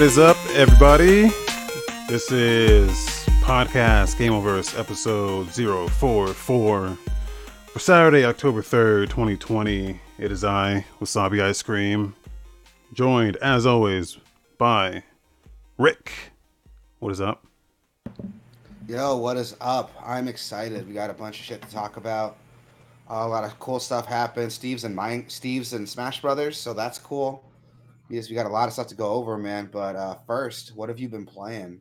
What is up, everybody? This is podcast Game Oververse episode 044 for Saturday, October 3rd, 2020. It is I, Wasabi Ice Cream, joined as always by Rick. What is up? Yo, what is up? I'm excited. We got a bunch of shit to talk about. a lot of cool stuff happened. Steve's and mine, Steve's and Smash Brothers, so that's cool. Yes, we got a lot of stuff to go over, man. But uh, first, what have you been playing?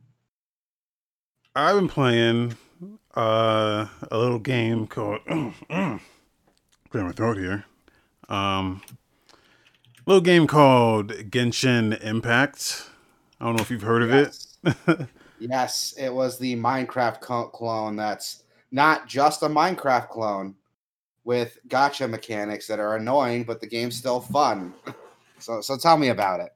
I've been playing uh, a little game called clear my throat here. Um, little game called Genshin Impact. I don't know if you've heard of it. yes, it was the Minecraft clone. That's not just a Minecraft clone with gacha mechanics that are annoying, but the game's still fun. So so tell me about it.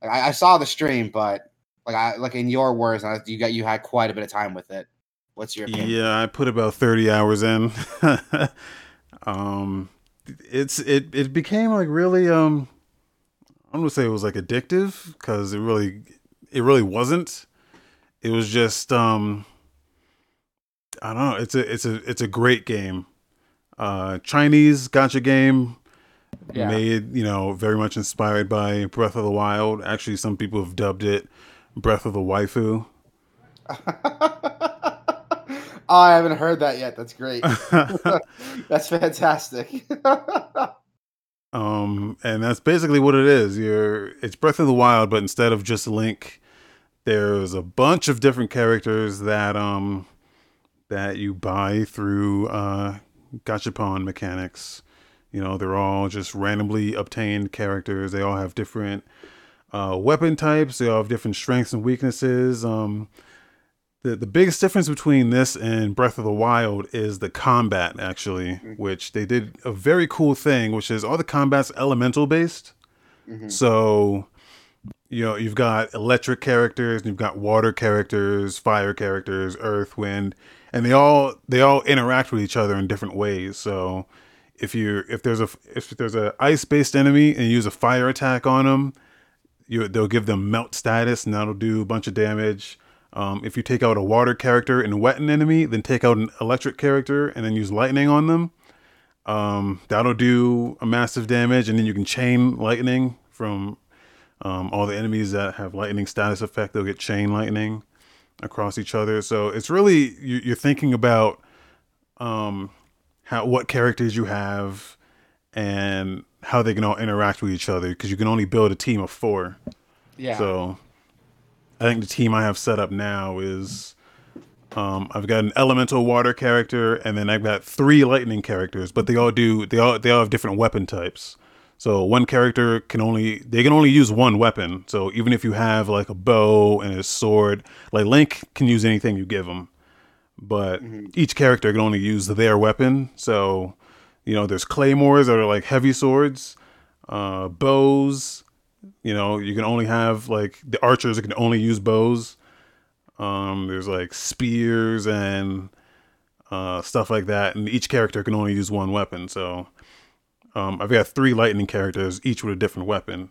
Like, I, I, saw the stream, but like I like in your words, you got you had quite a bit of time with it. What's your opinion? Yeah, I put about thirty hours in. um, it's it it became like really um, I'm gonna say it was like addictive because it really it really wasn't. It was just um, I don't know. It's a it's a it's a great game. Uh, Chinese gacha game yeah. made, you know, very much inspired by Breath of the Wild. Actually, some people have dubbed it Breath of the Waifu. oh, I haven't heard that yet. That's great. that's fantastic. um, and that's basically what it is. You're it's Breath of the Wild, but instead of just Link, there's a bunch of different characters that um that you buy through uh gachapon mechanics. You know, they're all just randomly obtained characters. They all have different uh, weapon types. They all have different strengths and weaknesses. Um, the the biggest difference between this and Breath of the Wild is the combat, actually, mm-hmm. which they did a very cool thing, which is all the combat's elemental based. Mm-hmm. So, you know, you've got electric characters, you've got water characters, fire characters, earth, wind, and they all they all interact with each other in different ways. So, if you if there's a if there's a ice based enemy and you use a fire attack on them, you they'll give them melt status and that'll do a bunch of damage. Um, if you take out a water character and wet an enemy, then take out an electric character and then use lightning on them. Um, that'll do a massive damage, and then you can chain lightning from um, all the enemies that have lightning status effect. They'll get chain lightning across each other. So it's really you're thinking about um, how what characters you have and how they can all interact with each other because you can only build a team of four. Yeah. So I think the team I have set up now is um, I've got an elemental water character and then I've got three lightning characters, but they all do they all they all have different weapon types. So one character can only they can only use one weapon. So even if you have like a bow and a sword, like Link can use anything you give him but mm-hmm. each character can only use their weapon. So, you know, there's claymores that are like heavy swords, uh, bows. You know, you can only have like the archers that can only use bows. Um, there's like spears and uh, stuff like that, and each character can only use one weapon. So, um, I've got three lightning characters, each with a different weapon.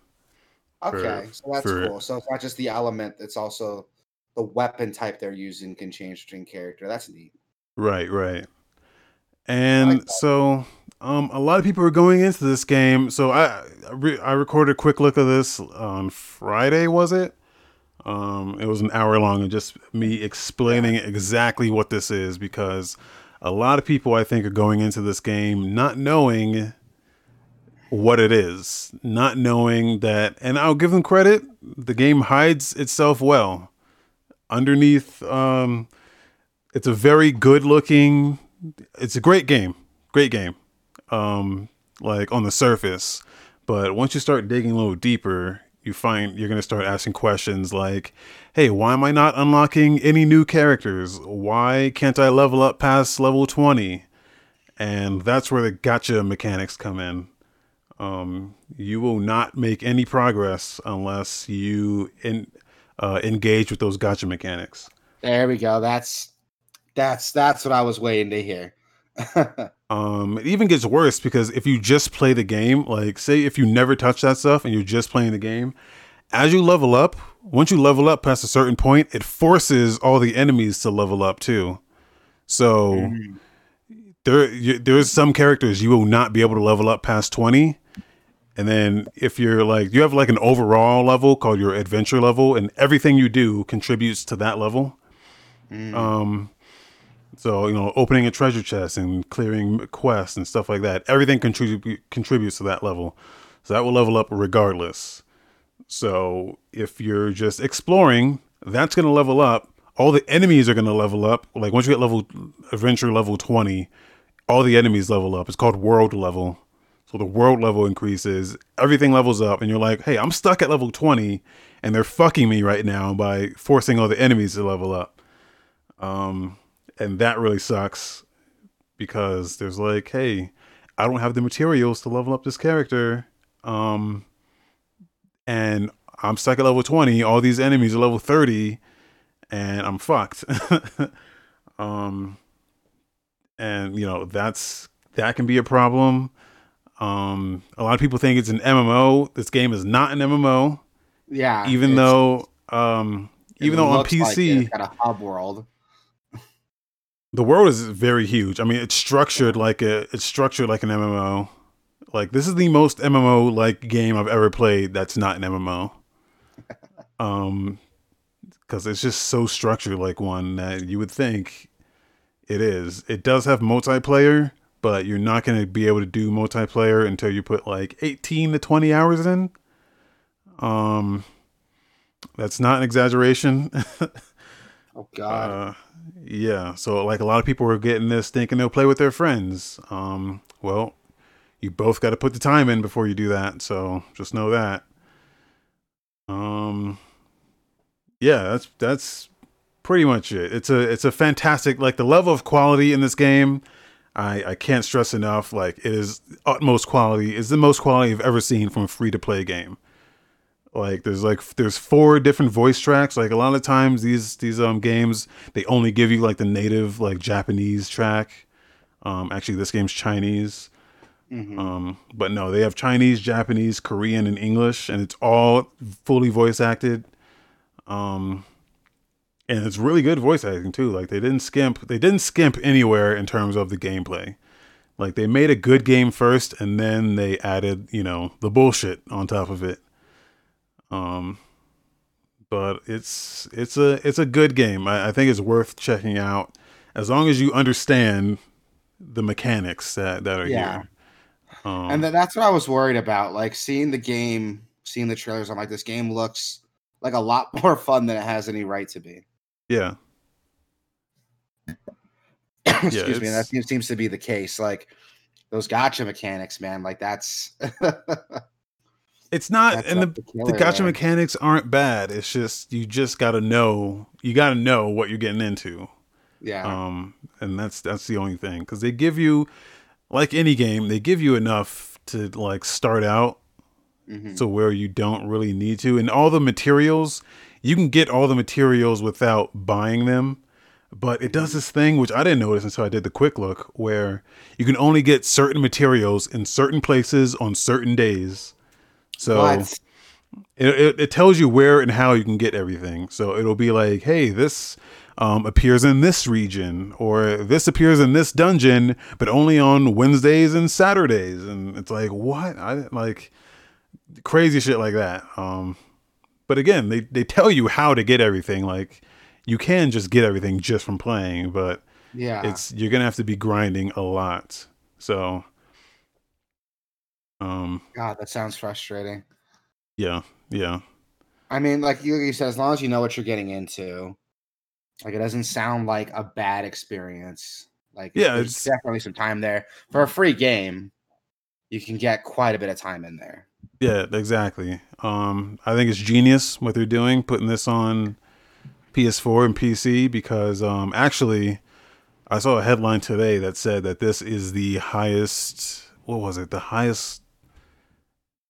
Okay, for, so that's for, cool. So it's not just the element; it's also the weapon type they're using can change between character. That's neat. Right, right. And like so, um, a lot of people are going into this game. So I, I, re- I recorded a quick look of this on Friday. Was it? Um, it was an hour long and just me explaining exactly what this is because a lot of people I think are going into this game not knowing what it is, not knowing that, and I'll give them credit. The game hides itself well underneath um it's a very good looking it's a great game great game um like on the surface. But once you start digging a little deeper you find you're going to start asking questions like hey why am i not unlocking any new characters? Why can't i level up past level 20 and that's where the gacha mechanics come in. Um, you will not make any progress unless you in uh, engage with those gacha mechanics. There we go. That's that's that's what I was waiting to hear. um, it even gets worse because if you just play the game, like say if you never touch that stuff and you're just playing the game, as you level up, once you level up past a certain point, it forces all the enemies to level up too. So mm. there, you, there's some characters you will not be able to level up past twenty, and then if you're like you have like an overall level called your adventure level, and everything you do contributes to that level. Mm. Um, so you know, opening a treasure chest and clearing quests and stuff like that, everything contribute contributes to that level. So that will level up regardless. So if you're just exploring, that's going to level up. All the enemies are going to level up. Like once you get level adventure level 20, all the enemies level up. It's called world level. So the world level increases, everything levels up, and you're like, hey, I'm stuck at level 20, and they're fucking me right now by forcing all the enemies to level up. Um, and that really sucks because there's like, hey, I don't have the materials to level up this character. Um, and I'm stuck at level 20. All these enemies are level 30, and I'm fucked. um, and you know that's that can be a problem. Um, a lot of people think it's an MMO. This game is not an MMO. Yeah. Even though, um, even though on PC, like it's got a hub world. The world is very huge. I mean, it's structured like a it's structured like an MMO. Like this is the most MMO like game I've ever played that's not an MMO. um cuz it's just so structured like one that you would think it is. It does have multiplayer, but you're not going to be able to do multiplayer until you put like 18 to 20 hours in. Um that's not an exaggeration. oh god. Uh, yeah, so like a lot of people are getting this thinking they'll play with their friends. Um, well, you both got to put the time in before you do that. So just know that. Um, yeah, that's that's pretty much it. It's a it's a fantastic like the level of quality in this game. I I can't stress enough. Like it is utmost quality. Is the most quality I've ever seen from a free to play game like there's like there's four different voice tracks like a lot of times these these um games they only give you like the native like japanese track um actually this game's chinese mm-hmm. um but no they have chinese japanese korean and english and it's all fully voice acted um and it's really good voice acting too like they didn't skimp they didn't skimp anywhere in terms of the gameplay like they made a good game first and then they added you know the bullshit on top of it um, but it's it's a it's a good game. I, I think it's worth checking out as long as you understand the mechanics that that are yeah. here. Um, and that's what I was worried about. Like seeing the game, seeing the trailers. I'm like, this game looks like a lot more fun than it has any right to be. Yeah. Excuse yeah, me. That seems, seems to be the case. Like those gacha mechanics, man. Like that's It's not, That's and the, the, killer, the gacha mechanics aren't bad. It's just you just got to know. You got to know what you're getting into. Yeah. Um, and that's that's the only thing because they give you, like any game, they give you enough to like start out, mm-hmm. to where you don't really need to, and all the materials you can get all the materials without buying them. But it does this thing which I didn't notice until I did the quick look, where you can only get certain materials in certain places on certain days so it, it, it, tells you where and how you can get everything. So it'll be like, hey, this um, appears in this region, or this appears in this dungeon, but only on Wednesdays and Saturdays. And it's like, what? I like crazy shit like that. Um, but again, they, they tell you how to get everything. Like you can just get everything just from playing, but yeah, it's you're gonna have to be grinding a lot. So um, God, that sounds frustrating. Yeah, yeah. I mean, like you, said, as long as you know what you're getting into, like it doesn't sound like a bad experience. Like, yeah, there's it's definitely some time there for a free game. You can get quite a bit of time in there. Yeah, exactly. Um, I think it's genius what they're doing, putting this on PS4 and PC because um, actually, I saw a headline today that said that this is the highest. What was it? The highest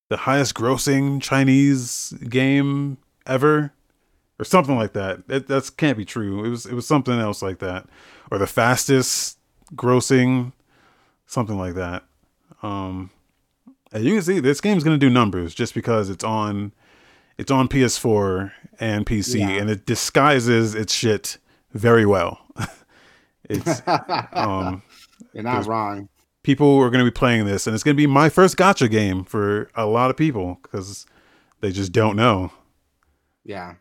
the highest grossing Chinese game ever or something like that. That that's can't be true. It was it was something else like that or the fastest grossing something like that. Um and you can see this game's going to do numbers just because it's on it's on PS4 and PC, Yeah. and it disguises its shit very well. it's um, You're not wrong. people are going to be playing this, and it's going to be my first gacha game for a lot of people because they just don't know. Yeah.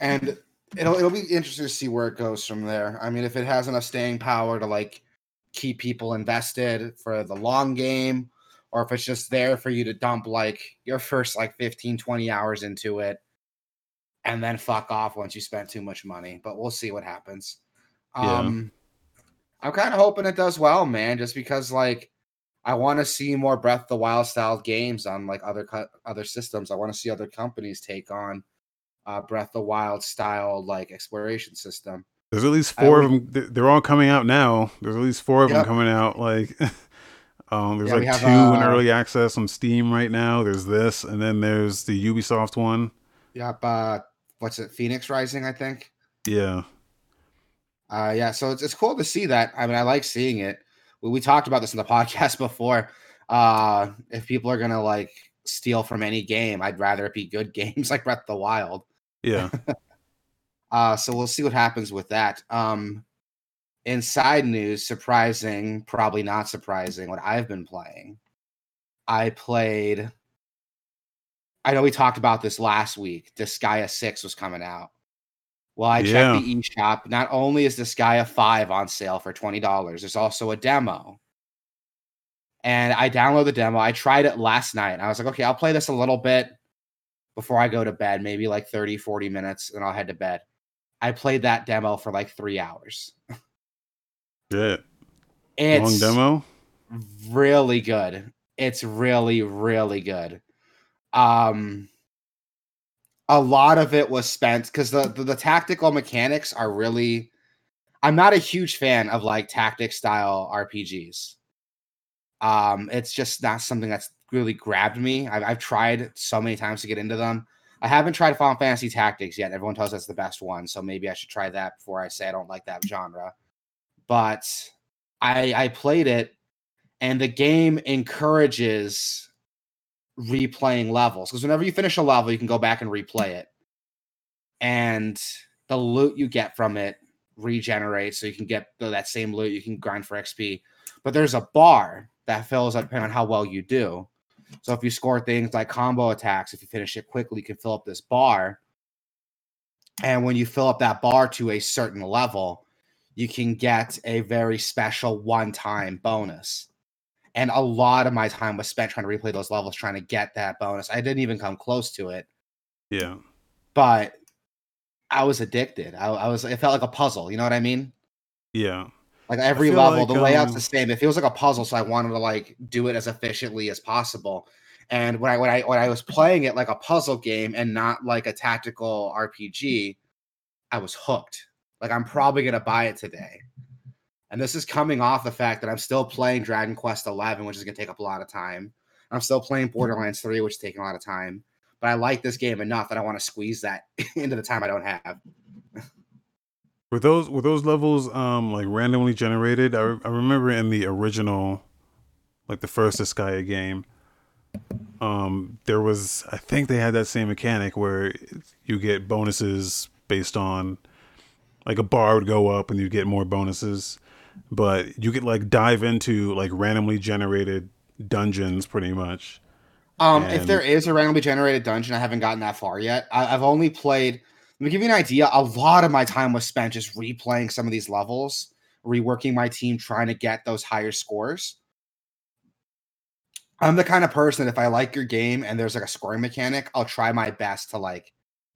And it'll it'll be interesting to see where it goes from there. I mean, if it has enough staying power to like keep people invested for the long game, or if it's just there for you to dump like your first like 15, 20 hours into it and then fuck off once you spent too much money. But we'll see what happens. Yeah. Um I'm kind of hoping it does well, man, just because like I want to see more Breath of the Wild style games on like other co- other systems. I want to see other companies take on uh, Breath of the Wild style like exploration system. There's at least I four of always- them. They're- They're all coming out now. There's at least four of them coming out. Like, um, there's Yeah, like have, two in uh, early access on Steam right now. There's this, and then there's the Ubisoft one. Yep. Uh, what's it? Fenyx Rising, I think. Yeah, Uh, yeah. So it's it's cool to see that. I mean, I like seeing it. We, we talked about this in the podcast before. Uh, if people are gonna like steal from any game, I'd rather it be good games like Breath of the Wild. yeah. Uh, so we'll see what happens with that. Um, inside news, surprising, probably not surprising, what I've been playing. I played. I know we talked about this last week. Disgaea 6 was coming out. Well, I Yeah. checked the eShop. Not only is Disgaea 5 on sale for $20, there's also a demo. And I downloaded the demo. I tried it last night. I was like, okay, I'll play this a little bit before I go to bed, maybe like 30, 40 minutes, and I'll head to bed. I played that demo for like three hours. Yeah. It's Long demo. really good. It's really, really good. Um a lot of it was spent because the, the the tactical mechanics are really I'm not a huge fan of like tactic style RPGs. Um, it's just not something that's really grabbed me. I've, I've tried so many times to get into them. I haven't tried Final Fantasy Tactics yet. Everyone tells us that's the best one, so maybe I should try that before I say I don't like that genre. But I I played it, and the game encourages replaying levels because whenever you finish a level, you can go back and replay it, and the loot you get from it regenerates, so you can get that same loot. You can grind for XP, but there's a bar that fills up depending on how well you do. So if you score things like combo attacks, if you finish it quickly, you can fill up this bar. And when you fill up that bar to a certain level, you can get a very special one-time bonus. And a lot of my time was spent trying to replay those levels, trying to get that bonus. I didn't even come close to it, Yeah. but I was addicted. I, I was. It felt like a puzzle. You know what I mean? Yeah. Like every level, like, the layout's the um, same. It feels like a puzzle, so I wanted to like do it as efficiently as possible. And when I when I when I was playing it like a puzzle game and not like a tactical RPG, I was hooked. Like I'm probably gonna buy it today. And this is coming off the fact that I'm still playing Dragon Quest Eleven, which is gonna take up a lot of time. I'm still playing Borderlands 3, which is taking a lot of time. But I like this game enough that I want to squeeze that into the time I don't have. Were those were those levels um like randomly generated? I, re- I remember in the original, like the first Disgaea game, um there was I think they had that same mechanic where you get bonuses based on like a bar would go up and you'd get more bonuses, but you could like dive into like randomly generated dungeons pretty much. Um, if there is a randomly generated dungeon, I haven't gotten that far yet. I, I've only played. Let me give you an idea. A lot of my time was spent just replaying some of these levels, reworking my team, trying to get those higher scores. I'm the kind of person that if I like your game and there's like a scoring mechanic, I'll try my best to like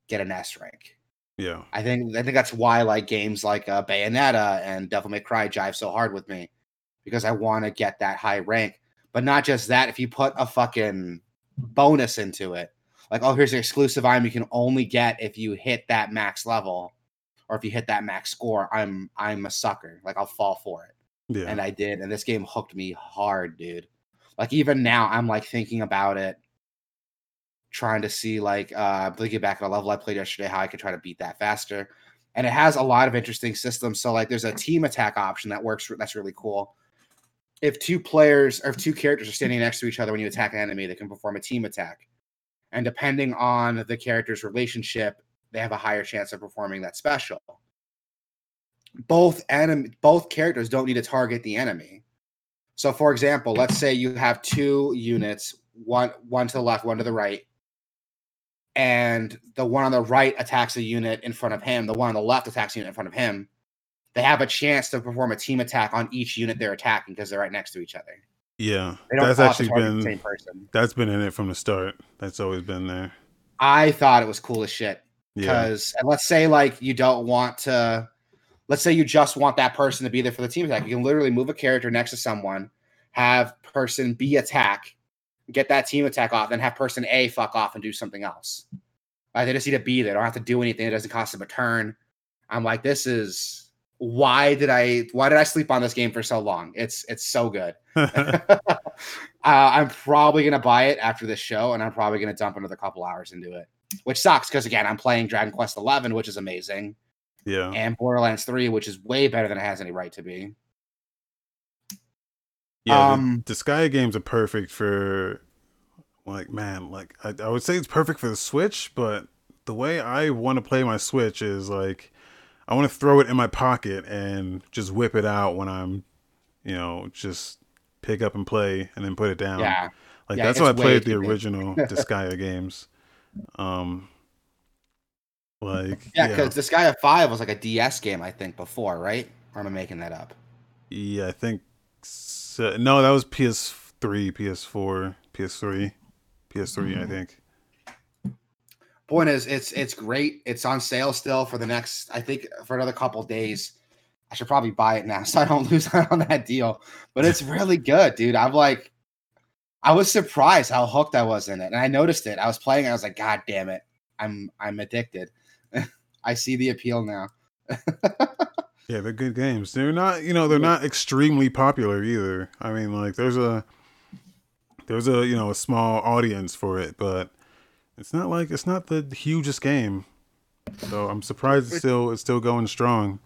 get an S rank. Yeah. I think I think that's why like games like uh, Bayonetta and Devil May Cry jive so hard with me because I want to get that high rank. But not just that, if you put a fucking bonus into it, like oh here's an exclusive item you can only get if you hit that max level or if you hit that max score, I'm I'm a sucker. Like I'll fall for it. Yeah. And I did, and this game hooked me hard, dude. Like even now, I'm like thinking about it, trying to see like uh looking back at a level I played yesterday, how I could try to beat that faster. And it has a lot of interesting systems. So like there's a team attack option that works. That's really cool. If two players or if two characters are standing next to each other when you attack an enemy, they can perform a team attack. and depending on the character's relationship, they have a higher chance of performing that special. Both enemy, both characters don't need to target the enemy. So, for example, let's say you have two units, one one to the left, one to the right, and the one on the right attacks a unit in front of him. The one on the left attacks a unit in front of him. They have a chance to perform a team attack on each unit they're attacking because they're right next to each other. Yeah, that's actually been same person. that's been in it from the start. That's always been there. I thought it was cool as shit. Yeah, Because and let's say like you don't want to let's say you just want that person to be there for the team attack. You can literally move a character next to someone, have person B attack, get that team attack off, then have person A fuck off and do something else. Like, they just need to be there. They don't have to do anything. It doesn't cost them a turn. I'm like, this is why did I why did I sleep on this game for so long? It's it's so good. uh, I'm probably gonna buy it after this show, and I'm probably gonna dump another couple hours into it, which sucks because again, I'm playing Dragon Quest Eleven, which is amazing, yeah. and Borderlands 3, which is way better than it has any right to be. Yeah, Um, the, Disgaea games are perfect for like man, like I, I would say it's perfect for the Switch, but the way I want to play my Switch is like I want to throw it in my pocket and just whip it out when I'm, you know, just pick up and play and then put it down. Yeah, Like yeah, that's how I played the original Disgaea games. Um like yeah, yeah, because Disgaea Five was like a DS game, I think, before, right? Or am I making that up? yeah, I think so, no, that was PS3, PS4, PS3, PS3, I mm-hmm. think. Point is, it's it's great. It's on sale still for the next, I think, for another couple days. I should probably buy it now so I don't lose out on that deal. But it's really good, dude. I'm like, I was surprised how hooked I was in it, and I noticed it. I was playing, and I was like, God damn it, I'm I'm addicted. I see the appeal now. Yeah, they're good games. They're not, you know, they're not extremely popular either. I mean, like there's a there's a, you know, a small audience for it, but it's not like it's not the hugest game. So I'm surprised it's still it's still going strong.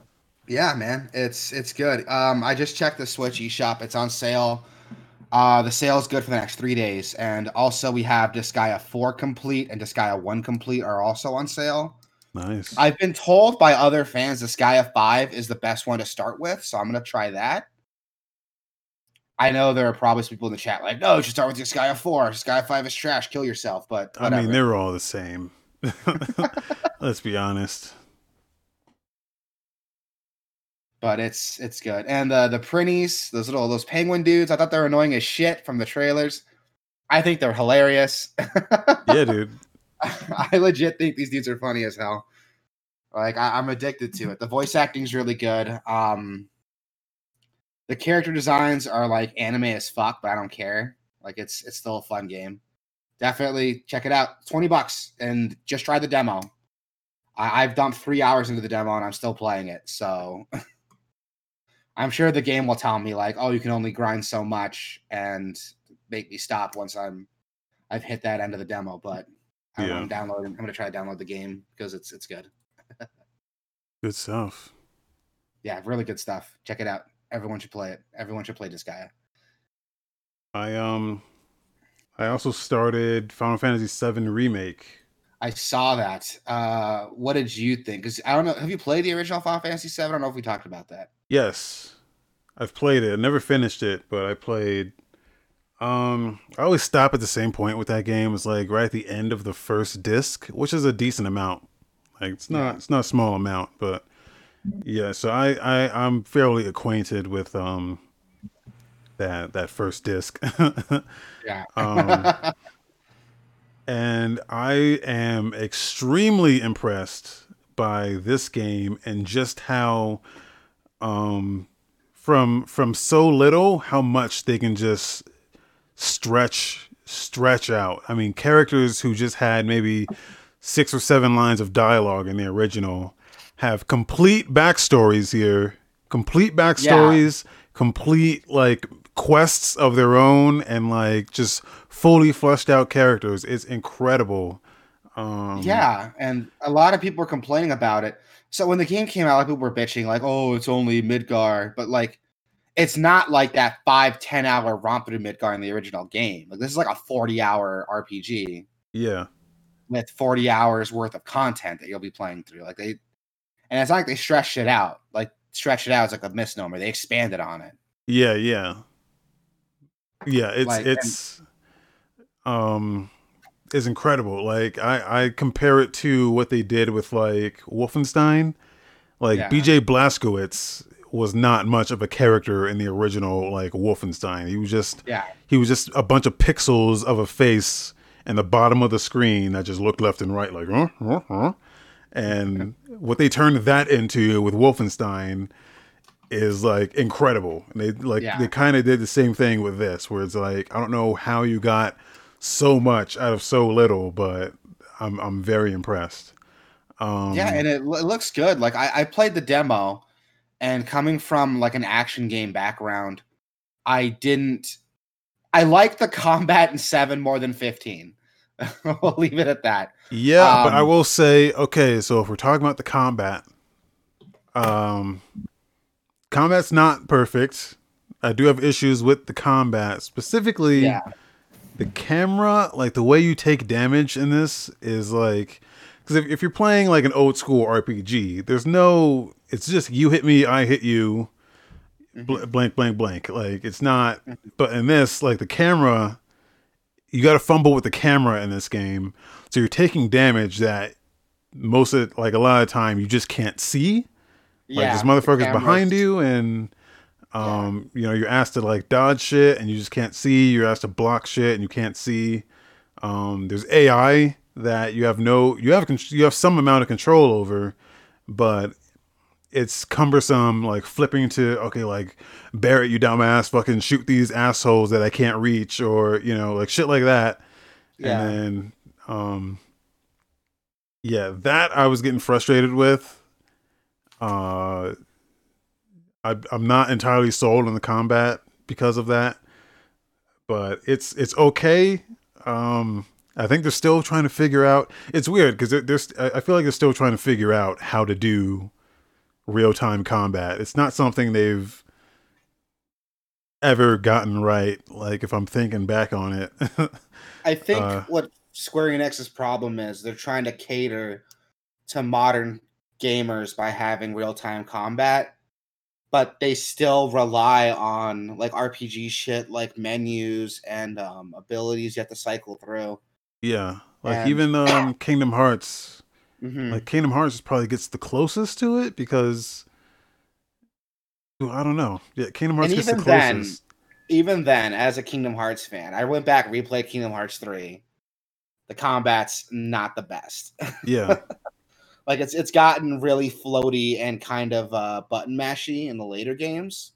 Yeah, man, it's it's good. Um, I just checked the Switch eShop. It's on sale. Uh, the sale is good for the next three days, and also we have Disgaea Four Complete and Disgaea One Complete are also on sale. Nice. I've been told by other fans Disgaea Five is the best one to start with, so I'm gonna try that. I know there are probably some people in the chat like, no, you should start with Disgaea Four. Disgaea Five is trash. Kill yourself. But I mean, they're all the same. Let's be honest. but it's it's good. And the the Prinnies, those little those penguin dudes, I thought they were annoying as shit from the trailers. I think they're hilarious. Yeah, dude. I legit think these dudes are funny as hell. Like I, I'm addicted to it. The voice acting is really good. Um, the character designs are like anime as fuck, but I don't care. Like it's it's still a fun game. Definitely check it out. Twenty bucks, and just try the demo. I, I've dumped three hours into the demo, and I'm still playing it. So I'm sure the game will tell me like, oh, you can only grind so much, and make me stop once I'm I've hit that end of the demo. But I'm, Yeah. I'm downloading. I'm gonna try to download the game because it's it's good. Good stuff. Yeah, really good stuff. Check it out. Everyone should play it. Everyone should play Disgaea. I um I also started Final Fantasy VII Remake. I saw that. Uh, what did you think? Because I don't know. Have you played the original Final Fantasy VII? I don't know if we talked about that. Yes. I've played it. I never finished it, but I played um I always stop at the same point with that game. It's like right at the end of the first disc, which is a decent amount. Like it's not it's not a small amount, but yeah, so I, I I'm fairly acquainted with um that that first disc. Yeah. Um, and I am extremely impressed by this game and just how um from from so little how much they can just stretch stretch out. I mean, characters who just had maybe six or seven lines of dialogue in the original have complete backstories here, complete backstories, complete like quests of their own, and like just fully fleshed out characters. It's incredible. Um, yeah, and a lot of people were complaining about it. So when the game came out, people were bitching, like, "Oh, it's only Midgar," but like, it's not like that five ten hour romp through Midgar in the original game. Like this is like a forty hour RPG. Yeah. with 40 hours worth of content that you'll be playing through. Like they, and it's not like they stretched it out. Like stretched it out is like a misnomer. They expanded on it. Yeah, yeah. Yeah, it's Like, it's um is incredible. Like I I compare it to what they did with like Wolfenstein. Like Yeah. BJ Blazkowicz was not much of a character in the original like Wolfenstein. He was just Yeah. he was just a bunch of pixels of a face in the bottom of the screen that just looked left and right like huh, huh, huh. and what they turned that into with Wolfenstein is like incredible. And they like Yeah. they kind of did the same thing with this where it's like I don't know how you got so much out of so little, but I'm I'm very impressed. Um yeah, and it, lo- it looks good. Like I, I played the demo, and coming from like an action game background, I didn't. I like the combat in seven more than fifteen. we'll leave it at that. Yeah, but I Um, will say, okay, so if we're talking about the combat, um, combat's not perfect. I do have issues with the combat, specifically Yeah, the camera. Like the way you take damage in this is like, because if, if you're playing like an old school RPG, there's no, it's just you hit me, I hit you, bl- blank, blank, blank. Like it's not, but in this, like the camera, you got to fumble with the camera in this game, so you're taking damage that most of like a lot of time you just can't see. Like this the motherfucker's behind you, and um, you know you're asked to like dodge shit, and you just can't see. You're asked to block shit, and you can't see. Um, there's AI that you have no, you have you have some amount of control over, but it's cumbersome. Like flipping to okay, like Barrett, you dumbass, fucking shoot these assholes that I can't reach, or you know, like shit like that. Yeah. And then, um, yeah, that I was getting frustrated with. Uh, I, I'm not entirely sold on the combat because of that, but it's it's okay. Um, I think they're still trying to figure out. It's weird because there's I I feel like they're still trying to figure out how to do real time combat. It's not something they've ever gotten right. Like if I'm thinking back on it, I think Uh, what Square Enix's problem is they're trying to cater to modern gamers by having real time combat, but they still rely on like RPG shit like menus and um, abilities you have to cycle through. yeah, like And- even um Kingdom Hearts. Mhm. Like Kingdom Hearts probably gets the closest to it because well, I don't know. Yeah, Kingdom Hearts And gets the even then, closest. Even then, as a Kingdom Hearts fan, I went back and replayed Kingdom Hearts three. The combat's not the best. yeah, like it's it's gotten really floaty and kind of uh, button mashy in the later games.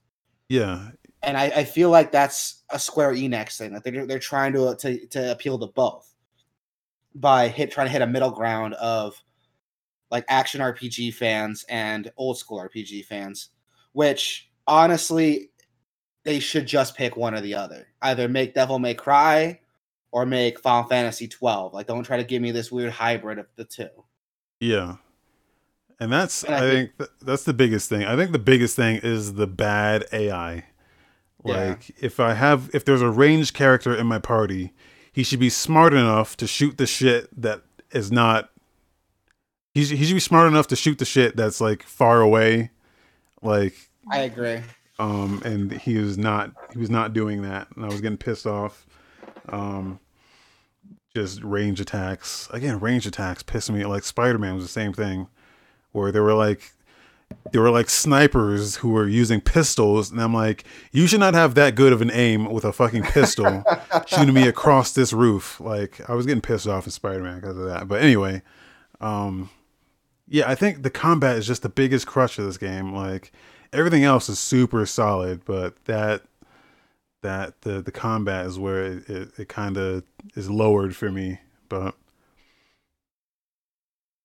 yeah, and I, I feel like that's a Square Enix thing. Like they're they're trying to to to appeal to both by hit trying to hit a middle ground of like action RPG fans and old school RPG fans, which honestly they should just pick one or the other. Either make Devil May Cry or make Final Fantasy 12. Like don't try to give me this weird hybrid of the two. yeah. And that's And I I think- think th- that's the biggest thing. I think the biggest thing is the bad AI. Yeah. Like if I have if there's a ranged character in my party, he should be smart enough to shoot the shit that is not he should, he should be smart enough to shoot the shit that's like far away. Like I agree. um and he was not he was not doing that and i was getting pissed off um just range attacks again range attacks pissing me like spider-man was the same thing where they were like they were like snipers who were using pistols and i'm like you should not have that good of an aim with a fucking pistol shooting me across this roof like i was getting pissed off in spider-man because of that but anyway um yeah i think the combat is just the biggest crutch of this game like everything else is super solid, but that that the the combat is where it, it, it kind of is lowered for me. But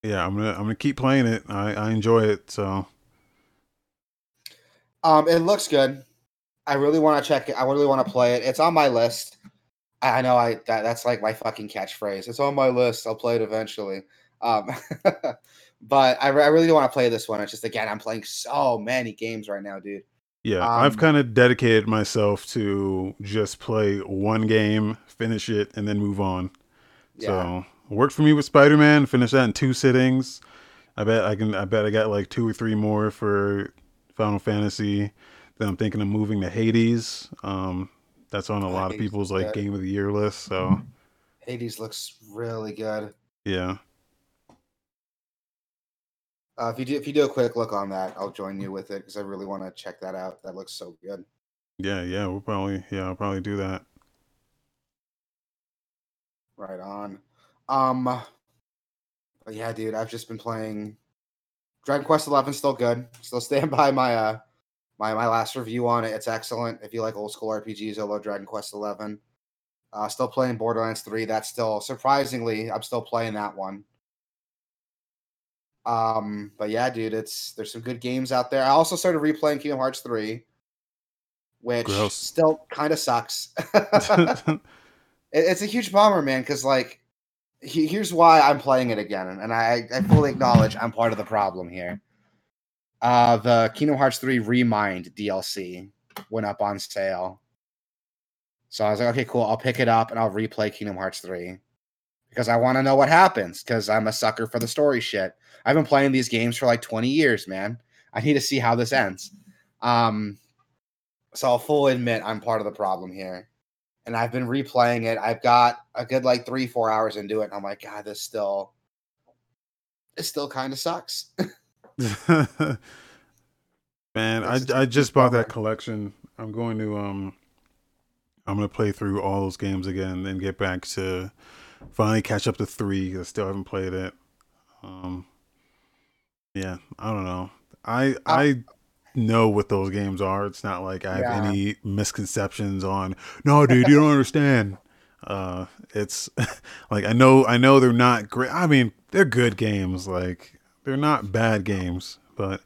yeah, I'm gonna I'm gonna keep playing it. I, I enjoy it. So Um, it looks good. I really want to check it. I really want to play it. It's on my list. I I know I that, that's like my fucking catchphrase. It's on my list. I'll play it eventually. Um, but I, re- I really want to play this one. It's just again, I'm playing so many games right now, dude. yeah, I've Um, kind of dedicated myself to just play one game, finish it, and then move on. Yeah. So worked for me with Spider Man. Finished that in two sittings. I bet I can. I bet I got like two or three more for Final Fantasy. Then I'm thinking of moving to Hades. Um, that's on a lot of people's like good. game of the year list. So Hades looks really good. yeah, Uh, if you do if you do a quick look on that, I'll join you with it because I really want to check that out. That looks so good. yeah, yeah. We'll probably yeah, I'll probably do that. Right on. Um, but yeah, dude, I've just been playing Dragon Quest Eleven. Still good. Still stand by my uh my my last review on it. It's excellent. If you like old school RPGs, you'll love Dragon Quest Eleven. Uh, still playing Borderlands Three. That's still surprisingly, I'm still playing that one. Um, but yeah, dude, it's there's some good games out there. I also started replaying Kingdom Hearts Three, which Gross. still kind of sucks. It- it's a huge bummer, man, because like he, here's why I'm playing it again, and I, I fully acknowledge I'm part of the problem here. Uh, the Kingdom Hearts 3 Remind DLC went up on sale. So I was like, okay, cool. I'll pick it up and I'll replay Kingdom Hearts 3 because I want to know what happens because I'm a sucker for the story shit. I've been playing these games for like 20 years, man. I need to see how this ends. Um, so I'll fully admit I'm part of the problem here and I've been replaying it. I've got a good like three, four hours into it, and I'm like, God, this still, it still kind of sucks. Man, I It's just a I just bought that collection. I'm going to um I'm gonna play through all those games again and get back to finally catch up to three. I still haven't played it. Um yeah, I don't know. I I know what those games are. It's not like I have Yeah. any misconceptions on no dude, you don't understand. Uh it's like I know I know they're not great I mean, they're good games, like they're not bad games, but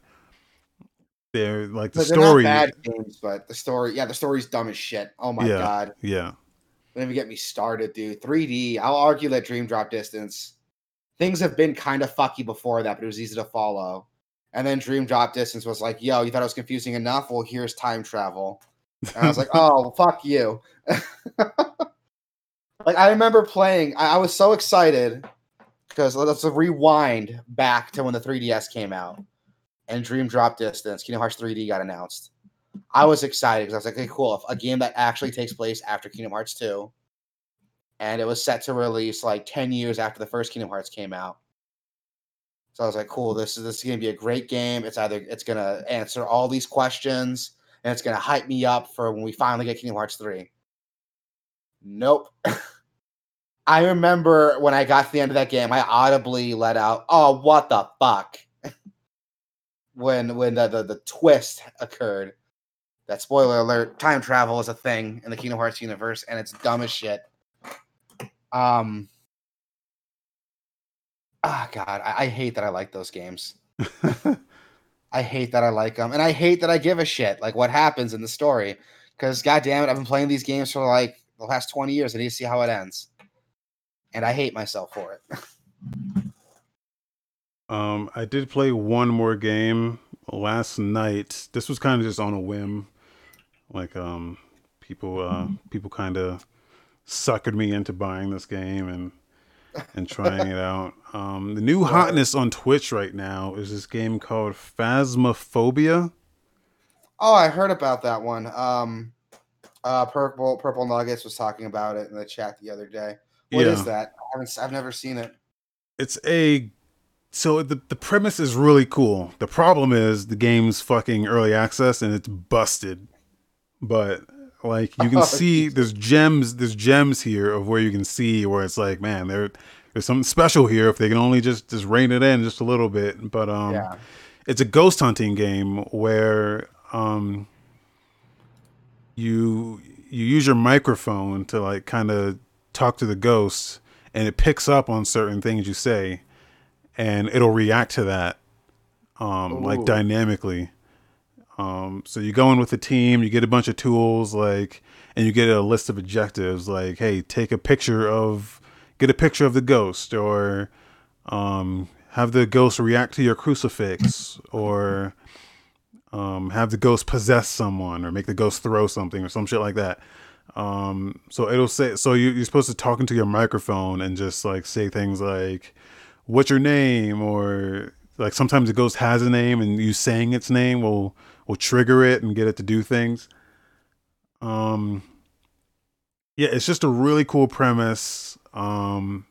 they're like the But story not bad games, but the story, yeah, the story's dumb as shit. Oh my Yeah. god, yeah don't even get me started, dude. 3D. I'll argue that Dream Drop Distance. Things have been kind of fucky before that, but it was easy to follow. And then Dream Drop Distance was like, "Yo, you thought it was confusing enough? Well, here's time travel." And I was like, "Oh, fuck you." like I remember playing. I, I was so excited because let's rewind back to when the 3DS came out and Dream Drop Distance, Kingdom Hearts 3D got announced. I was excited because I was like, okay, cool. A game that actually takes place after Kingdom Hearts 2. And it was set to release like 10 years after the first Kingdom Hearts came out. So I was like, cool, this is this is gonna be a great game. It's either it's gonna answer all these questions and it's gonna hype me up for when we finally get Kingdom Hearts 3. Nope. I remember when I got to the end of that game, I audibly let out, "Oh, what the fuck!" when when the, the the twist occurred. That spoiler alert: time travel is a thing in the Kingdom Hearts universe, and it's dumb as shit. Um. Ah, God, I, I hate that I like those games. I hate that I like them, and I hate that I give a shit like what happens in the story. Because God damn it, I've been playing these games for like the last twenty years. I need to see how it ends, and I hate myself for it. Um, I did play one more game last night. This was kind of just on a whim. Like, um, people, uh, people kind of suckered me into buying this game and and trying it out. Um, the new hotness on Twitch right now is this game called Phasmophobia. Oh, I heard about that one. Um, uh, purple purple nuggets was talking about it in the chat the other day. What is Yeah. that? I haven't. I've never seen it. It's a so the the premise is really cool. The problem is the game's fucking early access and it's busted. But like you can Oh, see there's gems there's gems here of where you can see where it's like, man, there there's something special here if they can only just just rein it in just a little bit. But um yeah. it's a ghost hunting game where um you you use your microphone to like kind of talk to the ghosts and it picks up on certain things you say and it'll react to that um like dynamically um so you go in with a team you get a bunch of tools like and you get a list of objectives like hey take a picture of get a picture of the ghost or um have the ghost react to your crucifix or um have the ghost possess someone or make the ghost throw something or some shit like that Um, so it'll say so you, you're supposed to talk into your microphone and just like say things like, "What's your name?" or like sometimes it ghost has a name and you saying its name will will trigger it and get it to do things. Um, yeah, it's just a really cool premise. Um,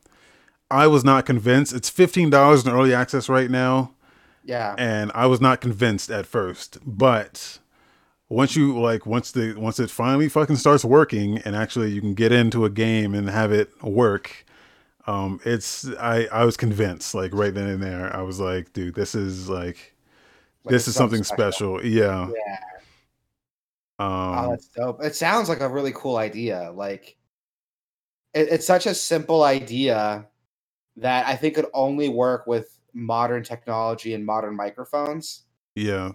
I was not convinced. It's fifteen dollars in early access right now. Yeah. And I was not convinced at first, but once you like once the once it finally fucking starts working and actually you can get into a game and have it work um it's i i was convinced like right then and there i was like dude this is like, like this is something special, special. yeah. Yeah. Um oh that's dope. It sounds like a really cool idea. Like it, it's such a simple idea that i think could only work with modern technology and modern microphones. Yeah.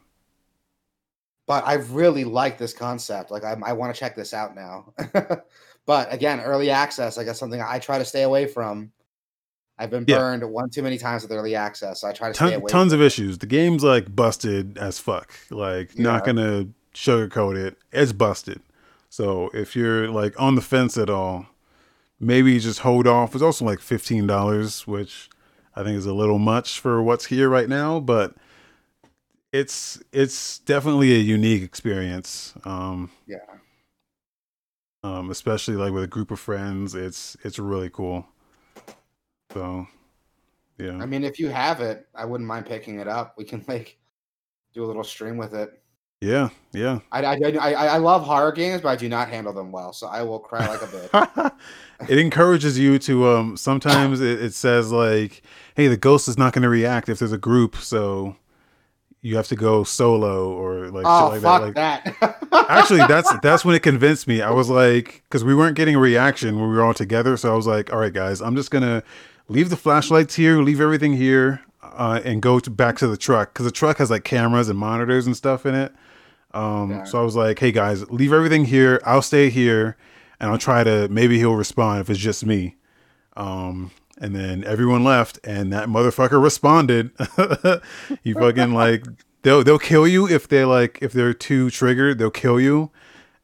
But I really like this concept. Like I, I want to check this out now. but again, early access, I guess something I try to stay away from. I've been burned yeah. one too many times with early access, so I try to Ton, stay away. Tons of issues. The game's like busted as fuck. Like yeah. not gonna sugarcoat it. It's busted. So if you're like on the fence at all, maybe just hold off. It's also like fifteen dollars, which I think is a little much for what's here right now, but it's it's definitely a unique experience. Um, yeah. Um, especially like with a group of friends, it's it's really cool. So, yeah. I mean, if you have it, I wouldn't mind picking it up. We can like do a little stream with it. Yeah, yeah. I, I, I, I love horror games, but I do not handle them well, so I will cry like a bitch. it encourages you to um. Sometimes it, it says like, "Hey, the ghost is not going to react if there's a group, so you have to go solo or like oh, like fuck that. Like, that. actually, that's that's when it convinced me. I was like, because we weren't getting a reaction when we were all together, so I was like, all right, guys, I'm just gonna leave the flashlights here, leave everything here, uh, and go to, back to the truck because the truck has like cameras and monitors and stuff in it. Um, yeah. So I was like, hey guys, leave everything here. I'll stay here, and I'll try to maybe he'll respond if it's just me. Um, and then everyone left, and that motherfucker responded. you fucking like they'll they'll kill you if they're like if they're too triggered, they'll kill you.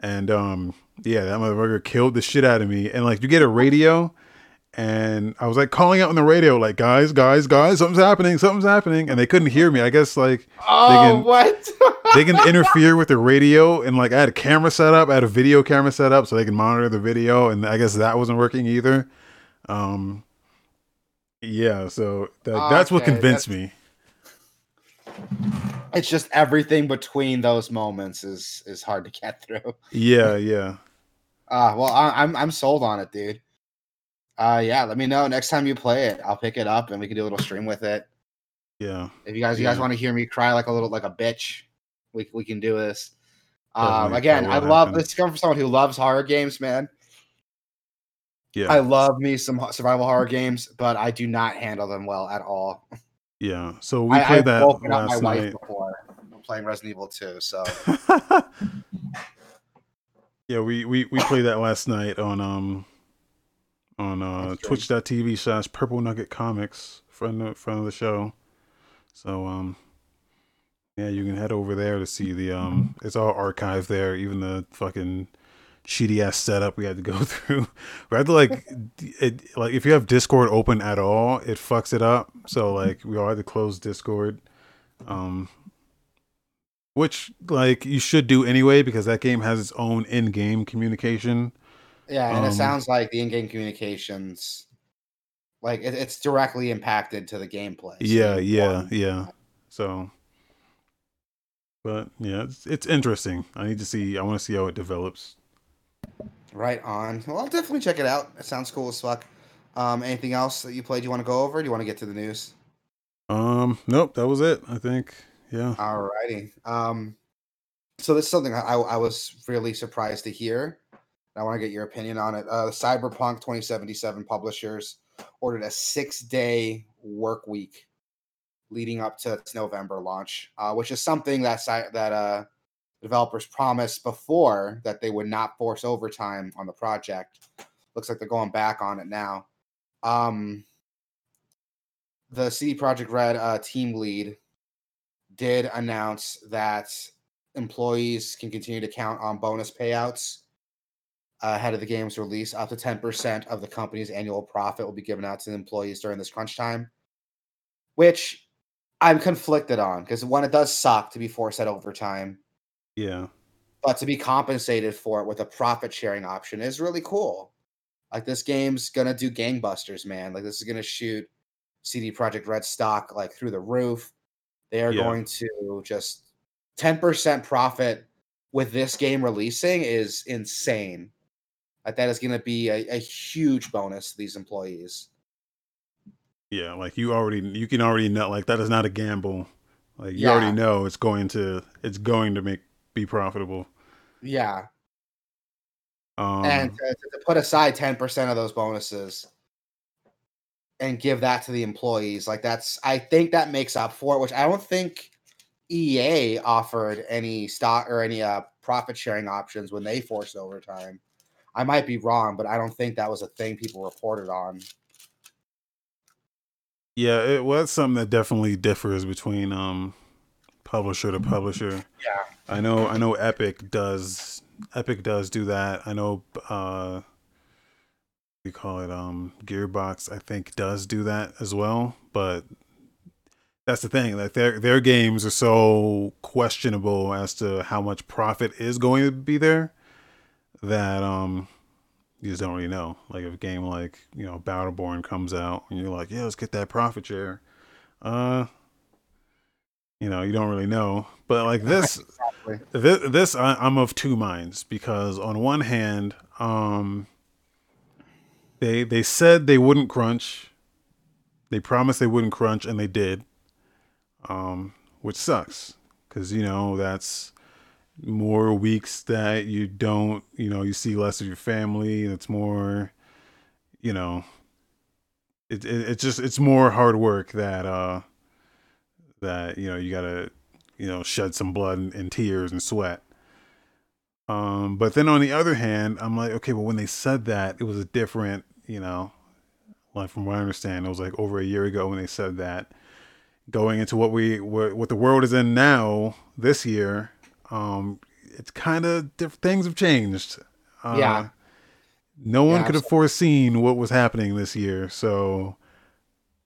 And um yeah, that motherfucker killed the shit out of me. And like you get a radio and I was like calling out on the radio, like, guys, guys, guys, something's happening, something's happening. And they couldn't hear me. I guess like Oh they can, what? they can interfere with the radio and like I had a camera set up, I had a video camera set up so they can monitor the video, and I guess that wasn't working either. Um yeah, so that, okay, that's what convinced that's, me. It's just everything between those moments is is hard to get through. Yeah, yeah. Uh well, I, I'm I'm sold on it, dude. Uh, yeah. Let me know next time you play it. I'll pick it up and we can do a little stream with it. Yeah. If you guys, yeah. you guys want to hear me cry like a little like a bitch, we we can do this. Um, again, I love this coming from someone who loves horror games, man. Yeah. I love me some survival horror games, but I do not handle them well at all. Yeah. So we played I, that woken last up my night. wife before playing Resident Evil 2, so Yeah, we, we we played that last night on um on uh twitch.tv slash purple nugget comics friend of friend of the show. So um yeah, you can head over there to see the um it's all archived there, even the fucking shitty ass setup we had to go through. we had to like it like if you have Discord open at all, it fucks it up. So like we all had to close Discord. Um which like you should do anyway because that game has its own in-game communication. Yeah, and um, it sounds like the in-game communications like it, it's directly impacted to the gameplay. So yeah, yeah, yeah. So but yeah, it's, it's interesting. I need to see I want to see how it develops. Right on. Well, I'll definitely check it out. It sounds cool as fuck. Um, anything else that you played you want to go over? do you want to get to the news? Um, nope, that was it. I think. Yeah. Alrighty. Um, so this is something I, I was really surprised to hear. I want to get your opinion on it. Uh, Cyberpunk 2077 publishers ordered a six-day work week leading up to its November launch, uh, which is something that that uh, developers promised before that they would not force overtime on the project. Looks like they're going back on it now. Um, the CD Projekt Red uh, team lead did announce that employees can continue to count on bonus payouts ahead of the game's release. Up to 10% of the company's annual profit will be given out to employees during this crunch time, which I'm conflicted on because one, it does suck to be forced at overtime. Yeah. But to be compensated for it with a profit sharing option is really cool. Like this game's gonna do gangbusters, man. Like this is gonna shoot CD Projekt Red stock like through the roof. They are Yeah. going to just 10% profit with this game releasing is insane. Like that is gonna be a, a huge bonus to these employees. Yeah, like you already you can already know like that is not a gamble. Like you Yeah. already know it's going to it's going to make be profitable. Yeah. Um and to, to put aside 10% of those bonuses and give that to the employees like that's i think that makes up for it which i don't think ea offered any stock or any uh profit sharing options when they forced overtime i might be wrong but i don't think that was a thing people reported on yeah, it was something that definitely differs between um publisher to publisher. Yeah. I know I know Epic does Epic does do that. I know uh we call it um Gearbox I think does do that as well, but that's the thing. Like their their games are so questionable as to how much profit is going to be there that um you just don't really know. Like if a game like, you know, Battleborn comes out and you're like, yeah, let's get that profit share. Uh you know, you don't really know. But like this Exactly. this, this I, I'm of two minds because on one hand, um, they they said they wouldn't crunch. They promised they wouldn't crunch, and they did. Um, which sucks because you know that's more weeks that you don't, you know, you see less of your family. It's more, you know, it, it it's just it's more hard work that uh that you know you gotta you know shed some blood and, and tears and sweat. Um but then on the other hand i'm like okay well when they said that it was a different you know like from what i understand it was like over a year ago when they said that. Going into what we what, what the world is in now this year um it's kind of diff- things have changed. Uh, Yeah. no one Yeah, could have foreseen what was happening this year so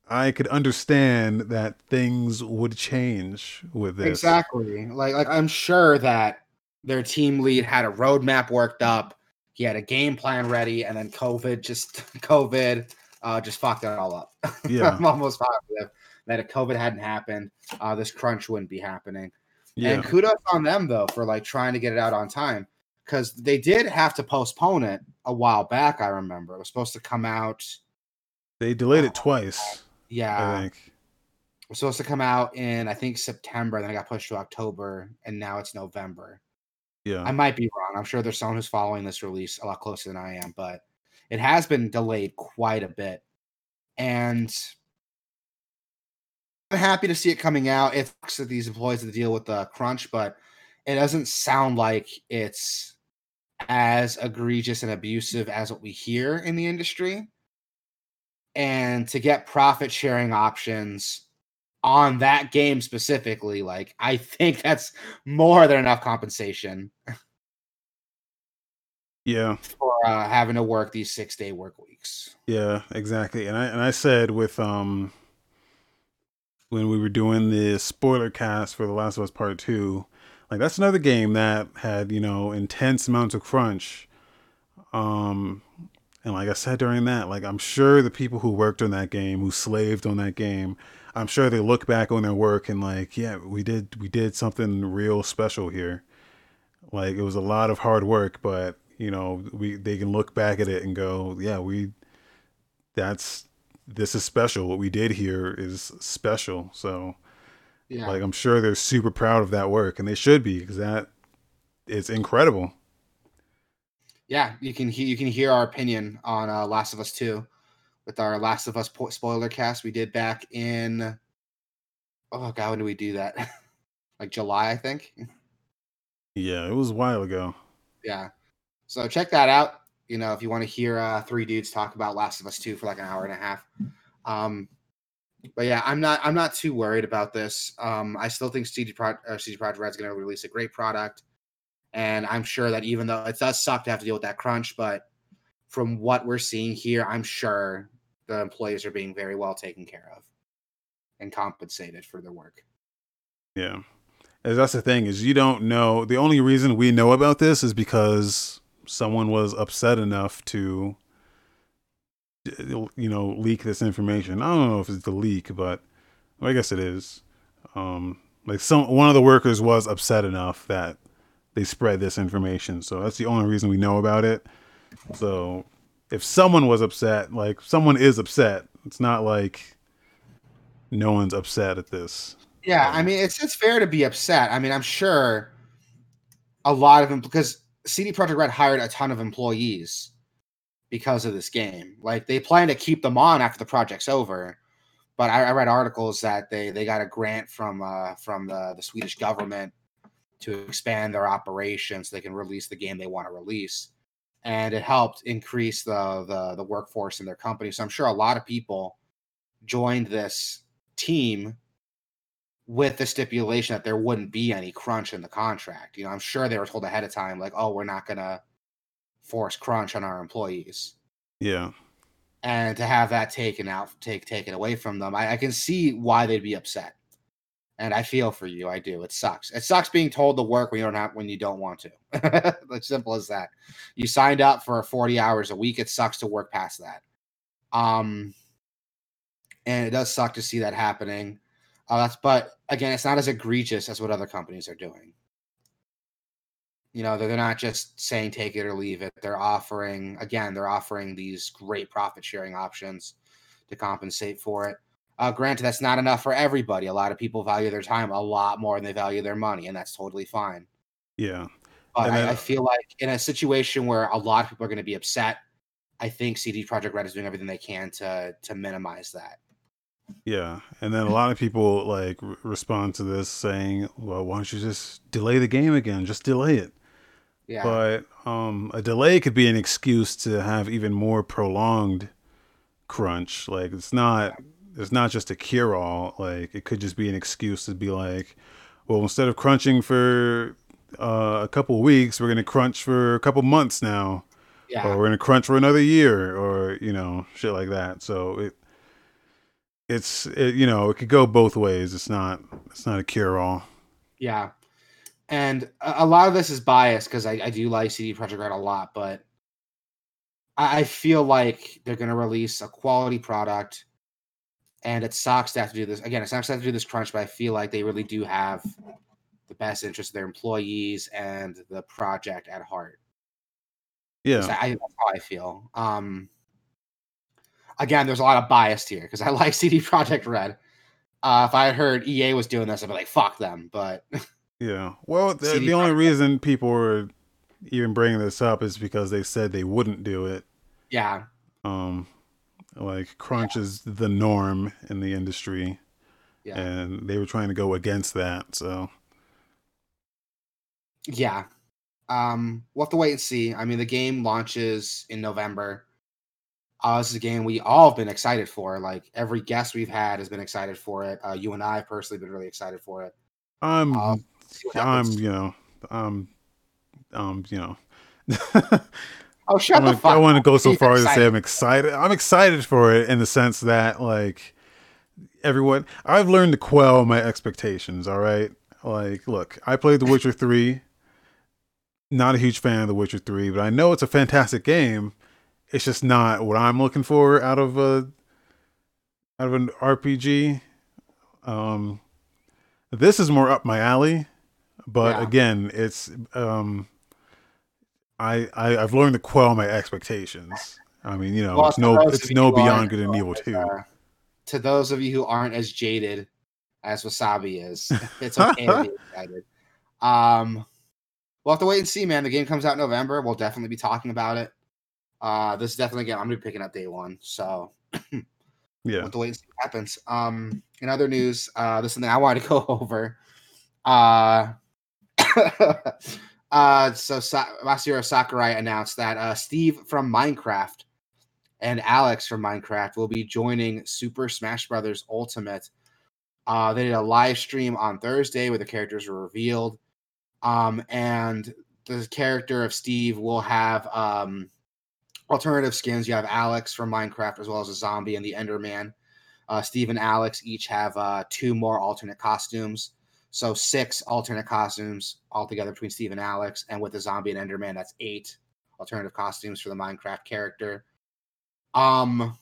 I could understand that things would change with this. Exactly. Like like I'm sure that their team lead had a roadmap worked up. He had a game plan ready, and then COVID just COVID uh, just fucked it all up. Yeah. I'm almost positive that if COVID hadn't happened, uh, this crunch wouldn't be happening. Yeah. And kudos on them though for like trying to get it out on time because they did have to postpone it a while back. I remember it was supposed to come out. They delayed it twice, Yeah, I think. it was supposed to come out in I think September, then it got pushed to October, and now it's November. Yeah. I might be wrong. I'm sure there's someone who's following this release a lot closer than I am, but it has been delayed quite a bit. And I'm happy to see it coming out. It sucks that these employees have to deal with the crunch, but it doesn't sound like it's as egregious and abusive as what we hear in the industry. And to get profit sharing options on that game specifically, like I think that's more than enough compensation yeah. for uh, having to work these six day work weeks. Yeah, exactly. And I and I said with um when we were doing the spoiler cast for The Last of Us Part 2, like that's another game that had, you know, intense amounts of crunch. Um and like I said during that, like I'm sure the people who worked on that game, who slaved on that game, I'm sure they look back on their work and like, yeah, we did we did something real special here. Like it was a lot of hard work, but you know, we they can look back at it and go, yeah, we that's this is special. What we did here is special. So Yeah. like I'm sure they're super proud of that work and they should be because that it's incredible. Yeah, you can he- you can hear our opinion on uh, Last of Us Two with our Last of Us po- spoiler cast we did back in. Oh god, when did we do that? like July, I think. Yeah, it was a while ago. Yeah. So check that out. You know, if you want to hear uh, three dudes talk about Last of Us Two for like an hour and a half. Um, but yeah, I'm not I'm not too worried about this. Um, I still think CD Pro uh, CD Projekt Red's going to release a great product, And I'm sure that even though it does suck to have to deal with that crunch, but from what we're seeing here, I'm sure the employees are being very well taken care of and compensated for their work. Yeah. And that's the thing is you don't know the only reason we know about this is because someone was upset enough to you know leak this information. I don't know if it's the leak, but I guess it is. Um like some one of the workers was upset enough that they spread this information. So that's the only reason we know about it. So if someone was upset, like someone is upset. It's not like no one's upset at this. Yeah, I mean it's it's fair to be upset. I mean, I'm sure a lot of them because CD Projekt Red hired a ton of employees because of this game. Like they plan to keep them on after the project's over. But I, I read articles that they they got a grant from uh, from the, the Swedish government to expand their operations so they can release the game they want to release. And it helped increase the, the the workforce in their company. So I'm sure a lot of people joined this team with the stipulation that there wouldn't be any crunch in the contract. You know, I'm sure they were told ahead of time, like, oh, we're not gonna force crunch on our employees. Yeah. And to have that taken out, take taken away from them, I, I can see why they'd be upset. And I feel for you. I do. It sucks. It sucks being told to work when you don't have when you don't want to. as simple as that. You signed up for 40 hours a week. It sucks to work past that. Um, and it does suck to see that happening. Uh, that's but again, it's not as egregious as what other companies are doing. You know, they're, they're not just saying take it or leave it. They're offering again, they're offering these great profit sharing options to compensate for it. Uh, granted, that's not enough for everybody. A lot of people value their time a lot more than they value their money, and that's totally fine. Yeah. But I, I, feel like in a situation where a lot of people are going to be upset, I think CD Projekt Red is doing everything they can to to minimize that. Yeah, and then a lot of people like respond to this saying, "Well, why don't you just delay the game again? Just delay it." Yeah. But um, a delay could be an excuse to have even more prolonged crunch. Like it's not it's not just a cure all. Like it could just be an excuse to be like, well, instead of crunching for uh, a couple weeks, we're gonna crunch for a couple months now. Yeah. Or we're gonna crunch for another year, or you know, shit like that. So it it's it, you know it could go both ways. It's not it's not a cure all. Yeah, and a, lot of this is biased because I, I do like CD Projekt Red a lot, but I, I feel like they're going to release a quality product, and it sucks to have to do this again. It sucks to have to do this crunch, but I feel like they really do have the best interest of their employees and the project at heart. Yeah, I, that's how I feel. Um, again, there's a lot of bias here because I like CD Projekt Red. Uh, if I had heard EA was doing this, I'd be like, "Fuck them." But yeah, well, the, the only reason people were even bringing this up is because they said they wouldn't do it. Yeah. Um, like crunch yeah. is the norm in the industry, yeah. and they were trying to go against that. So. Yeah. Um, we'll have to wait and see. I mean, the game launches in November. Uh, this is a game we all have been excited for. Like every guest we've had has been excited for it. Uh, you and I personally been really excited for it. I'm, um, I'm, you know, um, um, you know. oh, shut I the fuck! I want to go so far as to say I'm excited. I'm excited for it in the sense that like everyone, I've learned to quell my expectations. All right, like, look, I played The Witcher three. Not a huge fan of The Witcher three, but I know it's a fantastic game it's just not what I'm looking for out of a out of an RPG. Um, this is more up my alley, but yeah. again, it's um, I, I have learned to quell my expectations. I mean, you know, well, it's no it's no Beyond Good and Evil two. Uh, to those of you who aren't as jaded as Wasabi is, it's okay to be excited. Um, we'll have to wait and see, man. The game comes out in November. We'll definitely be talking about it. Uh, this is definitely again. I'm gonna be picking up day one. So yeah, we'll have to wait and see what happens. Um, in other news, uh, this is something I wanted to go over. Uh, uh, so Sa- Masahiro Sakurai announced that uh, Steve from Minecraft and Alex from Minecraft will be joining Super Smash Brothers Ultimate. Uh, they did a live stream on Thursday where the characters were revealed. Um, and the character of Steve will have um, alternative skins. You have Alex from Minecraft as well as a zombie and the Enderman. Uh, Steve and Alex each have uh, two more alternate costumes. So six alternate costumes altogether between Steve and Alex, and with the zombie and Enderman, that's eight alternative costumes for the Minecraft character. Um,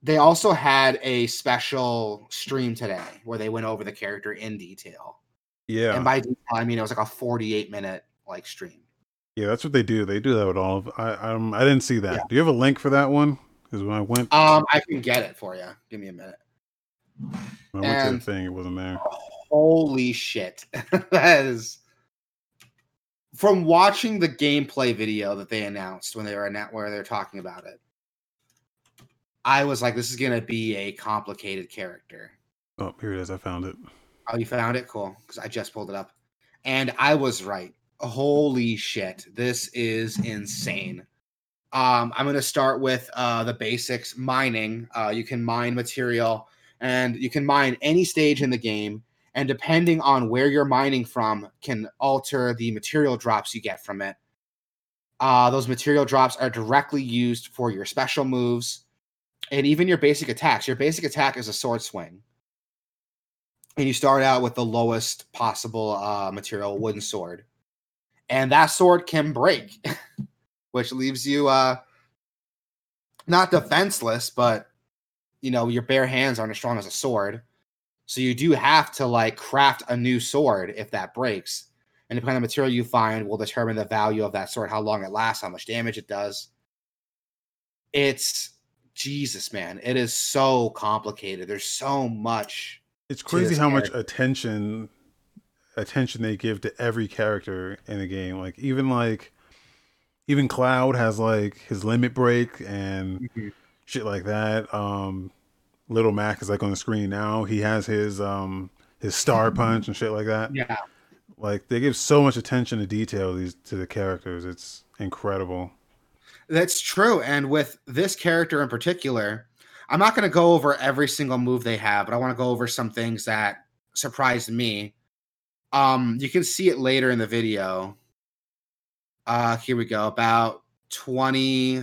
they also had a special stream today where they went over the character in detail. Yeah. And by detail, I mean it was like a 48 minute like stream. Yeah, that's what they do. They do that with all of. I um I didn't see that. Yeah. Do you have a link for that one? Because when I went, Um, I can get it for you. Give me a minute. when I went to the thing, it wasn't there. Holy shit. that is from watching the gameplay video that they announced when they were annou- where they're talking about it. I was like, this is gonna be a complicated character. Oh, here it is. I found it. Oh, you found it? Cool. Because I just pulled it up. And I was right. Holy shit. This is insane. Um, I'm going to start with uh, the basics mining. Uh, you can mine material and you can mine any stage in the game. And depending on where you're mining from, can alter the material drops you get from it. Uh, those material drops are directly used for your special moves and even your basic attacks. Your basic attack is a sword swing and you start out with the lowest possible uh, material wooden sword and that sword can break which leaves you uh not defenseless but you know your bare hands aren't as strong as a sword so you do have to like craft a new sword if that breaks. And depending on the material you find will determine the value of that sword how long it lasts how much damage it does. It's jesus man it is so complicated. There's so much It's crazy how much attention attention they give to every character in the game. Like even like even Cloud has like his limit break and shit like that. Um Little Mac is like on the screen now. He has his um his star punch and shit like that. yeah Like they give so much attention to detail these to the characters. It's incredible. That's true. And with this character in particular, I'm not going to go over every single move they have, but I want to go over some things that surprised me. Um, you can see it later in the video. Uh, here we go. About 20,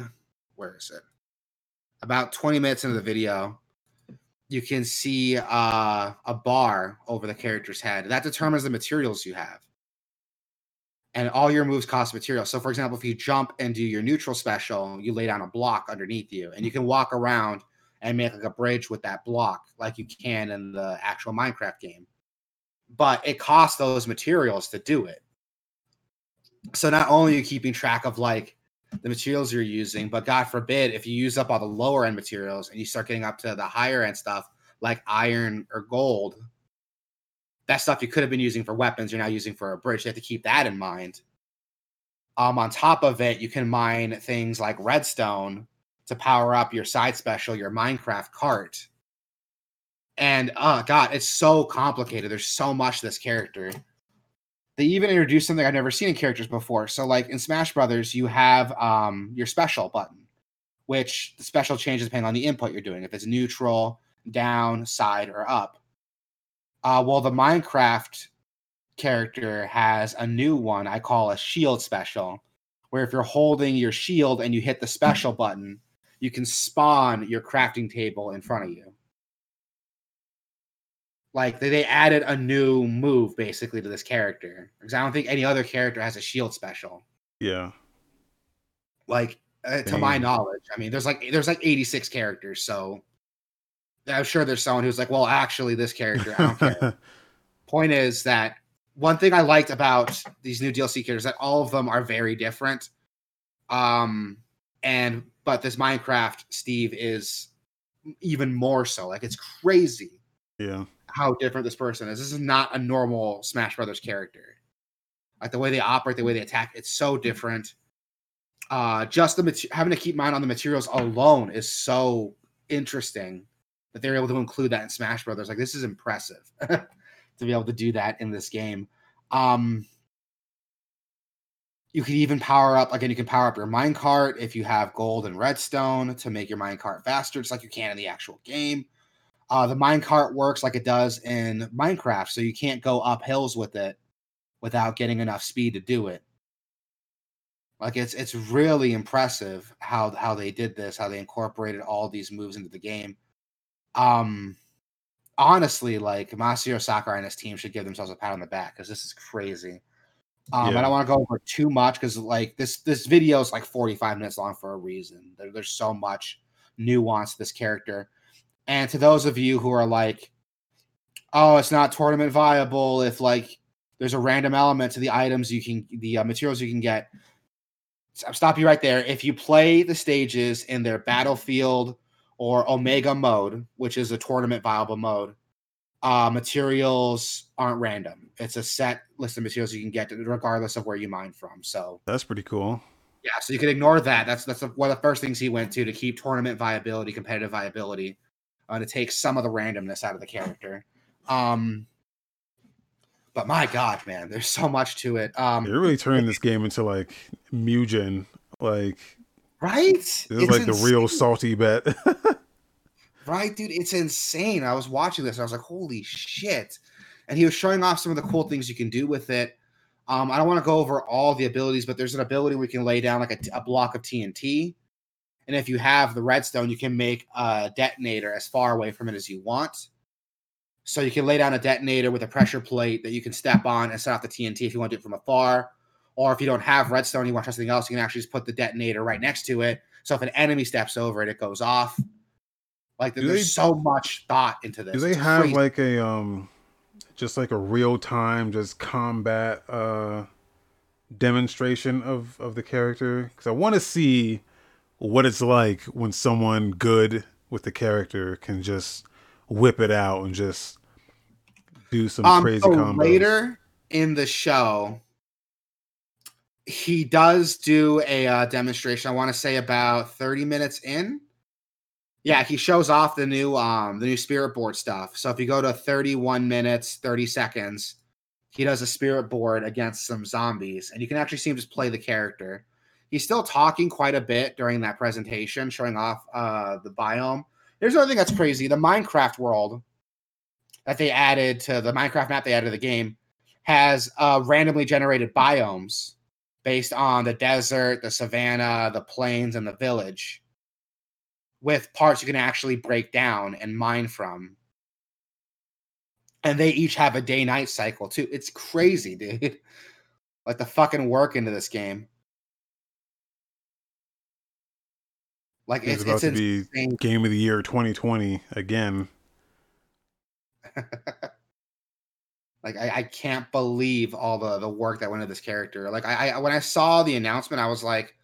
where is it? About 20 minutes into the video, you can see uh, a bar over the character's head. That determines the materials you have and all your moves cost material. So, for example, if you jump and do your neutral special, you lay down a block underneath you, and you can walk around and make like a bridge with that block, like you can in the actual Minecraft game. But it costs those materials to do it. So not only are you keeping track of like the materials you're using, but God forbid if you use up all the lower end materials and you start getting up to the higher end stuff like iron or gold, that stuff you could have been using for weapons, you're now using for a bridge. You have to keep that in mind. Um, on top of it, you can mine things like redstone to power up your side special, your Minecraft cart. And oh god, it's so complicated. There's so much to this character. They even introduced something I've never seen in characters before. So, like in Smash Brothers, you have um, your special button, which the special changes depending on the input you're doing. If it's neutral, down, side, or up. Uh, well, the Minecraft character has a new one I call a shield special, where if you're holding your shield and you hit the special button, you can spawn your crafting table in front of you. Like they, they added a new move basically to this character because I don't think any other character has a shield special. Yeah. Like uh, to my knowledge, I mean, there's like there's like 86 characters, so I'm sure there's someone who's like, well, actually, this character, I don't care. point is that one thing I liked about these new DLC characters is that all of them are very different. Um, and but this Minecraft Steve is even more so. Like it's crazy yeah. How different this person is. This is not a normal Smash Brothers character. Like the way they operate, the way they attack, it's so different. Uh, just the mate- having to keep mind on the materials alone is so interesting that they're able to include that in Smash Brothers. Like this is impressive to be able to do that in this game. Um, you can even power up again. You can power up your minecart if you have gold and redstone to make your minecart faster, just like you can in the actual game. Uh, the minecart works like it does in Minecraft, so you can't go up hills with it without getting enough speed to do it. Like it's it's really impressive how how they did this, how they incorporated all these moves into the game. Um honestly, like Masahiro Sakurai and his team should give themselves a pat on the back because this is crazy. Um, Yeah. I don't want to go over too much because like this this video is like 45 minutes long for a reason. There, there's so much nuance to this character. And to those of you who are like, oh, it's not tournament viable if like there's a random element to the items you can the uh, materials you can get. I'll stop you right there. If you play the stages in their battlefield or Omega mode, which is a tournament viable mode, uh, materials aren't random. It's a set list of materials you can get regardless of where you mine from. So That's pretty cool. yeah, so you can ignore that. That's that's one of the first things he went to to keep tournament viability, competitive viability, uh, to take some of the randomness out of the character. Um, but my God, man, there's so much to it. Um, They're really turning this game into like Mugen. Like right? this is like the real salty bet. Right, dude, it's insane. I was watching this, and I was like, "Holy shit!" And he was showing off some of the cool things you can do with it. Um, I don't want to go over all the abilities, but there's an ability where you can lay down like a block of TNT, and if you have the redstone, you can make a detonator as far away from it as you want. So you can lay down a detonator with a pressure plate that you can step on and set off the TNT if you want to do it from afar. Or if you don't have redstone, you want to try something else, you can actually just put the detonator right next to it. So if an enemy steps over it, it goes off. Like there's they- so much thought into this. Do they It's have crazy. like a um just like a real time just combat uh demonstration of of the character cuz I want to see what it's like when someone good with the character can just whip it out and just do some um, crazy so combos. later in the show, he does do a uh, demonstration. I want to say about 30 minutes in. Yeah, he shows off the new um the new spirit board stuff. So if you go to 31 minutes, 30 seconds, he does a spirit board against some zombies, and you can actually see him just play the character. He's still talking quite a bit during that presentation, showing off uh the biome. There's another thing that's crazy: the Minecraft world that they added to the Minecraft map they added to the game has uh, randomly generated biomes based on the desert, the savanna, the plains, and the village, with parts you can actually break down and mine from. And they each have a day night cycle too. It's crazy, dude. Like the fucking work into this game. Like It's it's, about it's to be insane. game of the year 2020 again. like I, I can't believe all the the work that went into this character. Like I, I when I saw the announcement, I was like,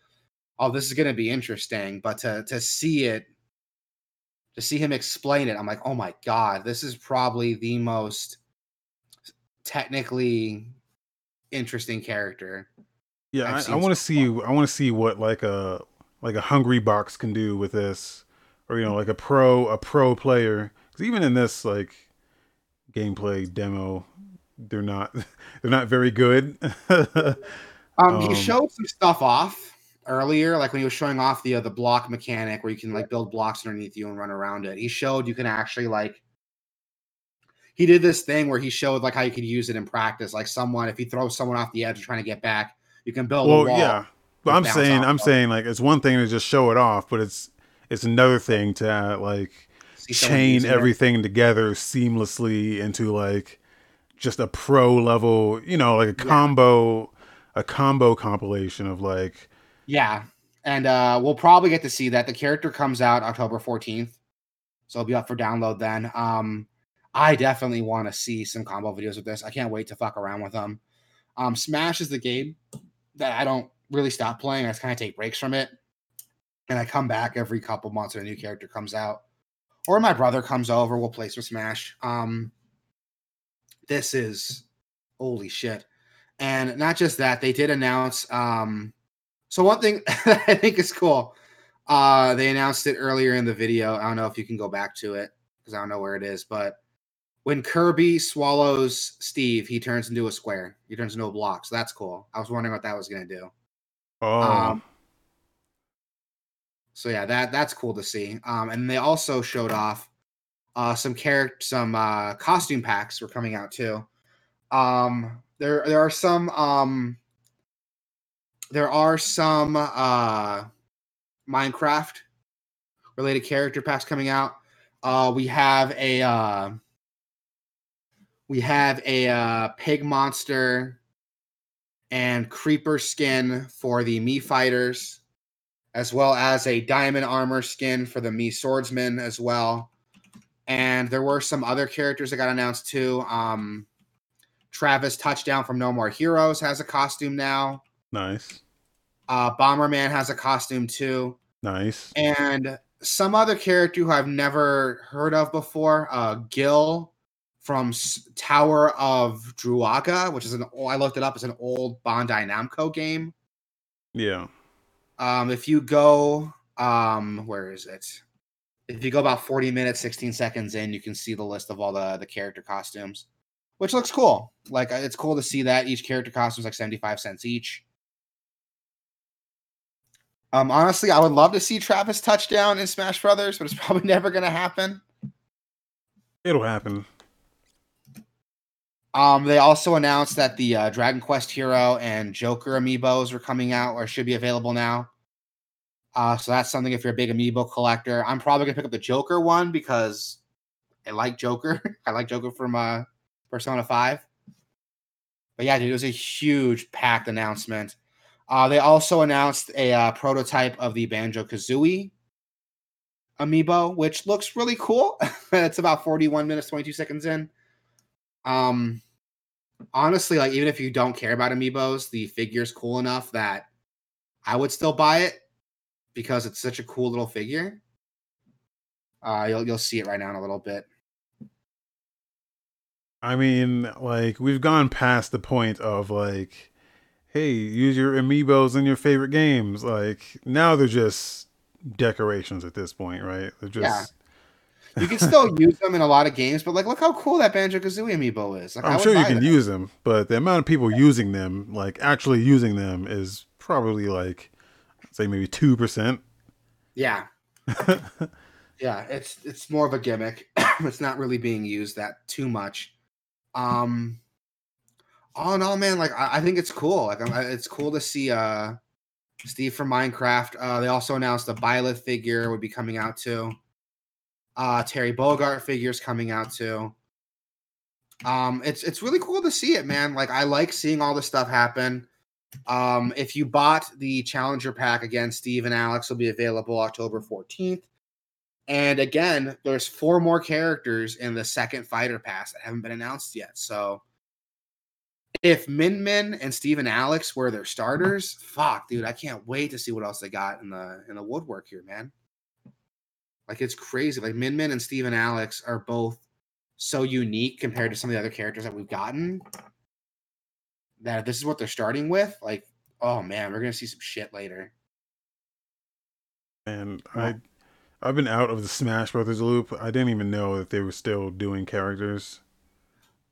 "Oh, this is gonna be interesting." But to to see it, to see him explain it, I'm like, "Oh my god, this is probably the most technically interesting character." Yeah, I, I want to see. I want to see what like a like a Hungrybox can do with this, or you know, like a pro a pro player. Because even in this like gameplay demo, they're not they're not very good. Um, he Um, showed some stuff off earlier, like when he was showing off the uh, the block mechanic where you can like build blocks underneath you and run around it. He showed you can actually like. He did this thing where he showed like how you could use it in practice. Like someone, if you throw someone off the edge trying to get back, you can build a wall. yeah, with I'm saying I'm of. saying like it's one thing to just show it off, but it's it's another thing to uh, like See chain everything together seamlessly into like just a pro level, you know, like a Yeah. combo, a combo compilation of like, Yeah, and uh, we'll probably get to see that. The character comes out October fourteenth, so it'll be up for download then. Um, I definitely want to see some combo videos with this. I can't wait to fuck around with them. Um, Smash is the game that I don't really stop playing. I just kind of take breaks from it, and I come back every couple months when a new character comes out, or my brother comes over. We'll play some Smash. Um, this is holy shit, and not just that. They did announce. Um, so one thing I think is cool. Uh, they announced it earlier in the video. I don't know if you can go back to it because I don't know where it is, but when Kirby swallows Steve, he turns into a square. He turns into a block. So that's cool. I was wondering what that was gonna do. Oh, Um, So yeah, that that's cool to see. Um, and they also showed off uh, some character, some uh, costume packs were coming out too. Um, there there are some um, there are some uh, Minecraft related character packs coming out. Uh, we have a uh, we have a uh, pig monster and creeper skin for the Mii fighters, as well as a diamond armor skin for the Mii swordsman as well. And there were some other characters that got announced too. Um, Travis Touchdown from No More Heroes has a costume now. Nice. Uh, Bomberman has a costume too. Nice. And some other character who I've never heard of before, uh, Gil from Tower of Druaga, which is an oh, I looked it up. It's an old Bandai Namco game. Yeah. Um, if you go, um, where is it? If you go about 40 minutes, 16 seconds in, you can see the list of all the the character costumes, which looks cool. Like uh, it's cool to see that each character costume is like 75 cents each. Um, honestly, I would love to see Travis touchdown in Smash Brothers, but it's probably never gonna happen. It'll happen. Um, they also announced that the uh, Dragon Quest Hero and Joker amiibos are coming out or should be available now. Uh, so that's something if you're a big amiibo collector. I'm probably gonna pick up the Joker one because I like Joker. I like Joker from uh, Persona 5. But yeah, dude, it was a huge packed announcement. Uh, they also announced a uh, prototype of the Banjo Kazooie amiibo, which looks really cool. it's about 41 minutes, 22 seconds in. Um, honestly, like even if you don't care about amiibos, the figure's cool enough that I would still buy it because it's such a cool little figure. Uh, you'll you'll see it right now in a little bit. I mean, like we've gone past the point of like, hey, use your amiibos in your favorite games. Like now they're just decorations at this point, right? They're just. You can still use them in a lot of games, but like, look how cool that Banjo Kazooie amiibo is. Like, I'm sure you can that. use them, but the amount of people using them, like actually using them, is probably like, say maybe two percent. Yeah, yeah. It's it's more of a gimmick. it's not really being used that too much. Um, all in all, man, like I, I think it's cool. Like I'm, I- it's cool to see uh Steve from Minecraft. Uh, they also announced the Byleth figure would be coming out too. Uh, Terry Bogard figures coming out too. Um, it's it's really cool to see it, man. Like I like seeing all this stuff happen. Um, if you bought the Challenger pack again, Steve and Alex will be available October 14th. And again, there's four more characters in the second fighter pass that haven't been announced yet. So if Min Min and Steve and Alex were their starters, fuck, dude, I can't wait to see what else they got in the in the woodwork here, man. Like it's crazy. Like Min Min and Steve and Alex are both so unique compared to some of the other characters that we've gotten. That if this is what they're starting with, like, oh man, we're gonna see some shit later. And I, I've been out of the Smash Brothers loop. I didn't even know that they were still doing characters.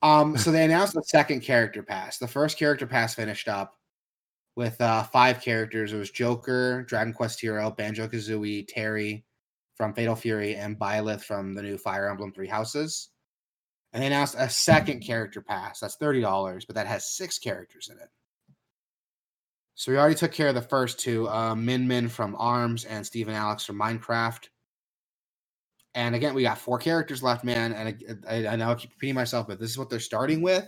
Um, so they announced the second character pass. The first character pass finished up with uh five characters. It was Joker, Dragon Quest Hero, Banjo Kazooie, Terry from Fatal Fury, and Byleth from the new Fire Emblem Three Houses. And they announced a second character pass. That's thirty dollars, but that has six characters in it. So we already took care of the first two, uh, Min Min from Arms and Steve and Alex from Minecraft. And again, we got four characters left, man. And I, I, I know I keep repeating myself, but this is what they're starting with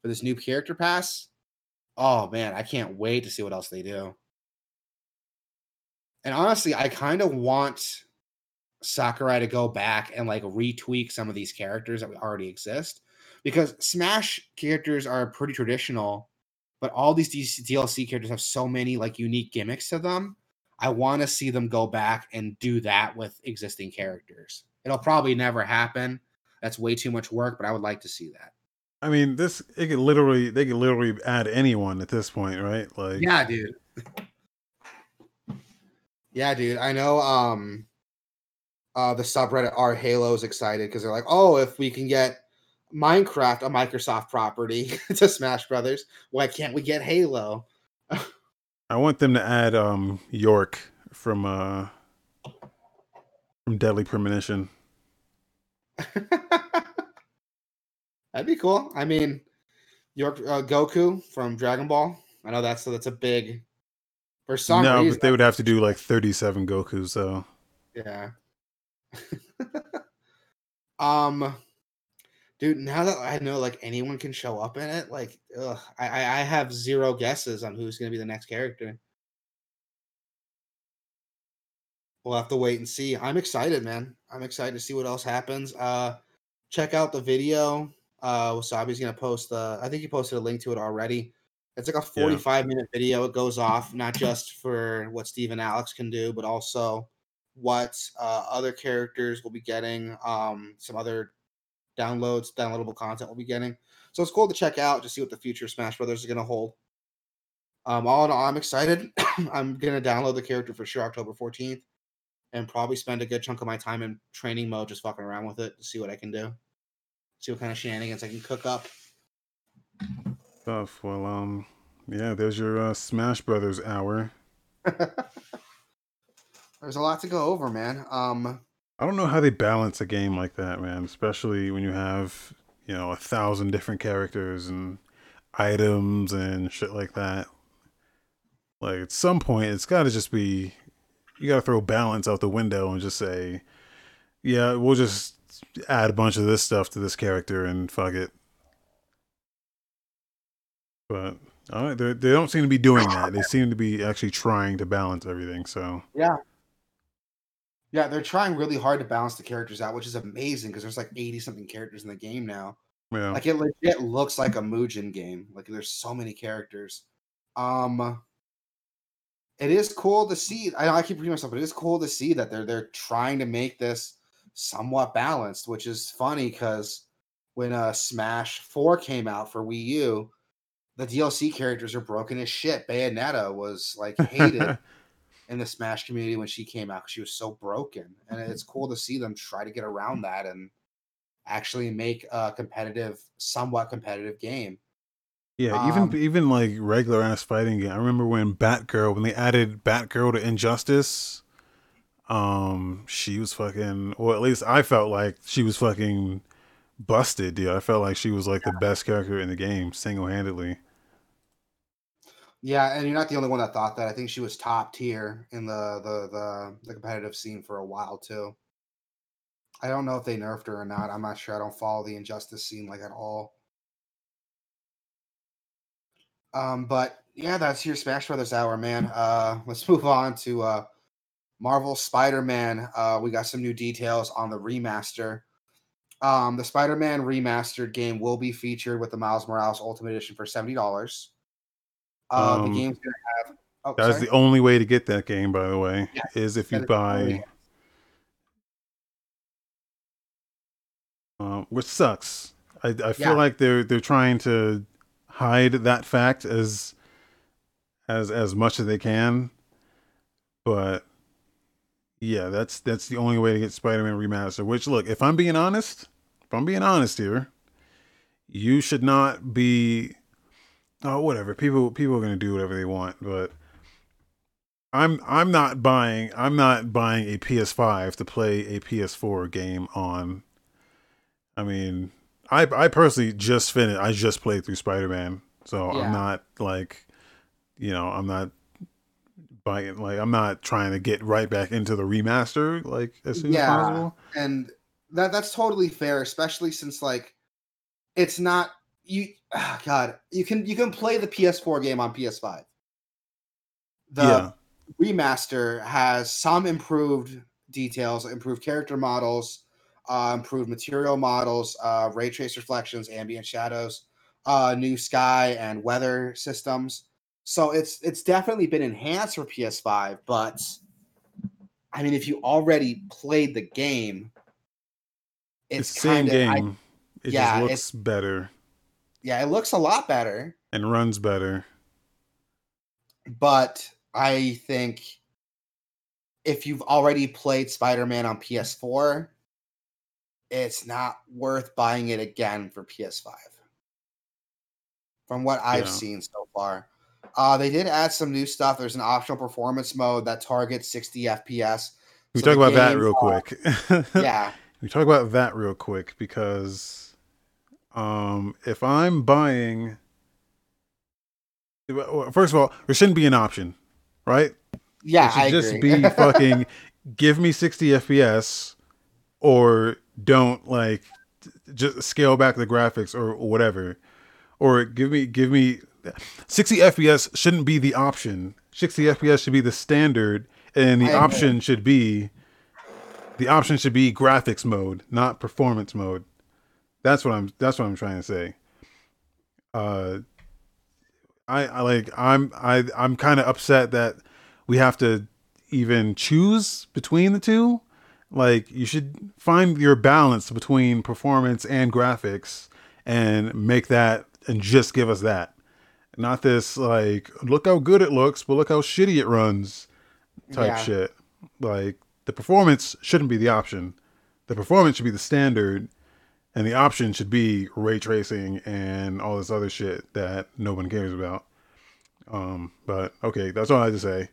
for this new character pass. Oh man, I can't wait to see what else they do. And honestly, I kind of want Sakurai to go back and like retweak some of these characters that already exist because Smash characters are pretty traditional, but all these DLC characters have so many like unique gimmicks to them. I want to see them go back and do that with existing characters. It'll probably never happen. That's way too much work, but I would like to see that. I mean, this it could literally they could literally add anyone at this point, right? Like, Yeah, dude. Yeah, dude. I know um uh the subreddit R Halo's excited because they're like, oh, if we can get Minecraft, a Microsoft property, to Smash Brothers, why can't we get Halo? I want them to add um York from uh from Deadly Premonition. That'd be cool. I mean, York uh, Goku from Dragon Ball. I know that's that's a big For some no, reason, but they would have to do like 37 Goku. So yeah. um, dude, now that I know like anyone can show up in it, like, ugh, I I have zero guesses on who's gonna be the next character. We'll have to wait and see. I'm excited, man. I'm excited to see what else happens. Uh, check out the video. Uh, Wasabi's gonna post the. I think he posted a link to it already. It's like a 45 minute video. It goes off not just for what Steve and Alex can do, but also what uh, other characters will be getting. Um, some other downloads, downloadable content we'll be getting. So it's cool to check out to see what the future Smash Brothers is gonna hold. Um, all in all, I'm excited. I'm gonna download the character for sure October 14th and probably spend a good chunk of my time in training mode just fucking around with it to see what I can do. See what kind of shenanigans I can cook up. tough. Well, um, yeah, there's your uh, Smash Brothers hour. There's a lot to go over, man. Um, I don't know how they balance a game like that, man. Especially when you have you know a thousand different characters and items and shit like that. Like at some point, it's got to just be you got to throw balance out the window and just say, yeah, we'll just add a bunch of this stuff to this character and fuck it. But uh, they they don't seem to be doing that. They seem to be actually trying to balance everything. So yeah. Yeah, they're trying really hard to balance the characters out, which is amazing because there's like 80 something characters in the game now. yeah, Like it legit looks like a Mugen game. Like there's so many characters. Um it is cool to see. I I keep repeating myself, but it is cool to see that they're they're trying to make this somewhat balanced, which is funny because when uh Smash 4 came out for Wii U, the DLC characters are broken as shit. Bayonetta was like hated in the Smash community when she came out she was so broken. And it's cool to see them try to get around that and actually make a competitive, somewhat competitive game. Yeah, even Um, even like regular ass fighting game. I remember when Batgirl when they added Batgirl to Injustice, um, she was fucking or at least I felt like she was fucking busted, dude. I felt like she was like the best character in the game, single handedly. Yeah, and you're not the only one that thought that. I think she was top tier in the the the, the competitive scene for a while too. I don't know if they nerfed her or not. I'm not sure. I don't follow the injustice scene like at all. Um, but yeah, that's your Smash Brothers hour, man. Uh, let's move on to uh, Marvel Spider-Man. Uh, we got some new details on the remaster. Um, the Spider-Man remastered game will be featured with the Miles Morales Ultimate Edition for seventy dollars. Uh, Um, the game's gonna have. Oh, That's sorry. the only way to get that game, by the way, Yeah, is if you buy, uh, which sucks. I, I feel Yeah. like they're they're trying to hide that fact as as as much as they can, but yeah, that's that's the only way to get Spider-Man remastered. Which look, if I'm being honest, if I'm being honest here, you should not be. Oh, whatever. People people are gonna do whatever they want, but I'm I'm not buying I'm not buying a PS5 to play a PS4 game on. I mean, I I personally just finished. I just played through Spider Man, so Yeah. I'm not like, you know, I'm not buying like I'm not trying to get right back into the remaster like as soon Yeah. as possible. and that that's totally fair, especially since like it's not you. ah, God, you can you can play the PS4 game on PS5. The yeah, remaster has some improved details, improved character models, uh, improved material models, uh, ray trace reflections, ambient shadows, uh, new sky and weather systems. So it's it's definitely been enhanced for PS5, but I mean, if you already played the game, it's, it's, the same kind of game. it yeah, just looks better yeah, it looks a lot better. and runs better. but I think if you've already played Spider-Man on PS4, it's not worth buying it again for PS5. From what I've Yeah. seen so far. Uh, they did add some new stuff. There's an optional performance mode that targets 60 FPS. We So talk about that real uh, quick. Yeah. we talk about that real quick because um if i'm buying first of all there shouldn't be an option right? Yeah, it should I just agree. be fucking give me 60 FPS or don't like just scale back the graphics or whatever. Or give me give me 60 FPS shouldn't be the option. 60 FPS should be the standard and the I agree. option should be the option should be graphics mode, not performance mode. That's what I'm that's what I'm trying to say. Uh I, I like I'm I I'm kind of upset that we have to even choose between the two. Like you should find your balance between performance and graphics and make that and just give us that. Not this like look how good it looks, but look how shitty it runs type Yeah. shit. Like the performance shouldn't be the option. The performance should be the standard and the option should be ray tracing and all this other shit that no one cares about. Um, but okay, that's all I had to say.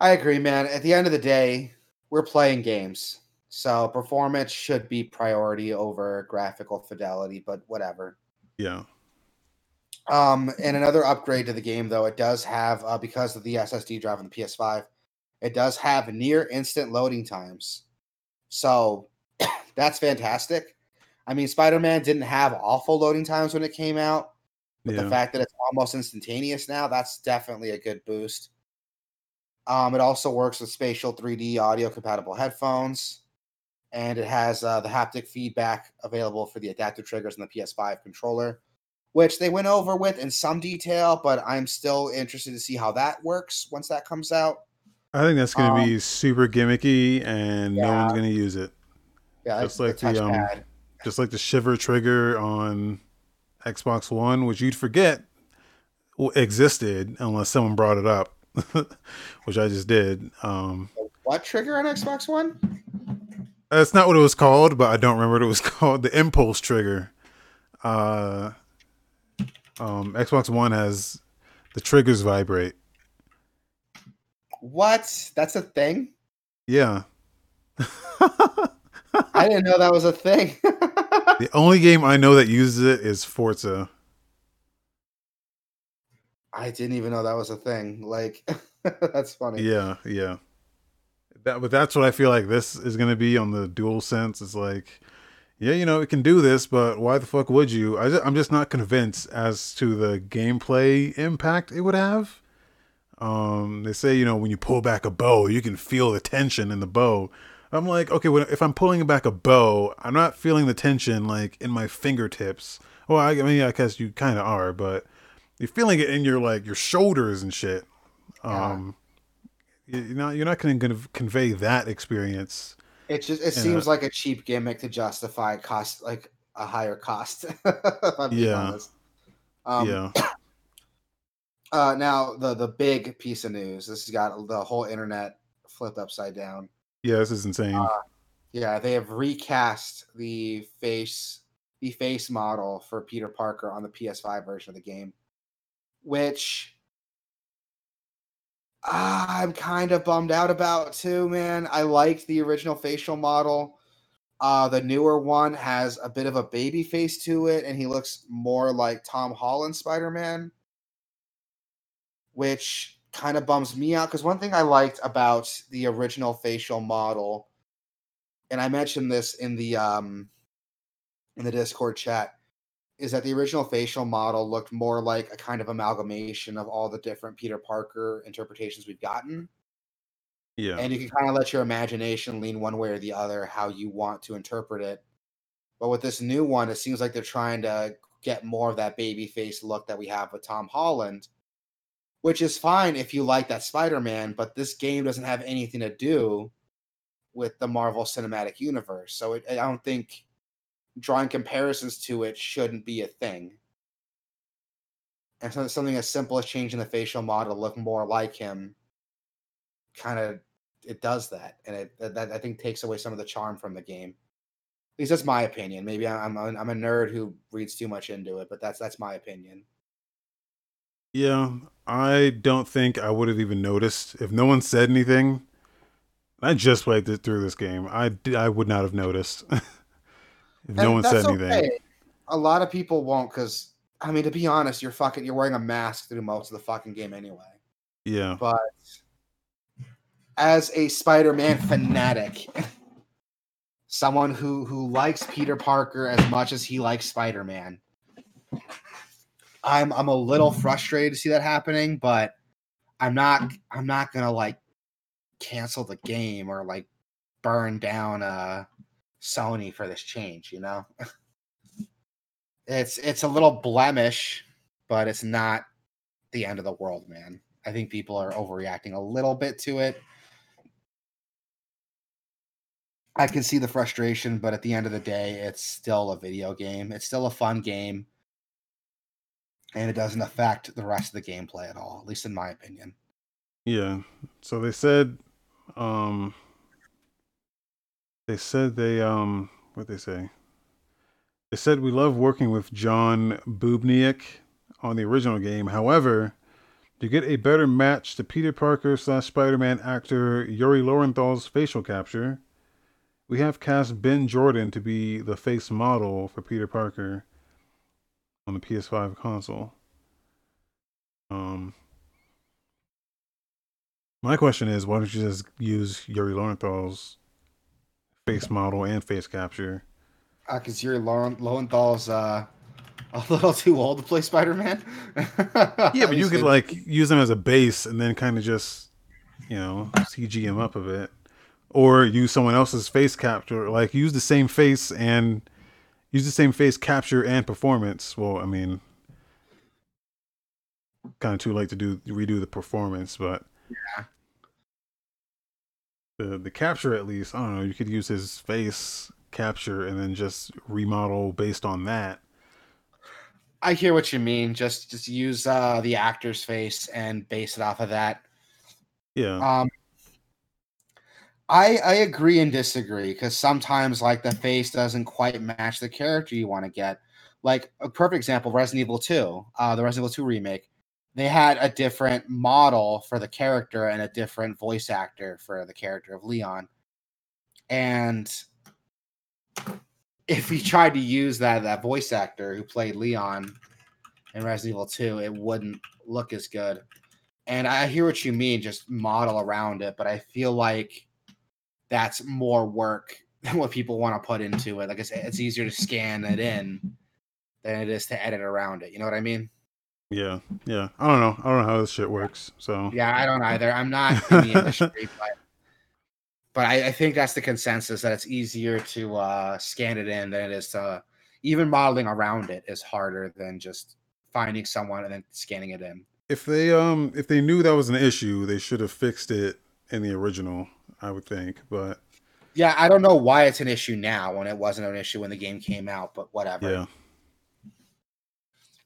I agree, man. At the end of the day, we're playing games. So performance should be priority over graphical fidelity, but whatever. Yeah. Um, and another upgrade to the game, though, it does have uh, because of the SSD drive on the PS5, it does have near instant loading times. So that's fantastic. I mean, Spider Man didn't have awful loading times when it came out, but Yeah. the fact that it's almost instantaneous now, that's definitely a good boost. Um, it also works with spatial 3D audio compatible headphones, and it has uh, the haptic feedback available for the adaptive triggers in the PS5 controller, which they went over with in some detail, but I'm still interested to see how that works once that comes out. I think that's gonna Um, be super gimmicky and no one's gonna use it. Yeah, Just like, the the, um. Just like the shiver trigger on Xbox One, which you'd forget existed unless someone brought it up, which I just did. Um, what trigger on Xbox One? That's not what it was called, but I don't remember what it was called. The impulse trigger. Uh, um, Xbox One has the triggers vibrate. What? That's a thing? Yeah. I didn't know that was a thing. the only game I know that uses it is Forza. I didn't even know that was a thing. Like, that's funny. Yeah, yeah. That, but that's what I feel like this is going to be on the dual sense. It's like, yeah, you know, it can do this, but why the fuck would you? I just, I'm just not convinced as to the gameplay impact it would have. Um, they say, you know, when you pull back a bow, you can feel the tension in the bow. I'm like, okay, when, if I'm pulling back a bow, I'm not feeling the tension like in my fingertips. Well, I, I mean, I guess you kind of are, but you're feeling it in your like your shoulders and shit. Yeah. Um, you- you're not you're not going to convey that experience. It just it Yeah. seems like a cheap gimmick to justify cost like a higher cost. Yeah. Um, yeah, Uh, now the the big piece of news. This has got the whole internet flipped upside down. Yeah, this is insane. Uh, Yeah, they have recast the face the face model for Peter Parker on the PS5 version of the game, which I'm kind of bummed out about too, man. I liked the original facial model. Uh, the newer one has a bit of a baby face to it, and he looks more like Tom Holland Spider Man, which kind of bums me out because one thing I liked about the original facial model, and I mentioned this in the um in the Discord chat, is that the original facial model looked more like a kind of amalgamation of all the different Peter Parker interpretations we've gotten. Yeah, and you can kind of let your imagination lean one way or the other how you want to interpret it. But with this new one, it seems like they're trying to get more of that baby face look that we have with Tom Holland, which is fine if you like that Spider-Man, but this game doesn't have anything to do with the Marvel Cinematic Universe. So it, I don't think drawing comparisons to it shouldn't be a thing. And so something as simple as changing the facial model to look more like him kind of it does that and it that, i think takes away some of the charm from the game at least that's my opinion maybe i'm, I'm a nerd who reads too much into it but that's that's my opinion yeah. I don't think I would have even noticed if no one said anything. I just played it through this game. I d- I would not have noticed if no one said anything. okay. a lot of people won't because I mean, to be honest, you're fucking you're wearing a mask through most of the fucking game anyway. Yeah. But as a Spider-Man fanatic, someone who who likes Peter Parker as much as he likes Spider-Man, I'm I'm a little frustrated to see that happening, but I'm not I'm not gonna like cancel the game or like burn down uh Sony for this change, you know? it's it's a little blemish, but it's not the end of the world, man. I think people are overreacting a little bit to it. I can see the frustration, but at the end of the day, it's still a video game. It's still a fun game. And it doesn't affect the rest of the gameplay at all, at least in my opinion. Yeah. So they said um they said they um what they say? They said we love working with John Bubniak on the original game. However, to get a better match to Peter Parker slash Spider Man actor Yuri Lowenthal's facial capture, we have cast Ben Jordan to be the face model for Peter Parker on the PS5 console. Um, my question is, why don't you just use Yuri Lowenthal's face model and face capture? Because uh, Yuri Lowenthal's uh, a little too old to play Spider Man. yeah, but you could like use him as a base and then kind of just, you know, CG him up a bit, or use someone else's face capture. Like use the same face and use the same face capture and performance. Well, I mean, kind of too late to do redo the performance, but yeah. The the capture at least, I don't know, you could use his face capture and then just remodel based on that. I hear what you mean. Just just use uh, the actor's face and base it off of that. Yeah. Um, I I agree and disagree because sometimes like the face doesn't quite match the character you want to get. Like a perfect example, Resident Evil Two, uh, the Resident Evil Two remake. They had a different model for the character and a different voice actor for the character of Leon. And if you tried to use that that voice actor who played Leon in Resident Evil 2, it wouldn't look as good. And I hear what you mean, just model around it, but I feel like that's more work than what people want to put into it. Like it's, it's easier to scan it in than it is to edit around it. You know what I mean? Yeah, yeah. I don't know. I don't know how this shit works. So yeah, I don't either. I'm not in the industry, but but I, I, think that's the consensus that it's easier to uh, scan it in than it is to even modeling around it is harder than just finding someone and then scanning it in. If they um if they knew that was an issue, they should have fixed it in the original. I would think, but yeah, I don't know why it's an issue now when it wasn't an issue when the game came out, but whatever. Yeah.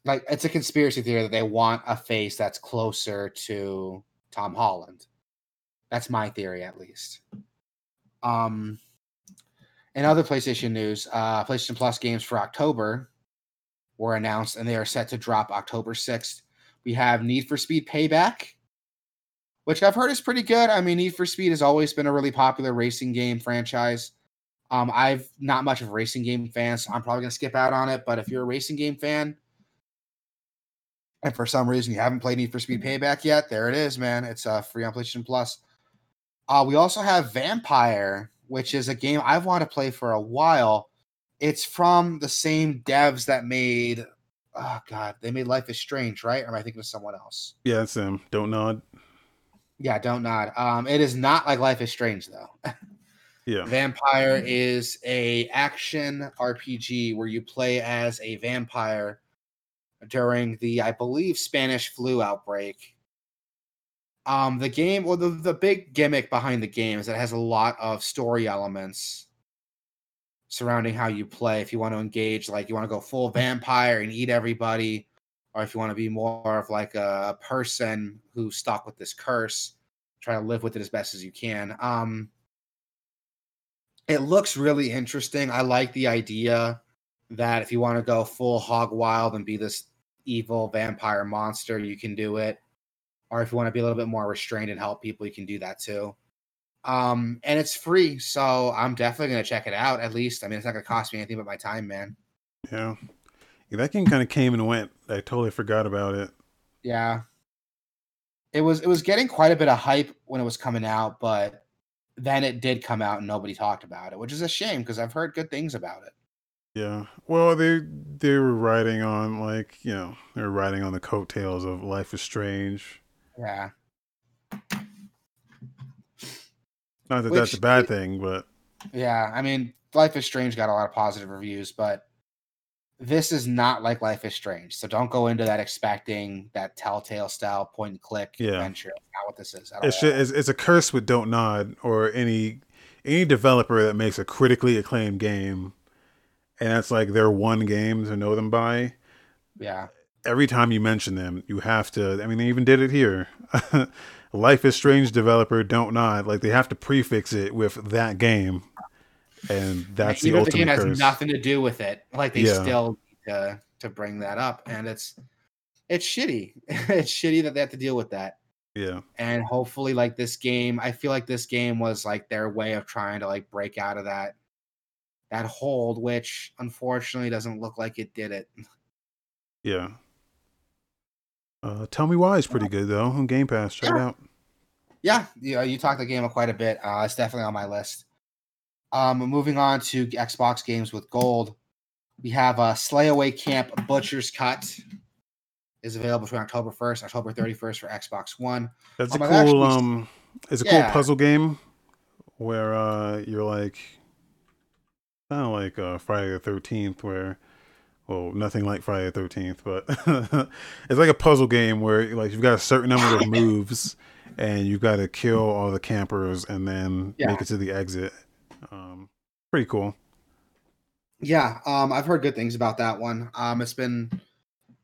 Like it's a conspiracy theory that they want a face that's closer to Tom Holland. That's my theory, at least. Um, in other PlayStation news, uh, PlayStation Plus games for October were announced, and they are set to drop October 6th. We have Need for Speed Payback, which I've heard is pretty good. I mean, Need for Speed has always been a really popular racing game franchise. Um, I've not much of a racing game fan, so I'm probably gonna skip out on it. But if you're a racing game fan, and for some reason you haven't played Need for Speed Payback yet, there it is, man. It's uh, free on PlayStation Plus. Uh, we also have Vampyr, which is a game I've wanted to play for a while. It's from the same devs that made, oh god, they made Life is Strange, right? Or am I thinking of someone else? Yeah, it's them. Don't nod. Yeah, don't nod. Um, it is not like Life is Strange though. yeah. Vampyr is a action RPG where you play as a vampire during the, I believe, Spanish flu outbreak um, the game, well, the, the big gimmick behind the game is that it has a lot of story elements surrounding how you play. If you want to engage, like you want to go full vampire and eat everybody, or if you want to be more of like a person who's stuck with this curse, try to live with it as best as you can. Um, it looks really interesting. I like the idea that if you want to go full hog wild and be this evil vampire monster, you can do it or if you want to be a little bit more restrained and help people, you can do that too. Um, and it's free, so I'm definitely gonna check it out. At least, I mean, it's not gonna cost me anything but my time, man. Yeah, Yeah, that game kind of came and went. I totally forgot about it. Yeah. It was it was getting quite a bit of hype when it was coming out, but then it did come out and nobody talked about it, which is a shame because I've heard good things about it. Yeah. Well, they they were riding on like you know they were riding on the coattails of Life is Strange. Yeah. Not that Which that's a bad it- thing, but Yeah, I mean, Life is Strange got a lot of positive reviews, but this is not like Life is Strange. So don't go into that expecting that Telltale style point and click Yeah. adventure. That's not what this is. It's, all. ju- it's it's a curse with Don't Nod or any any developer that makes a critically acclaimed game, and that's like their one game to know them by. yeah, Every time you mention them, you have to. I mean, they even did it here. Life is Strange developer Don't Nod. Like they have to prefix it with that game, and that's the the game ultimate has nothing to do with it. Like they Yeah. still need to to bring that up, and it's it's shitty. it's shitty that they have to deal with that. Yeah, And hopefully, like this game, I feel like this game was like their way of trying to like break out of that that hold, which unfortunately doesn't look like it did it. yeah. Uh, Tell Me Why is pretty good though on Game Pass. Check it out. Yeah, you, you talked the game quite a bit. Uh, it's definitely on my list. Um, moving on to Xbox games with gold, we have uh, Slayaway Camp Butcher's Cut is available between October 1st, October 31st for Xbox One. That's Um, a cool um it's a Yeah. cool puzzle game where uh you're like kind of like uh Friday the 13th where well nothing like Friday the 13th but it's like a puzzle game where like you've got a certain number of moves and you've got to kill all the campers and then Yeah. make it to the exit. Um pretty cool. Yeah, um, I've heard good things about that one. Um, it's been,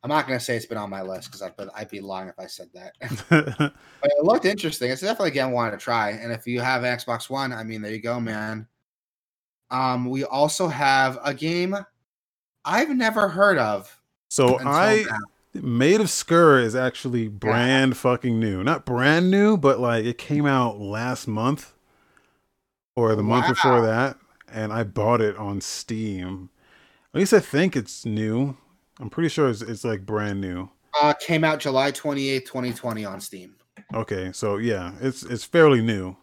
I'm not gonna say it's been on my list because I'd, I'd be lying if I said that. but it looked interesting. It's definitely a game I wanted to try. And if you have an Xbox One, I mean, there you go, man. Um, we also have a game I've never heard of. so I now. Maid of Sker is actually brand fucking new. Not brand new, but like it came out last month or the month before that, and I bought it on Steam. At least I think it's new. I'm pretty sure it's, it's like brand new. uh, came out July 28th, 2020 on Steam. Okay, so yeah, it's it's fairly new,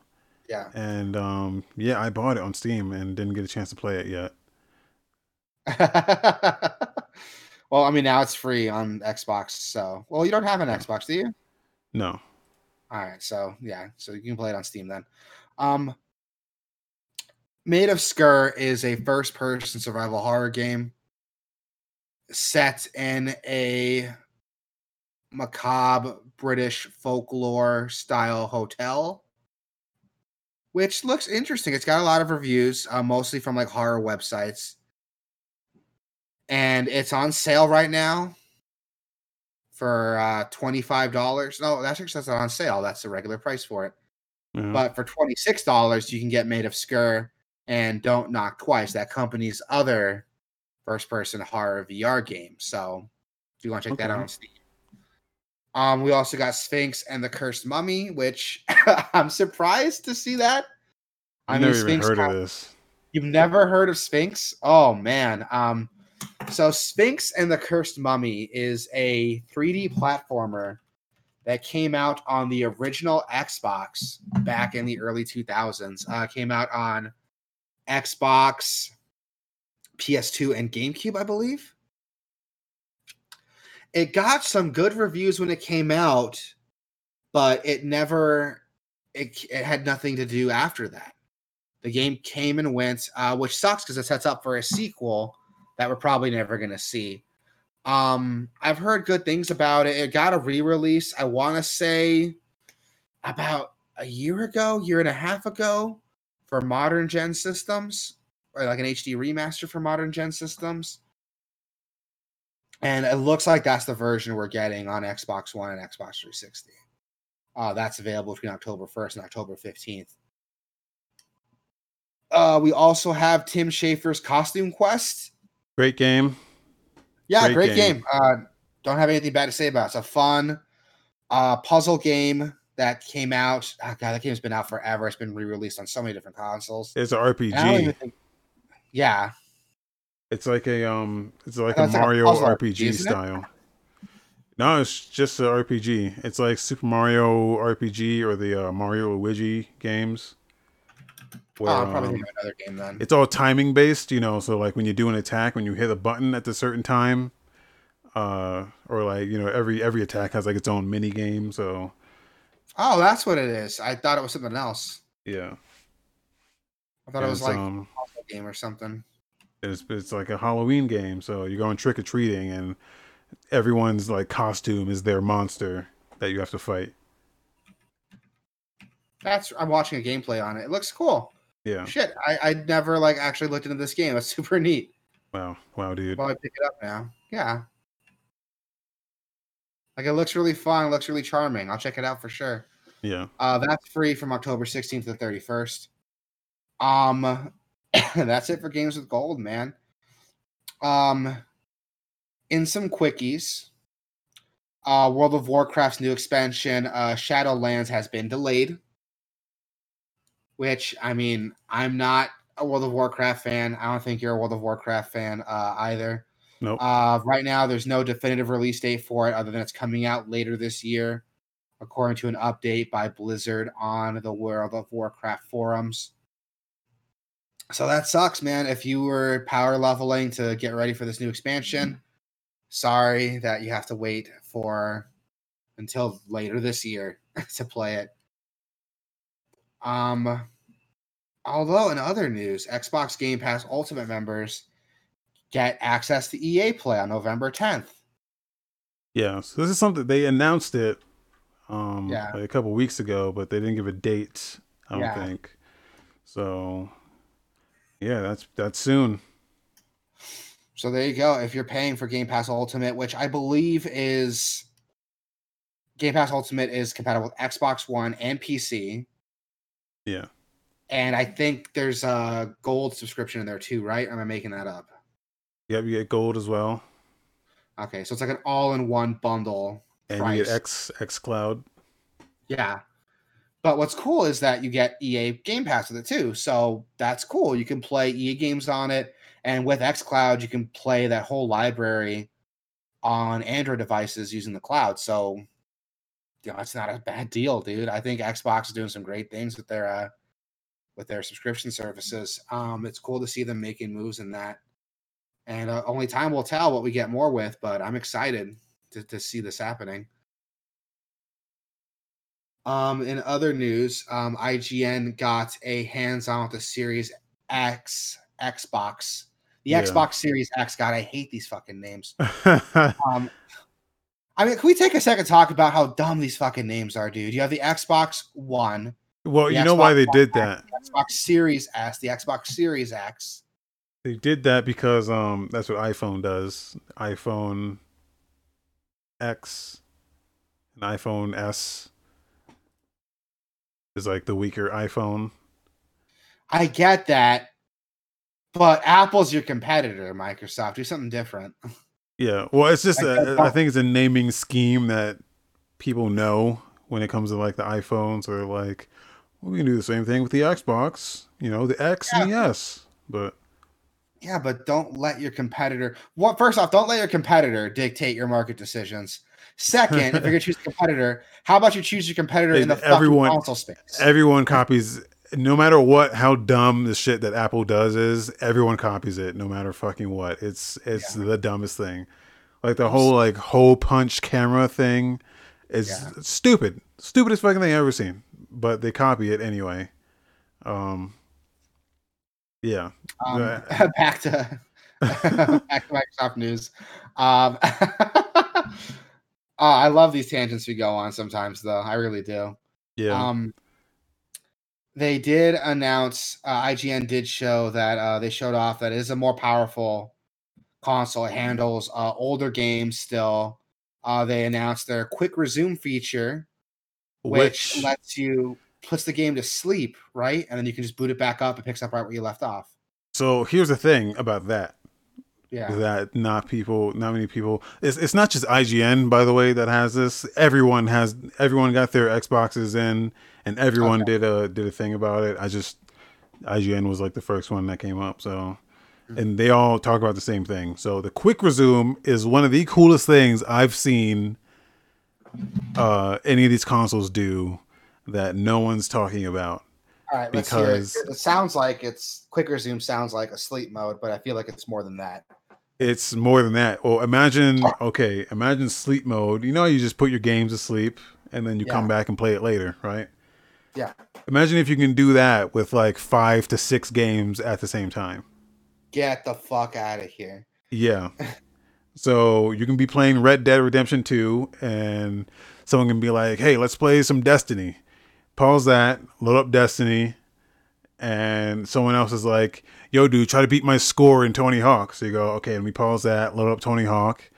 Yeah. and um yeah, I bought it on Steam and didn't get a chance to play it yet. well, I mean, now it's free on Xbox. So, well, you don't have an Xbox, do you? No, All right, so yeah, so you can play it on Steam then. Um, Maid of Sker is a first-person survival horror game set in a macabre British folklore style hotel, which looks interesting. It's got a lot of reviews, uh, mostly from like horror websites, and it's on sale right now for uh, $25. No, that's actually that's not on sale. That's the regular price for it. Yeah. But for $26, you can get Maid of Sker and Don't Knock Twice, that company's other first person horror VR game. So if you want to check that out on Steam. Um, we also got Sphinx and the Cursed Mummy, which I'm surprised to see that. I I never mean, even Sphinx heard got- of this. You've never heard of Sphinx? Oh man. Um so Sphinx and the Cursed Mummy is a 3D platformer that came out on the original Xbox back in the early 2000s. Uh came out on Xbox, PS2 and GameCube, I believe. It got some good reviews when it came out, but it never it, it had nothing to do after that. The game came and went, uh, which sucks because it sets up for a sequel that we're probably never going to see. Um, I've heard good things about it. It got a re-release. I want to say about a year ago, year and a half ago, for modern gen systems, or like an HD remaster for modern gen systems. And it looks like that's the version we're getting on Xbox One and Xbox 360. Uh, that's available between October 1st and October 15th. Uh, we also have Tim Schafer's Costume Quest. Great game. Yeah, Great great, game. game. Uh, don't have anything bad to say about it. It's a fun uh, puzzle game that came out. Oh God, that game's been out forever. It's been re-released on so many different consoles. It's an And I don't even RPG. think- yeah, It's like a um, it's like Oh, a it's like a Mario RPG isn't it? style. No, it's just an RPG. It's like Super Mario RPG or the uh, Mario Luigi games. Where, oh, probably um, another game then. it's all timing based, you know. So like when you do an attack, when you hit a button at a certain time, uh, or like you know every every attack has like its own mini game. So Oh, that's what it is. I thought it was something else. yeah, I thought it was it's, like um, a game or something. it's it's like a Halloween game. So you're going trick or treating, and everyone's like costume is their monster that you have to fight. That's I'm watching a gameplay on it. It looks cool. Yeah. Shit, I I never like actually looked into this game. It's super neat. Wow. Wow, dude. Well, I pick it up now. Yeah. Like it looks really fun. It looks really charming. I'll check it out for sure. Yeah. Uh, that's free from October 16th to the 31st. Um, that's it for games with gold, man. Um, in some quickies, uh, World of Warcraft's new expansion, uh, Shadowlands, has been delayed. Which I mean, I'm not a World of Warcraft fan. I don't think you're a World of Warcraft fan uh, either. Nope. Uh, right now, there's no definitive release date for it, other than it's coming out later this year, according to an update by Blizzard on the World of Warcraft forums. So that sucks, man. If you were power leveling to get ready for this new expansion, sorry that you have to wait for until later this year to play it. Um, although in other news, Xbox Game Pass Ultimate members get access to EA Play on November 10th. Yeah. So this is something they announced it um Yeah. like a couple weeks ago, but they didn't give a date, I don't Yeah. think. So yeah, that's that's soon. So there you go. If you're paying for Game Pass Ultimate, which I believe is Game Pass Ultimate is compatible with Xbox One and PC. Yeah. And I think there's a gold subscription in there too, right? Or am I making that up? Yep, you get gold as well. Okay, so it's like an all-in-one bundle. And price. you get X X Cloud. Yeah. But what's cool is that you get EA Game Pass with it too. So that's cool. You can play EA games on it. And with X Cloud, you can play that whole library on Android devices using the cloud. So, you know, it's not a bad deal, dude. I think Xbox is doing some great things with their uh with their subscription services. Um, it's cool to see them making moves in that. And uh, only time will tell what we get more with, but I'm excited to, to see this happening. Um, in other news, um, IGN got a hands-on with the Series X Xbox. The Yeah. Xbox Series X. God, I hate these fucking names. Um, I mean, can we take a second to talk about how dumb these fucking names are, dude? You have the Xbox One, well, you know why they One did X, that? the Xbox Series S, the Xbox Series X. They did that because um that's what iPhone does. iPhone X and iPhone S is like the weaker iPhone. I get that, but Apple's your competitor, Microsoft. Do something different. Yeah. Well, it's just I think it's a naming scheme that people know when it comes to like the iPhones or like well, we can do the same thing with the Xbox, you know, the X and the S. But Yeah, but don't let your competitor. What first off, don't let your competitor dictate your market decisions. Second, if you're gonna choose a competitor, how about you choose your competitor Hey, in the everyone- fucking console space? everyone copies no matter what how dumb the shit that Apple does is, everyone copies it no matter fucking what. It's it's the dumbest thing. Like the whole like hole punch camera thing is Yeah. stupid. Stupidest fucking thing I've ever seen. But they copy it anyway. Um yeah. Um, back to back to Microsoft news. Um, uh, I love these tangents we go on sometimes, though. I really do. Yeah. Um, they did announce. Uh, IGN did show that uh, they showed off that it is a more powerful console. It handles uh, older games still. Uh, they announced their quick resume feature, which, which lets you puts the game to sleep, right? And then you can just boot it back up. It picks up right where you left off. so here's the thing about that. Yeah. that not people not many people it's, it's not just ign by the way that has this everyone has everyone got their xboxes in and everyone Okay. did a did a thing about it i just ign was like the first one that came up so and they all talk about the same thing. So the quick resume is one of the coolest things I've seen uh, any of these consoles do that no one's talking about. All right, because it. it sounds like it's quick resume sounds like a sleep mode, but I feel like it's more than that. It's more than that. Well, imagine okay, imagine sleep mode. You know, you just put your games to sleep and then you yeah. come back and play it later, right? Yeah. Imagine if you can do that with like five to six games at the same time. Get the fuck out of here. Yeah. so you can be playing Red Dead Redemption 2 and someone can be like, hey, let's play some Destiny. Pause that, load up Destiny, and someone else is like, yo, dude, try to beat my score in Tony Hawk. So you go, okay, let me pause that, load up Tony Hawk,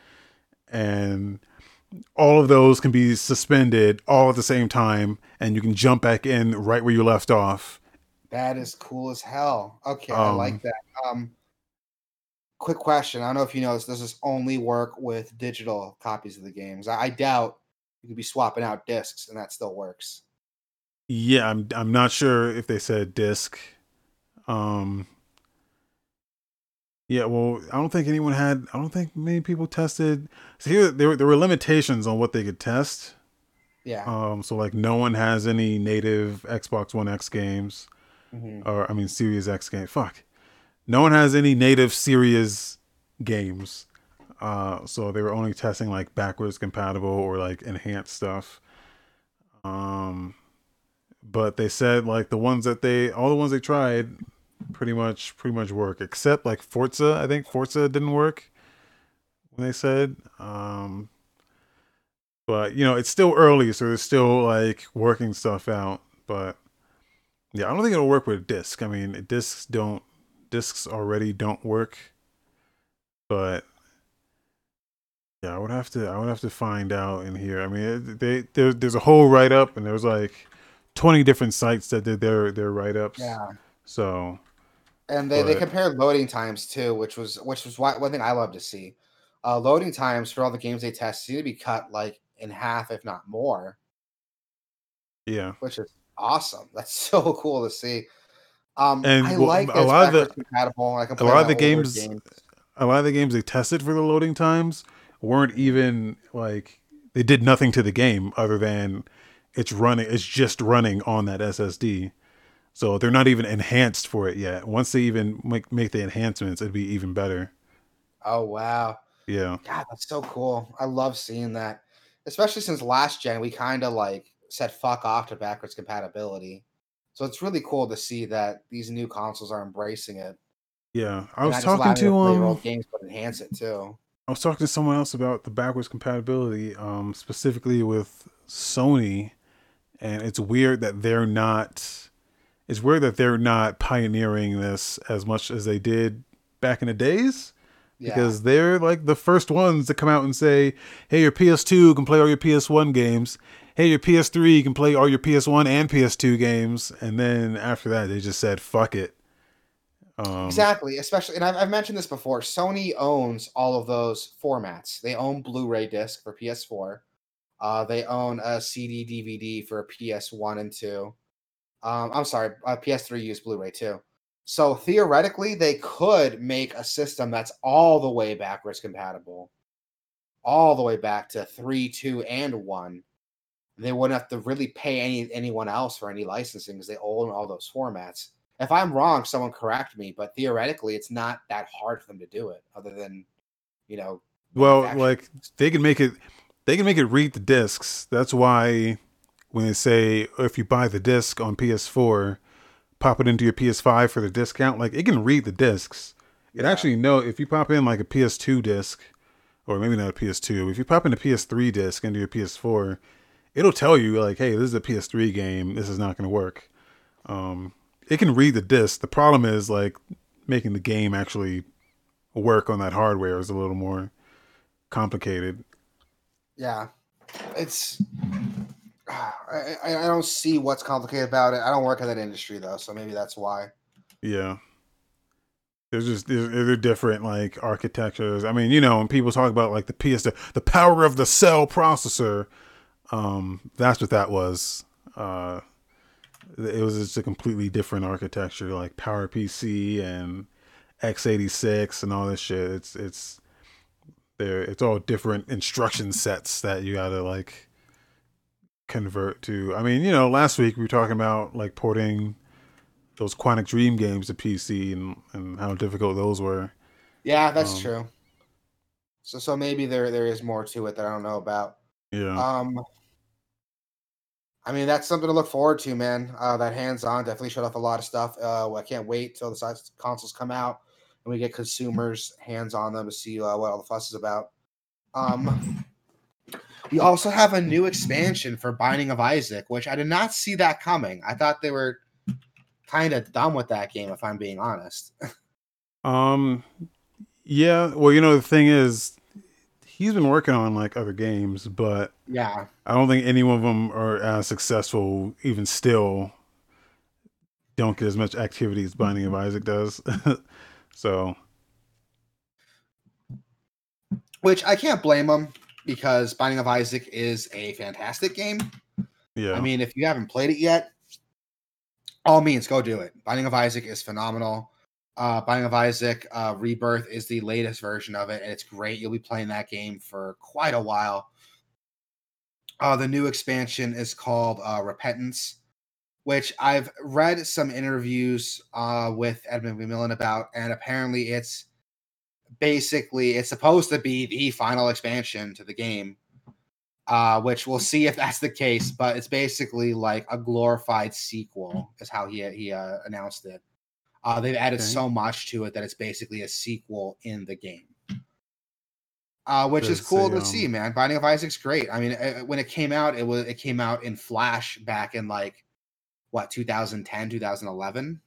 and all of those can be suspended all at the same time, and you can jump back in right where you left off. That is cool as hell. Okay, um, I like um, that. Um, quick question. I don't know if you know this. Does this only work with digital copies of the games? I, I doubt you could be swapping out discs and that still works. Yeah, I'm. I'm not sure if they said disc. Um. Yeah, well, I don't think anyone had. I don't think many people tested. So here, there there were limitations on what they could test. Yeah. Um. So like, no one has any native Xbox One X games, mm-hmm. or I mean, Series X game. Fuck no one has any native Series games. Uh, so they were only testing like backwards compatible or like enhanced stuff. Um, but they said like the ones that they all the ones they tried pretty much pretty much work except like Forza. I think Forza didn't work when they said. Um, but you know it's still early, so they're still like working stuff out. But yeah, I don't think it'll work with a disc. I mean, discs don't discs already don't work. But yeah, I would have to I would have to find out in here. I mean, they there, there's a whole write up and there's like 20 different sites that did their their write ups. Yeah. So and they, but, they compared loading times too, which was which was one thing I love to see. Uh, loading times for all the games they test seem to be cut like in half, if not more. Yeah, which is awesome. That's so cool to see. Um, and I well, like a lot of the compatible. I can a lot of the games, games, a lot of the games they tested for the loading times weren't even like they did nothing to the game other than it's running. It's just running on that SSD. So they're not even enhanced for it yet. Once they even make make the enhancements, it'd be even better. Oh wow! Yeah, God, that's so cool. I love seeing that, especially since last gen we kind of like said fuck off to backwards compatibility. So it's really cool to see that these new consoles are embracing it. Yeah, I was talking to um games, but enhance it too. I was talking to someone else about the backwards compatibility, um, specifically with Sony, and it's weird that they're not. It's weird that they're not pioneering this as much as they did back in the days, yeah. because they're like the first ones to come out and say, "Hey, your PS2 can play all your PS1 games, hey, your PS3 can play all your PS1 and PS2 games, and then after that, they just said, fuck it. Um, exactly, especially, and I've, I've, mentioned this before. Sony owns all of those formats. They own Blu-ray disc for PS4. Uh, they own a CD DVD for PS1 and 2. Um, I'm sorry, uh, PS3 used Blu-ray too. So theoretically, they could make a system that's all the way backwards compatible, all the way back to three, two, and one they wouldn't have to really pay any anyone else for any licensing because they own all those formats. If I'm wrong, someone correct me, but theoretically, it's not that hard for them to do it, other than, you know. Well, like they can make it, they can make it read the discs. That's why when they say if you buy the disc on PS4, pop it into your PS5 for the discount, like it can read the discs. It yeah. actually know if you pop in like a PS2 disc, or maybe not a PS2, if you pop in a PS3 disc into your PS4, it'll tell you like, hey, this is a PS3 game. This is not going to work. Um, it can read the disc. The problem is like making the game actually work on that hardware is a little more complicated. Yeah, it's. I, I don't see what's complicated about it. I don't work in that industry though, so maybe that's why. Yeah. There's just there's, they're different like architectures. I mean, you know, when people talk about like the PS, the, power of the cell processor, um, that's what that was. Uh, it was just a completely different architecture, like PowerPC and x86 and all this shit. It's it's there. It's all different instruction sets that you gotta like convert to. I mean, you know, last week we were talking about like porting those Quantic Dream games to PC and and how difficult those were. Yeah, that's Um, true. So so maybe there there is more to it that I don't know about. Yeah. Um, I mean that's something to look forward to, man. Uh, that hands on definitely showed off a lot of stuff. Uh, I can't wait till the size consoles come out and we get consumers hands on them to see uh, what all the fuss is about. Um, we also have a new expansion for Binding of Isaac, which I did not see that coming. I thought they were kind of done with that game, if I'm being honest. Um, yeah. Well, you know, the thing is, he's been working on like other games, but yeah, I don't think any of them are as successful. Even still, don't get as much activity as Binding of Isaac does. so which I can't blame them because Binding of Isaac is a fantastic game. yeah, I mean, if you haven't played it yet, all means go do it. Binding of Isaac is phenomenal. Uh, Binding of Isaac uh, Rebirth is the latest version of it, and it's great. You'll be playing that game for quite a while. Uh, the new expansion is called uh, Repentance, which I've read some interviews uh, with Edmund McMillen about, and apparently it's basically it's supposed to be the final expansion to the game uh, which we'll see if that's the case. But it's basically like a glorified sequel, is how he he uh, announced it. Uh, they've added Okay. so much to it that it's basically a sequel in the game, uh, which is cool a, to um, see. Man, Binding of Isaac's great. I mean, uh, when it came out, it was it came out in Flash back in like what 2010, 2011.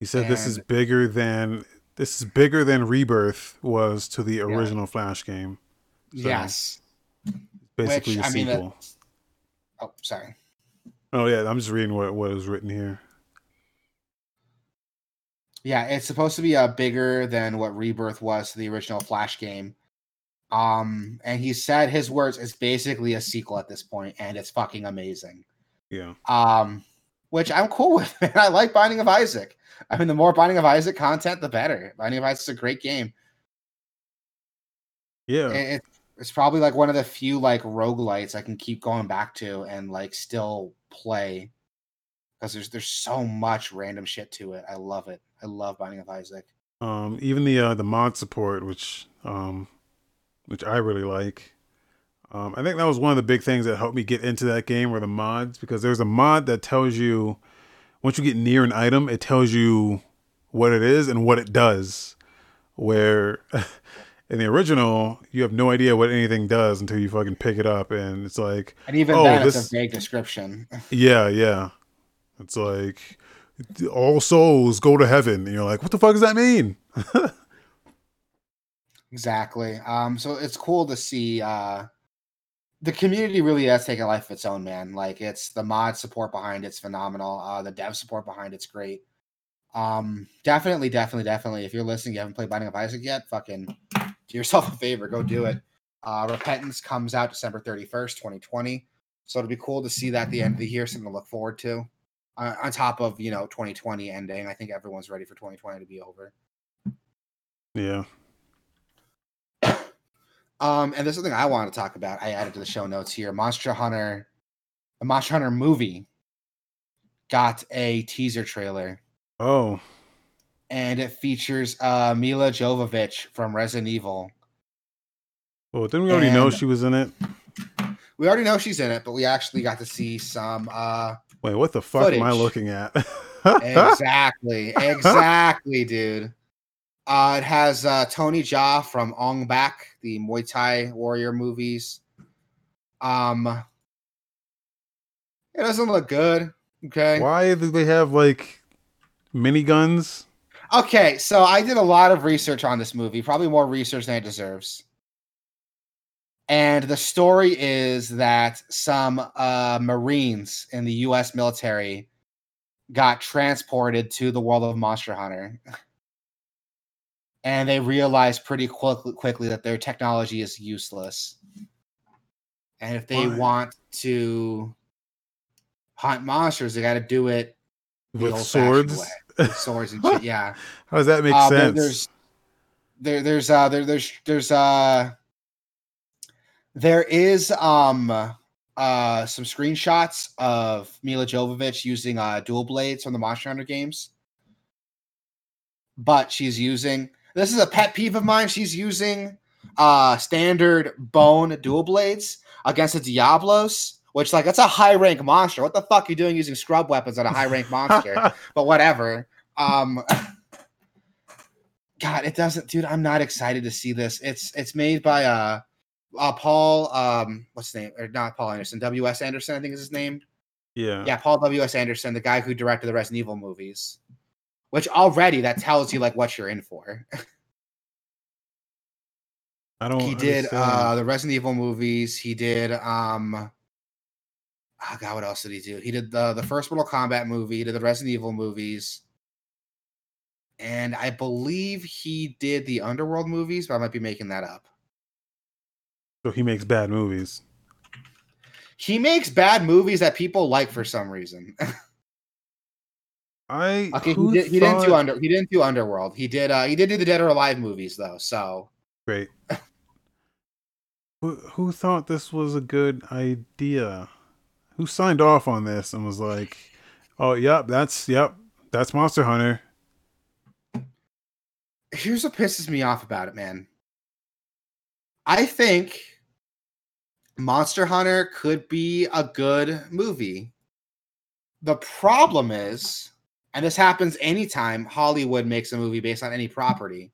he said this is bigger than this is bigger than Rebirth was to the Yeah. original Flash game. So- yes. Basically, Which, a I mean, sequel. that's- Oh, sorry. Oh yeah, I'm just reading what what is written here. Yeah, it's supposed to be uh, bigger than what Rebirth was to the original Flash game. Um, and he said his words is basically a sequel at this point, and it's fucking amazing. Yeah, Um, which I'm cool with. Man. I like Binding of Isaac. I mean, the more Binding of Isaac content, the better. Binding of Isaac's a great game. yeah. It, it- it's probably like one of the few like roguelites I can keep going back to and like still play because there's there's so much random shit to it. I love it. I love Binding of Isaac. Um, even the uh, the mod support, which um, which I really like. Um, I think that was one of the big things that helped me get into that game were the mods because there's a mod that tells you once you get near an item, it tells you what it is and what it does. Where in the original, you have no idea what anything does until you fucking pick it up, and it's like, And even Oh, then, this- it's a vague description. yeah, yeah. It's like all souls go to heaven, and you're like, what the fuck does that mean? exactly. Um, so it's cool to see. Uh, the community really has taken a life of its own, man. Like it's the mod support behind it's phenomenal. Uh, the dev support behind it's great. Um, definitely, definitely, definitely. If you're listening, you haven't played Binding of Isaac yet, fucking do yourself a favor, go do it. Uh, Repentance comes out December 31st, 2020. So it'll be cool to see that at the end of the year, something to look forward to. Uh, on top of you know 2020 ending, I think everyone's ready for 2020 to be over. Yeah. Um, and there's something I want to talk about. I added to the show notes here. Monster Hunter, the Monster Hunter movie, got a teaser trailer, Oh, and it features uh, Milla Jovovich from Resident Evil. Oh, didn't we already know she was in it? We already know she's in it, but we actually got to see some. Uh, Wait, what the fuck am I looking at? exactly, exactly, dude. Uh, it has uh, Tony Jaa from Ong Bak, the Muay Thai warrior movies. Um, it doesn't look good. Okay. Why do they have like miniguns? Okay, so I did a lot of research on this movie, probably more research than it deserves. And the story is that some uh, Marines in the US military got transported to the world of Monster Hunter. And they realize pretty quickly, quickly that their technology is useless. And if they Why? want to hunt monsters, they got to do it With swords? way. swords and shit. Yeah. How does that make Uh, sense? there's there there's uh there, there's there's uh there is um uh some screenshots of Milla Jovovich using uh dual blades from the Monster Hunter games. But she's using this is a pet peeve of mine. She's using uh standard bone dual blades against the Diablos, which like that's a high rank monster. What the fuck are you doing using scrub weapons on a high rank monster? but whatever. Um God, it doesn't, dude. I'm not excited to see this. It's it's made by uh, uh Paul um what's his name or not Paul Anderson W S Anderson I think is his name. yeah. Yeah, Paul W S Anderson, the guy who directed the Resident Evil movies. Which already that tells you like what you're in for. I don't. he did uh the Resident Evil movies. He did um oh god, what else did he do? He did the the first Mortal Kombat movie, he did the Resident Evil movies. And I believe he did the Underworld movies, but I might be making that up. so he makes bad movies. He makes bad movies that people like for some reason. I okay, he, did, he didn't do under he didn't do Underworld. He did uh he did do the Dead or Alive movies though. So Great. who, who thought this was a good idea? Who signed off on this and was like, "Oh, yep, that's yep, that's Monster Hunter." here's what pisses me off about it, man. I think Monster Hunter could be a good movie. The problem is, and this happens anytime Hollywood makes a movie based on any property,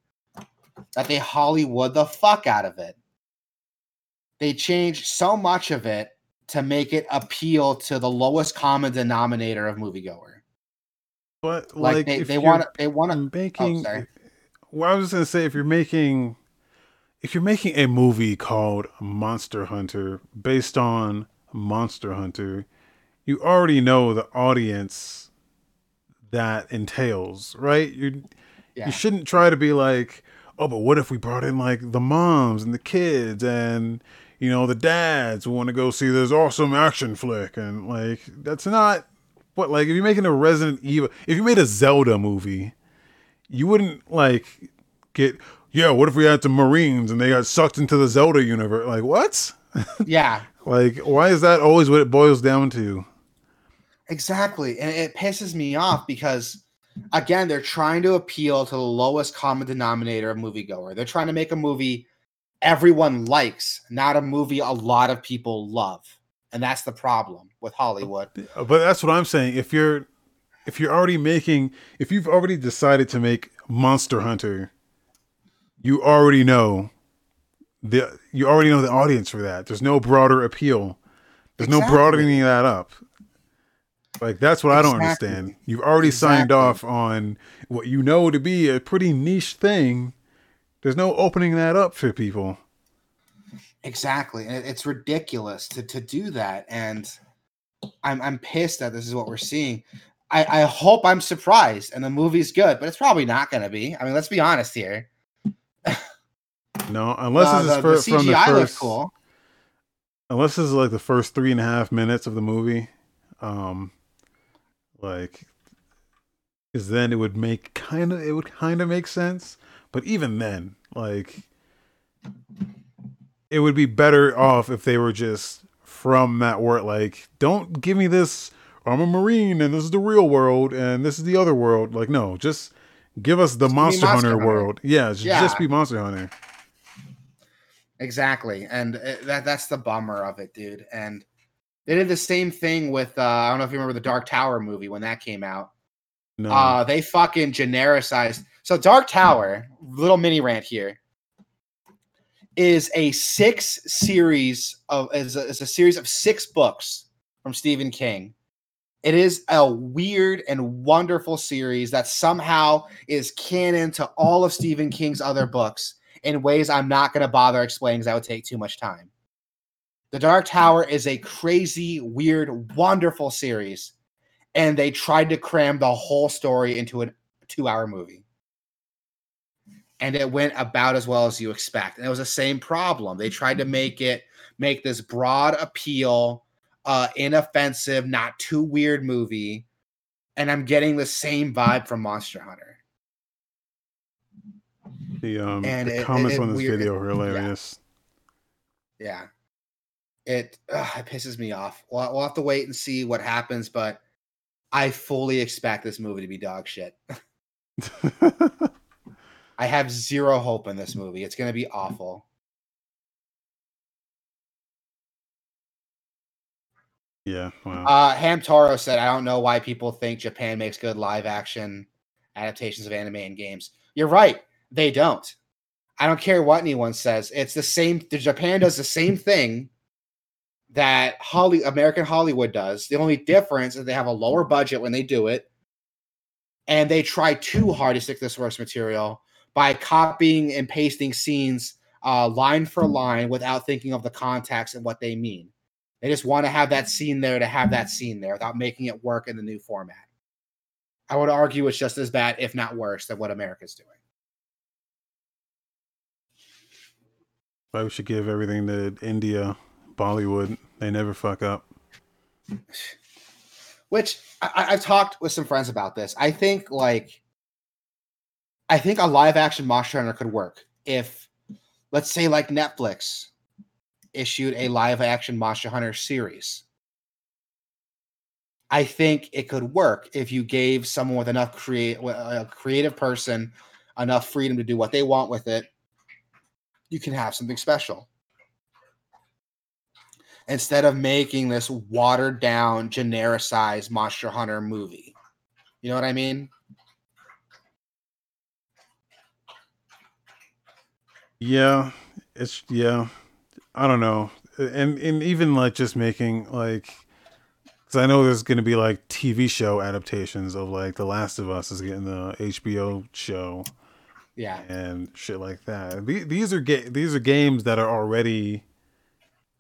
that they Hollywood the fuck out of it. They change so much of it to make it appeal to the lowest common denominator of moviegoer. But Like, like, they, they want to they want to oh, making, sorry. well, I was just gonna say if you're making, if you're making a movie called Monster Hunter based on Monster Hunter, you already know the audience that entails, right? You yeah. you shouldn't try to be like, oh, but what if we brought in like the moms and the kids and you know the dads who want to go see this awesome action flick and like that's not what like if you're making a Resident Evil, if you made a Zelda movie, you wouldn't like get yeah. What if we had some Marines and they got sucked into the Zelda universe? Like what? yeah. Like why is that always what it boils down to? Exactly. And it pisses me off because again, they're trying to appeal to the lowest common denominator of moviegoer. They're trying to make a movie everyone likes, not a movie a lot of people love. And that's the problem with Hollywood. But uh, that's what I'm saying. If you're if you're already making if you've already decided to make Monster Hunter, you already know the you already know the audience for that. There's no broader appeal. There's no broadening that up. Like that's what I don't understand. You've already signed off on what you know to be a pretty niche thing. There's no opening that up for people. Exactly. And it's ridiculous to, to do that. And I'm I'm pissed that this is what we're seeing. I, I hope I'm surprised and the movie's good, but it's probably not gonna be. I mean, let's be honest here. No, unless Uh, this the, is for, the from the first, looks cool. unless this is like the first three and a half minutes of the movie um like because then it would make kind of it would kind of make sense but even then like it would be better off if they were just from that world like don't give me this i'm a marine and this is the real world and this is the other world like no just give us the Just give me monster, Monster hunter, Hunter. world yeah, just, Yeah. just be monster hunter Exactly, and it, that that's the bummer of it, dude. And they did the same thing with uh, I don't know if you remember the Dark Tower movie when that came out. no Uh, they fucking genericized. So Dark Tower, little mini rant here, is a six series of is a, is a series of six books from Stephen King. It is a weird and wonderful series that somehow is canon to all of Stephen King's other books in ways I'm not going to bother explaining because that would take too much time. The Dark Tower is a crazy, weird, wonderful series, and they tried to cram the whole story into a two-hour movie. And it went about as well as you expect. And it was the same problem. They tried to make it make this broad appeal, uh, inoffensive, not too weird movie. and I'm getting the same vibe from Monster Hunter. The um And the it- comments it- on this weird- video are hilarious. Yeah. It ugh, it pisses me off. We'll, we'll have to wait and see what happens, but I fully expect this movie to be dog shit. I have zero hope in this movie. It's going to be awful. yeah, wow. Uh, Ham Toro said, I don't know why people think Japan makes good live action adaptations of anime and games. You're right. They don't. I don't care what anyone says. It's the same. Japan does the same thing that Holly American Hollywood does. The only difference is they have a lower budget when they do it, and they try too hard to stick to source material by copying and pasting scenes uh, line for line without thinking of the context and what they mean. They just want to have that scene there to have that scene there without making it work in the new format. I would argue it's just as bad, if not worse, than what America's doing. Why we should give everything to India, Bollywood. They never fuck up. Which I, I've talked with some friends about this. I think like I think a live action Monster Hunter could work if, let's say, like Netflix issued a live action Monster Hunter series. I think it could work if you gave someone with enough create a creative person enough freedom to do what they want with it. You can have something special instead of making this watered down, genericized Monster Hunter movie. You know what I mean? Yeah, it's yeah. I don't know, and and even like just making like, because I know there's gonna be like TV show adaptations of like The Last of Us is getting the HBO show Yeah. and shit like that. These are ga- these are games that are already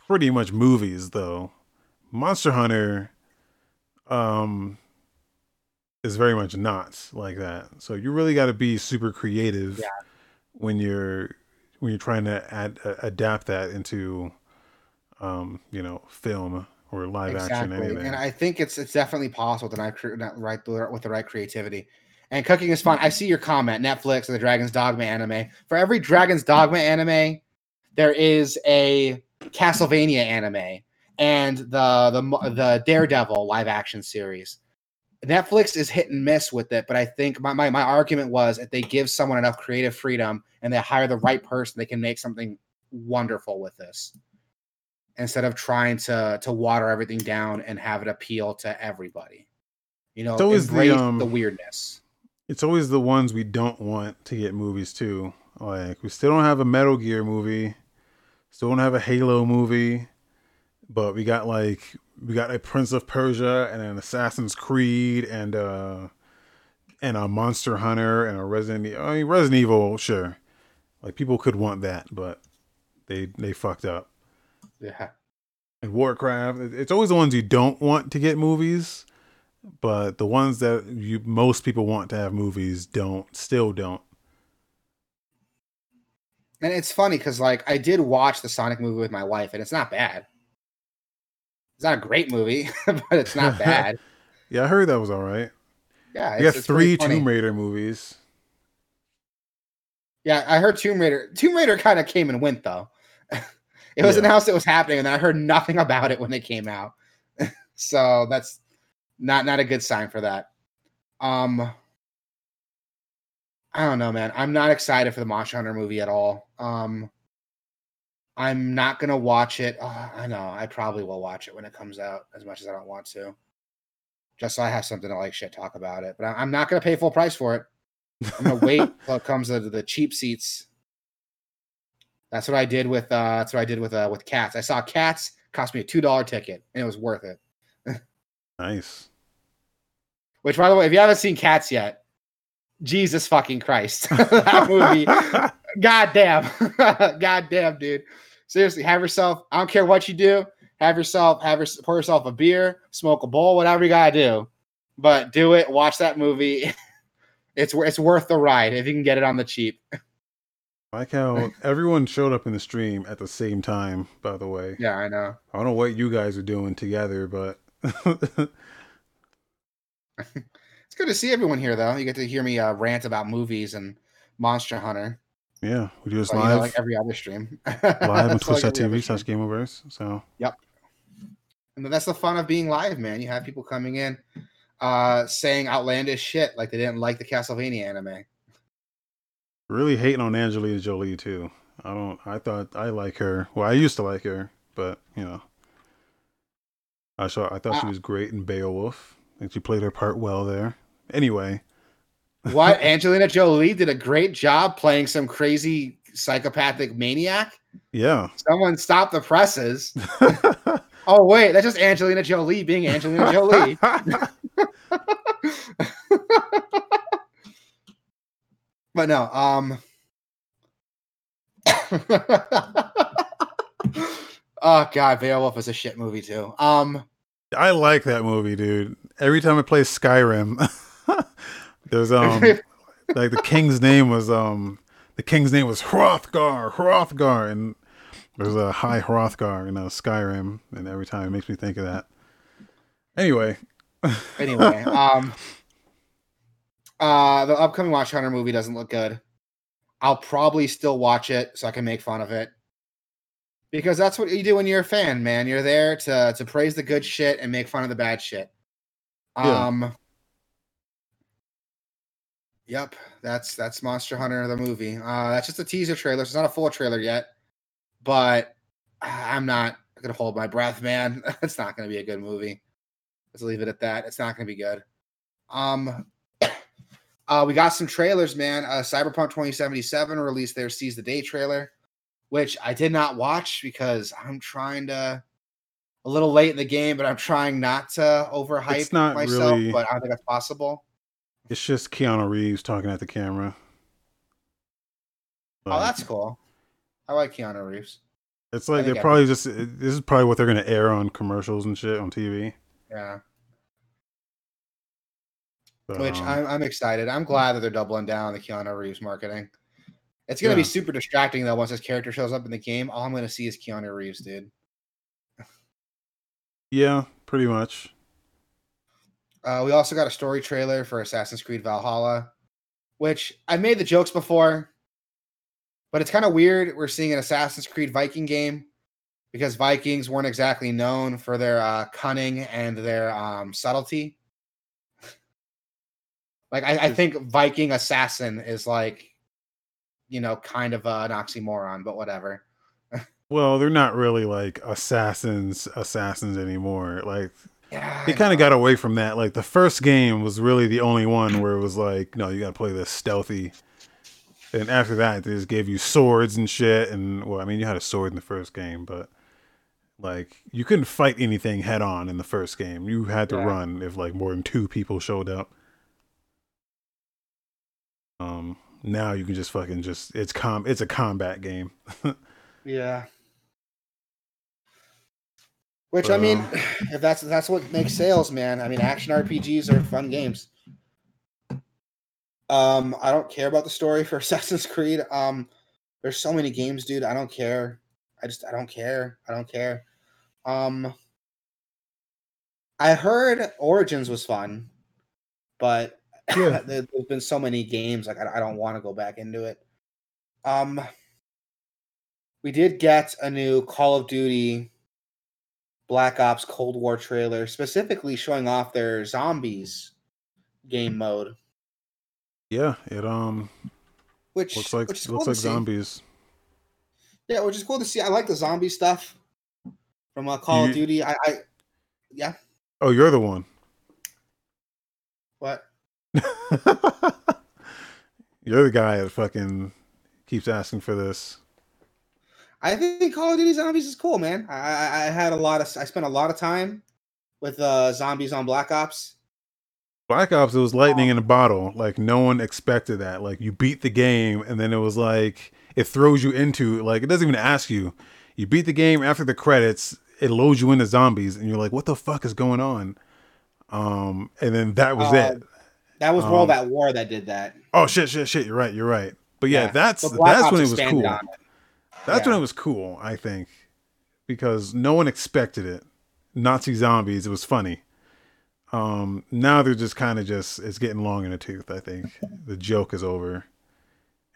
pretty much movies though. Monster Hunter, um, is very much not like that. So you really got to be super creative Yeah. when you're when you're trying to add, uh, adapt that into, um, you know, film or live action Exactly. anything. And I think it's it's definitely possible to not, not right with the right creativity. And cooking is fun. I see your comment. Netflix and the Dragon's Dogma anime. For every Dragon's Dogma anime, there is a Castlevania anime and the the the Daredevil live action series. Netflix is hit and miss with it, but I think my, my, my argument was if they give someone enough creative freedom and they hire the right person, they can make something wonderful with this instead of trying to to water everything down and have it appeal to everybody. You know, It's always the, um, the weirdness. it's always the ones we don't want to get movies too. Like we still don't have a Metal Gear movie, still don't have a Halo movie, but we got like we got a Prince of Persia and an Assassin's Creed and uh and a Monster Hunter and a Resident Evil. I mean Resident Evil, sure. Like people could want that, but they they fucked up. Yeah. And Warcraft, it's always the ones you don't want to get movies, but the ones that you most people want to have movies don't still don't. And it's funny because like I did watch the Sonic movie with my wife, and it's not bad. It's not a great movie, but it's not bad. Yeah, I heard that was all right. Yeah, You got it's three. Tomb Raider movies. Yeah, I heard Tomb Raider. Tomb Raider kind of came and went though. it was Yeah. announced it was happening, and then I heard nothing about it when it came out. so that's not not a good sign for that. Um, I don't know, man. I'm not excited for the Monster Hunter movie at all. Um, I'm not gonna watch it. Uh, I know I probably will watch it when it comes out, as much as I don't want to, just so I have something to like shit talk about it. But I'm not gonna pay full price for it. I'm gonna wait till it comes to the cheap seats. That's what I did with uh that's what I did with uh with cats. I saw cats cost me a two dollar ticket and it was worth it. Nice. Which by the way, if you haven't seen cats yet, Jesus fucking Christ. that movie. God damn. God damn, dude. Seriously, have yourself, I don't care what you do, have yourself, have your pour yourself a beer, smoke a bowl, whatever you gotta do. But do it, watch that movie. It's it's worth the ride if you can get it on the cheap. like how everyone showed up in the stream at the same time, by the way. Yeah, I know. I don't know what you guys are doing together, but it's good to see everyone here, though. You get to hear me uh, rant about movies and Monster Hunter. Yeah, we do this But, you live, know, like every other stream. live on That's like every other Twitch.tv stream. slash Gameoverse. So Yep. And that's the fun of being live, man. You have people coming in, uh, saying outlandish shit like they didn't like the Castlevania anime. really hating on Angelina Jolie too. I don't. I thought I like her. Well, I used to like her, but you know, I saw. I thought she Ah. was great in Beowulf. I think she played her part well there. Anyway, What? Angelina Jolie did a great job playing some crazy psychopathic maniac. yeah. Someone stop the presses. Oh wait, that's just Angelina Jolie being Angelina Jolie. but no, um Oh god, Beowulf is a shit movie too. Um I like that movie, dude. Every time I play Skyrim, there's um like the king's name was um the king's name was Hrothgar, Hrothgar, and there's a high Hrothgar in uh, Skyrim, and every time it makes me think of that. Anyway, anyway, um uh the upcoming Watch Hunter movie doesn't look good. I'll probably still watch it so I can make fun of it. Because that's what you do when you're a fan, man. You're there to to praise the good shit and make fun of the bad shit. Yeah. Yep, that's that's Monster Hunter the movie. Uh that's just a teaser trailer. So it's not a full trailer yet. But I'm not gonna hold my breath, man. it's not gonna be a good movie. Let's leave it at that. It's not gonna be good. Um uh we got some trailers, man. Uh Cyberpunk 2077 released their Seize the Day trailer, which I did not watch because I'm trying to a little late in the game, but I'm trying not to overhype It's not myself, really- but I don't think that's possible. It's just Keanu Reeves talking at the camera. Oh, that's cool. I like Keanu Reeves. it's like they're I- probably just this is probably what they're gonna air on commercials and shit on TV. Yeah. Which um, I'm, I'm excited. I'm glad that they're doubling down on the Keanu Reeves marketing. It's gonna be super distracting though once this character shows up in the game. All I'm gonna see is Keanu Reeves, dude. yeah, pretty much. Uh, we also got a story trailer for Assassin's Creed Valhalla, which I've made the jokes before, but it's kind of weird. We're seeing an Assassin's Creed Viking game because Vikings weren't exactly known for their uh, cunning and their um, subtlety. Like I, I think Viking assassin is like, you know, kind of uh, an oxymoron, but whatever. Well, they're not really like assassins, assassins anymore. Like Yeah, they I kind of got away from that. Like the first game was really the only one where it was like, no, you got to play this stealthy. And after that, they just gave you swords and shit. And well, I mean, you had a sword in the first game, but like you couldn't fight anything head on in the first game. You had to Yeah. run if like more than two people showed up. Um, now you can just fucking just it's com it's a combat game. Yeah. Which I mean, um, if that's that's what makes sales, man. I mean, action RPGs are fun games. Um, I don't care about the story for Assassin's Creed. Um, there's so many games, dude. I don't care. I just I don't care. I don't care. Um, I heard Origins was fun, but Yeah. there, there's been so many games like I, I don't want to go back into it. Um, we did get a new Call of Duty Black Ops Cold War trailer, specifically showing off their zombies game mode, yeah, it um which looks like which looks cool like zombies. Yeah, which is cool to see. I like the zombie stuff from uh, Call You- of Duty. I, I yeah. Oh, you're the one. What? you're the guy that fucking keeps asking for this. I think Call of Duty Zombies is cool, man. I, I, I had a lot of I spent a lot of time with uh, zombies on Black Ops. Black Ops, it was lightning in a bottle. Like no one expected that. Like you beat the game, and then it was like it throws you into like it doesn't even ask you. You beat the game after the credits. It loads you into zombies, and you're like, "What the fuck is going on?" Um, and then that was Uh, it. That was World Um, at War that did that. Oh shit, shit, shit! You're right. You're right. But yeah, that's But that's Ops when it was cool. it. That's when it was cool, I think, because no one expected it. Nazi zombies. It was funny. Um, now they're just kind of just it's getting long in the tooth. I think the joke is over.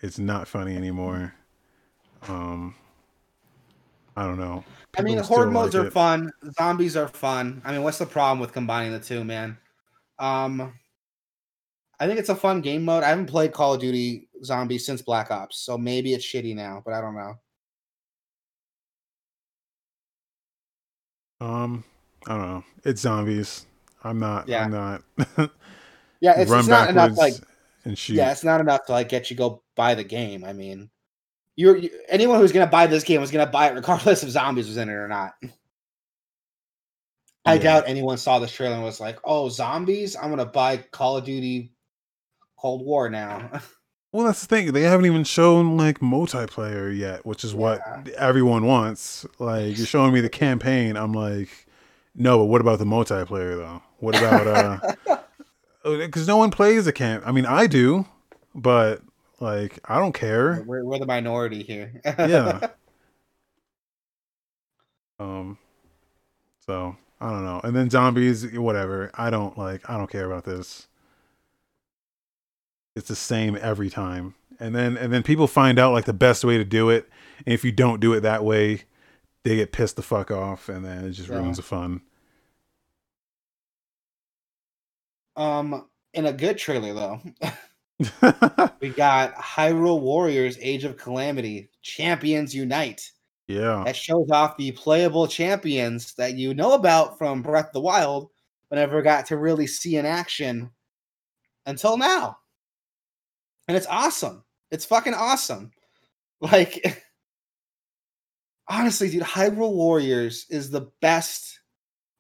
It's not funny anymore. Um, I don't know. I mean, horde modes like are it. fun. Zombies are fun. I mean, what's the problem with combining the two, man? Um, I think it's a fun game mode. I haven't played Call of Duty Zombies since Black Ops, so maybe it's shitty now, but I don't know. Um, I don't know. It's zombies. I'm not. Yeah. I'm not. Yeah, it's, it's not enough. Like, and shoot. yeah, it's not enough to like get you go buy the game. I mean, you're you, anyone who's gonna buy this game was gonna buy it regardless if zombies was in it or not. I Yeah. doubt anyone saw this trailer and was like, "Oh, zombies! I'm gonna buy Call of Duty Cold War now." Well, that's the thing. They haven't even shown like multiplayer yet, which is what Yeah. everyone wants. Like you're showing me the campaign. I'm like, no, but what about the multiplayer though? What about uh? Because no one plays a camp. I mean, I do, but like I don't care. we're, we're the minority here. Yeah. Um. So I don't know. And then zombies, whatever. I don't like. I don't care about this. It's the same every time. And then and then people find out like the best way to do it. And if you don't do it that way, they get pissed the fuck off, and then it just Yeah. ruins the fun. um, in a good trailer though, we got Hyrule Warriors: Age of Calamity, Champions Unite. yeah. That shows off the playable champions that you know about from Breath of the Wild, but never got to really see in action until now. And it's awesome. It's fucking awesome. Like, honestly, dude, Hyrule Warriors is the best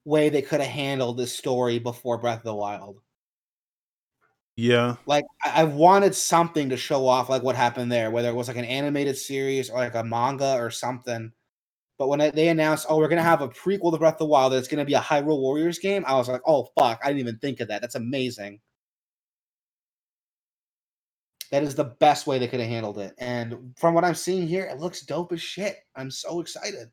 way they could have handled this story before Breath of the Wild. Yeah. Like, I, I wanted something to show off, like what happened there, whether it was like an animated series or like a manga or something. But when they announced, oh, we're gonna have a prequel to Breath of the Wild, that's gonna be a Hyrule Warriors game, I was like, oh fuck, I didn't even think of that. That's amazing. That is the best way they could have handled it. And from what I'm seeing here, it looks dope as shit. I'm so excited.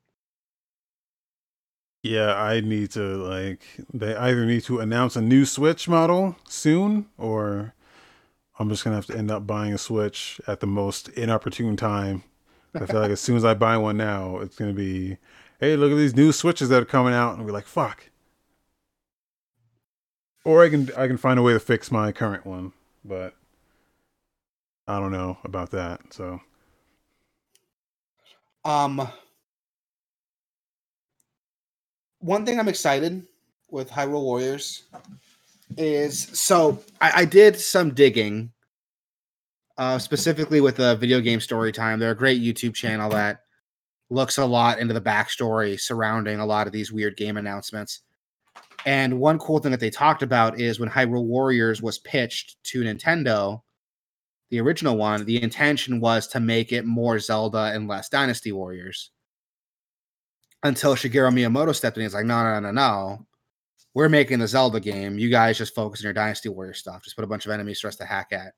Yeah, I need to like they either need to announce a new Switch model soon or I'm just gonna have to end up buying a Switch at the most inopportune time. I feel like as soon as I buy one now, it's gonna be, hey, look at these new Switches that are coming out, and be like, fuck. Or I can I can find a way to fix my current one, but I don't know about that. So Um, one thing I'm excited with Hyrule Warriors is so I, I did some digging, uh, specifically with the video game story time. They're a great YouTube channel that looks a lot into the backstory surrounding a lot of these weird game announcements. And one cool thing that they talked about is when Hyrule Warriors was pitched to Nintendo, the original one, the intention was to make it more Zelda and less Dynasty Warriors. Until Shigeru Miyamoto stepped in, he's like, no, no, no, no. We're making the Zelda game. You guys just focus on your Dynasty Warrior stuff. Just put a bunch of enemies for us to hack at.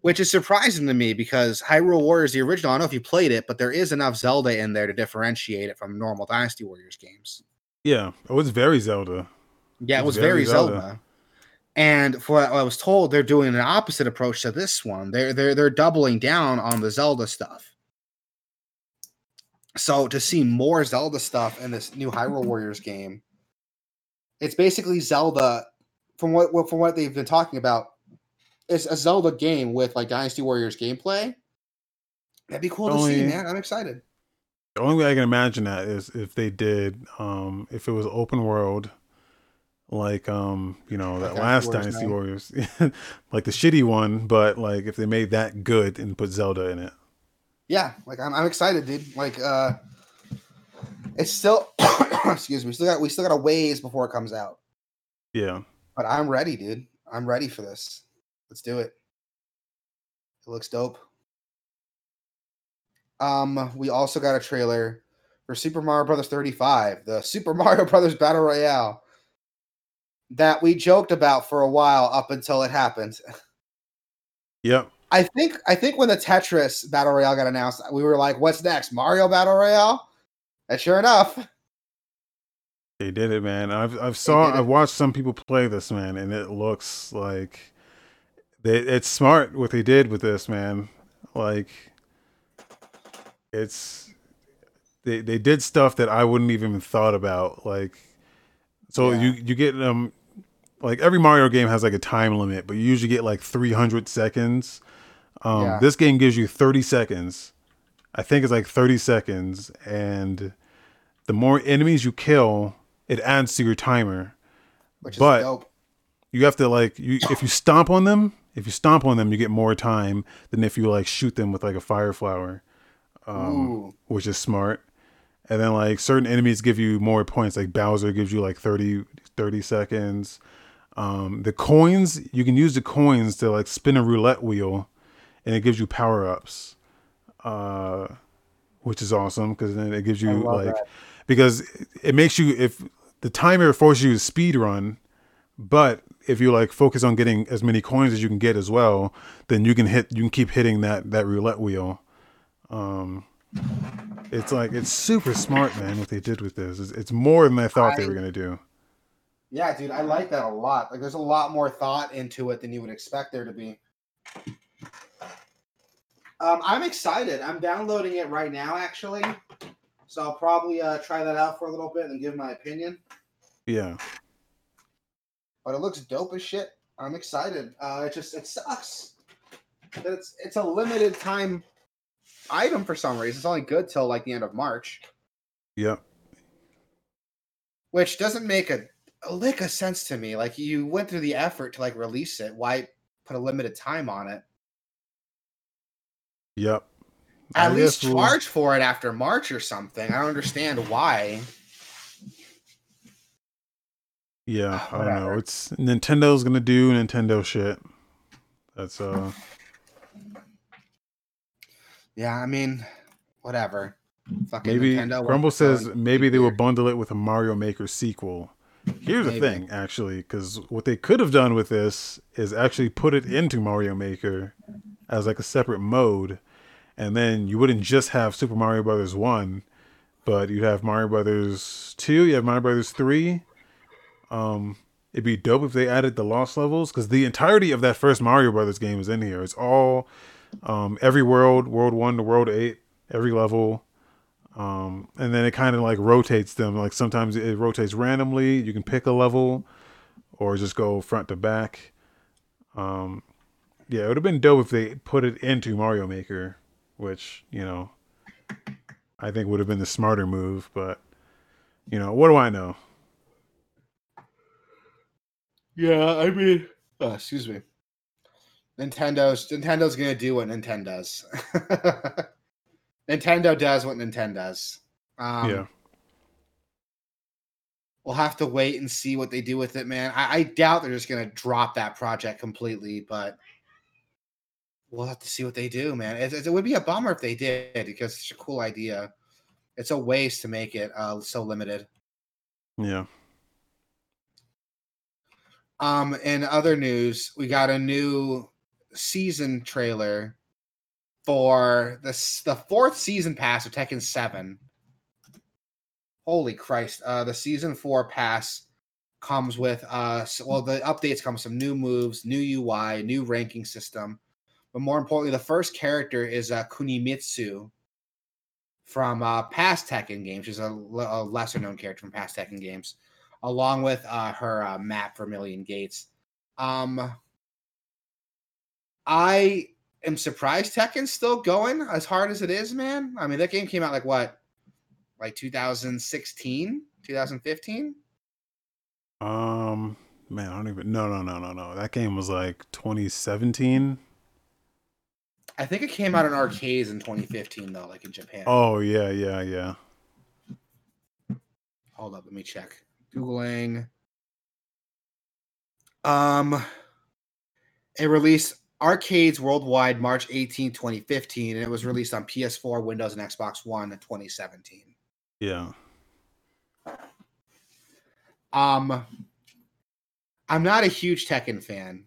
Which is surprising to me because Hyrule Warriors, the original, I don't know if you played it, but there is enough Zelda in there to differentiate it from normal Dynasty Warriors games. yeah, it was very Zelda. Yeah, it It's was very very Zelda. Zelda. And for what I was told, they're doing an opposite approach to this one. They're they're they're doubling down on the Zelda stuff. So to see more Zelda stuff in this new Hyrule Warriors game, it's basically Zelda from what from what they've been talking about. It's a Zelda game with like Dynasty Warriors gameplay. That'd be cool to see, man. I'm excited. The only way I can imagine that is if they did, um, if it was open world, like um, you know, that Like last Dynasty Warriors Dynasty Warriors, like the shitty one, but like if they made that good and put Zelda in it. yeah like i'm, I'm excited dude. Like uh it's still excuse me still got we still got a ways before it comes out. Yeah. but i'm ready dude. I'm ready for this. Let's do it. It looks dope. Um we also got a trailer for super mario brothers 35 the super mario brothers battle royale that we joked about for a while up until it happened Yep. I think I think when the Tetris Battle Royale got announced, we were like, "What's next? Mario Battle Royale?" And sure enough, They did it, man. I've I've saw I've watched some people play this, man, and it looks like they, it's smart what they did with this, man. Like it's they they did stuff that I wouldn't even thought about. Like so yeah. you you get um like every Mario game has like a time limit, but you usually get like 300 seconds. Um, yeah. This game gives you 30 seconds. I think it's like 30 seconds, and the more enemies you kill, it adds to your timer. Which but dope. You have to like you if you stomp on them, if you stomp on them, you get more time than if you like shoot them with like a fire flower, um, which is smart. And then like certain enemies give you more points. Like Bowser gives you like 30, 30 seconds. Um, the coins you can use the coins to like spin a roulette wheel, and it gives you power ups, uh, which is awesome because then it gives you like that. because it makes you if the timer forces you to speed run, but if you like focus on getting as many coins as you can get as well, then you can hit you can keep hitting that that roulette wheel. Um, it's like it's super smart, man. What they did with this, it's, it's more than I thought I, they were gonna do. Yeah, dude, I like that a lot. Like, there's a lot more thought into it than you would expect there to be. Um, I'm excited. I'm downloading it right now, actually. So I'll probably uh, try that out for a little bit and give my opinion. Yeah. But it looks dope as shit. I'm excited. Uh, it just it sucks that it's it's a limited time item for some reason. It's only good till like the end of March. Yep. Which doesn't make a, a lick of sense to me. Like you went through the effort to like release it. Why put a limited time on it? Yep. At I least charge we'll... for it after March or something. I don't understand why. Yeah, I don't know. It's Nintendo's gonna do Nintendo shit. That's uh Yeah, I mean, whatever. Fucking maybe Nintendo Grumble says maybe they will bundle it with a Mario Maker sequel. Here's maybe. the thing, actually, because what they could have done with this is actually put it into Mario Maker as like a separate mode and then you wouldn't just have Super Mario Brothers one, but you'd have Mario Brothers two, you have Mario Brothers three. Um, it'd be dope if they added the lost levels because the entirety of that first Mario Brothers game is in here. It's all um, every world, world one to world eight, every level. Um, and then it kind of like rotates them. Like sometimes it rotates randomly. You can pick a level or just go front to back. Um, yeah, it would have been dope if they put it into Mario Maker which you know I think would have been the smarter move. But you know, what do I know? Yeah, I mean, oh, excuse me. Nintendo's Nintendo's gonna do what Nintendo's. Nintendo does what Nintendo does. Um, yeah. We'll have to wait and see what they do with it, man. I, I doubt they're just gonna drop that project completely, but we'll have to see what they do, man. It, it, would be a bummer if they did because it's a cool idea. It's a waste to make it uh, so limited. Yeah. Um, in other news, we got a new season trailer for the the fourth season pass of Tekken Seven. Holy Christ! Uh, the season four pass comes with uh, well, the updates come with some new moves, new UI, new ranking system but more importantly, the first character is uh, Kunimitsu from uh, past Tekken games. She's a, a lesser known character from past Tekken games, along with uh, her uh, map Vermilion Gates. Um, I am surprised Tekken's still going as hard as it is, man. I mean, that game came out like what, like 2016, 2015. Um, man, I don't even. No, no, no, no, no. That game was like 2017. I think it came out in arcades in 2015 though, like in Japan. Oh yeah, yeah, yeah. Hold up, let me check. Googling. Um, it released arcades worldwide March 18, 2015, and it was released on PS4, Windows, and Xbox One in 2017. Yeah. Um, I'm not a huge Tekken fan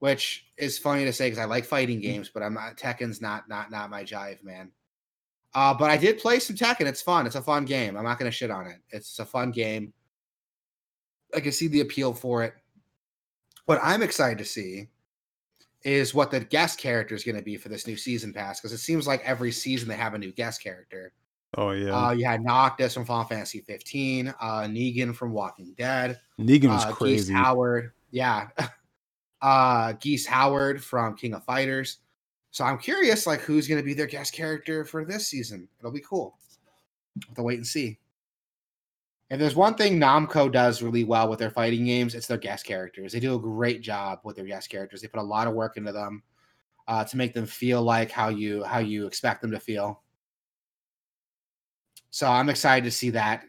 which is funny to say because I like fighting games, but I'm not Tekken's not not not my jive, man. Uh, but I did play some Tekken. It's fun. It's a fun game. I'm not gonna shit on it. It's a fun game. I can see the appeal for it. What I'm excited to see is what the guest character is going to be for this new season pass because it seems like every season they have a new guest character. Oh yeah. Uh, you had Noctis from Final Fantasy 15, uh, Negan from Walking Dead, Negan was uh, crazy. Geese Howard, yeah, uh, Geese Howard from King of Fighters. So I'm curious, like, who's going to be their guest character for this season? It'll be cool. Have to wait and see. If there's one thing Namco does really well with their fighting games, it's their guest characters. They do a great job with their guest characters. They put a lot of work into them uh, to make them feel like how you how you expect them to feel. So I'm excited to see that.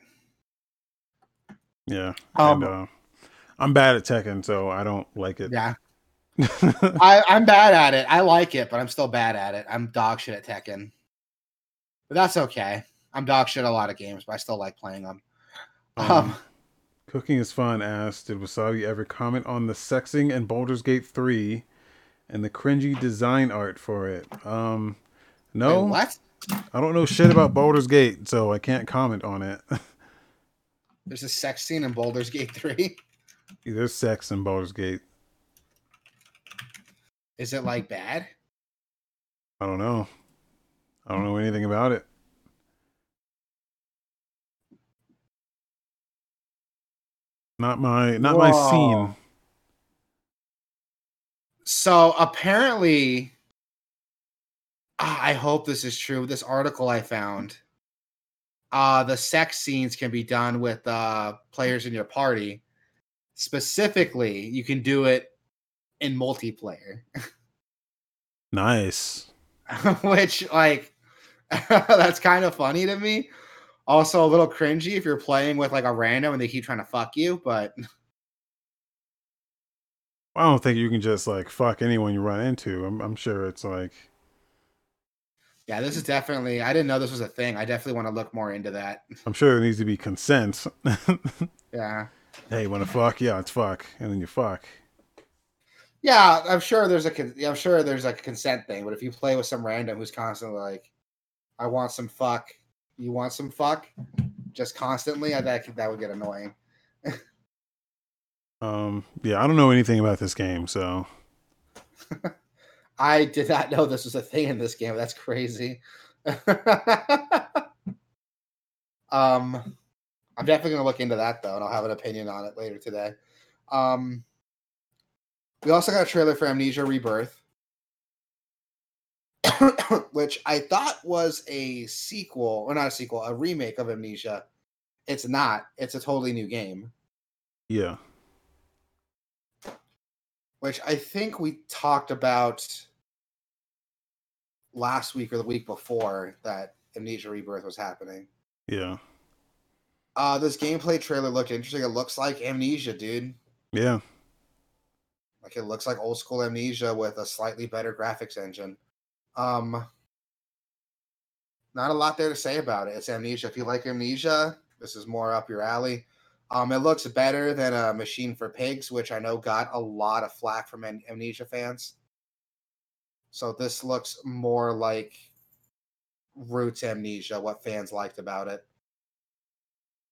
Yeah. Um, and, uh, I'm bad at Tekken, so I don't like it. Yeah, I, I'm bad at it. I like it, but I'm still bad at it. I'm dog shit at Tekken, but that's okay. I'm dog shit at a lot of games, but I still like playing them. Um, Um, Cooking is fun asked, did Wasabi ever comment on the sexing and Baldur's Gate 3 and the cringy design art for it? Um no. wait, what? I don't know shit about Baldur's Gate, so I can't comment on it. There's a sex scene in Baldur's Gate 3. There's sex in Baldur's Gate. Is it like bad? I don't know. I don't know anything about it. Not my not my scene. So apparently, Ah, I hope this is true. This article I found, uh, the sex scenes can be done with uh, players in your party. Specifically, you can do it in multiplayer, Nice. which like that's kind of funny to me. Also, a little cringy if you're playing with like a random and they keep trying to fuck you, but I don't think you can just like fuck anyone you run into. I'm I'm sure it's like yeah, this is definitely. I didn't know this was a thing. I definitely want to look more into that. I'm sure there needs to be consent. Yeah. hey, you wanna fuck? Yeah, it's fuck. And then you fuck. Yeah, I'm sure there's a I'm sure there's like a consent thing, but if you play with some random who's constantly like, "I want some fuck," you want some fuck, just constantly, I that that would get annoying. Um yeah, I don't know anything about this game, so I did not know this was a thing in this game. That's crazy. um, I'm definitely gonna look into that though, and I'll have an opinion on it later today. Um, we also got a trailer for Amnesia Rebirth, which I thought was a sequel, or not a sequel, a remake of Amnesia. It's not. It's a totally new game. yeah. which I think we talked about last week or the week before that Amnesia Rebirth was happening. Yeah. Uh this gameplay trailer looked interesting. It looks like Amnesia, dude. Yeah. Like it looks like old school Amnesia with a slightly better graphics engine. Um not a lot there to say about it. It's Amnesia. If you like Amnesia, this is more up your alley. Um, it looks better than a Machine for Pigs, which I know got a lot of flack from Amnesia fans. So this looks more like Roots Amnesia, what fans liked about it.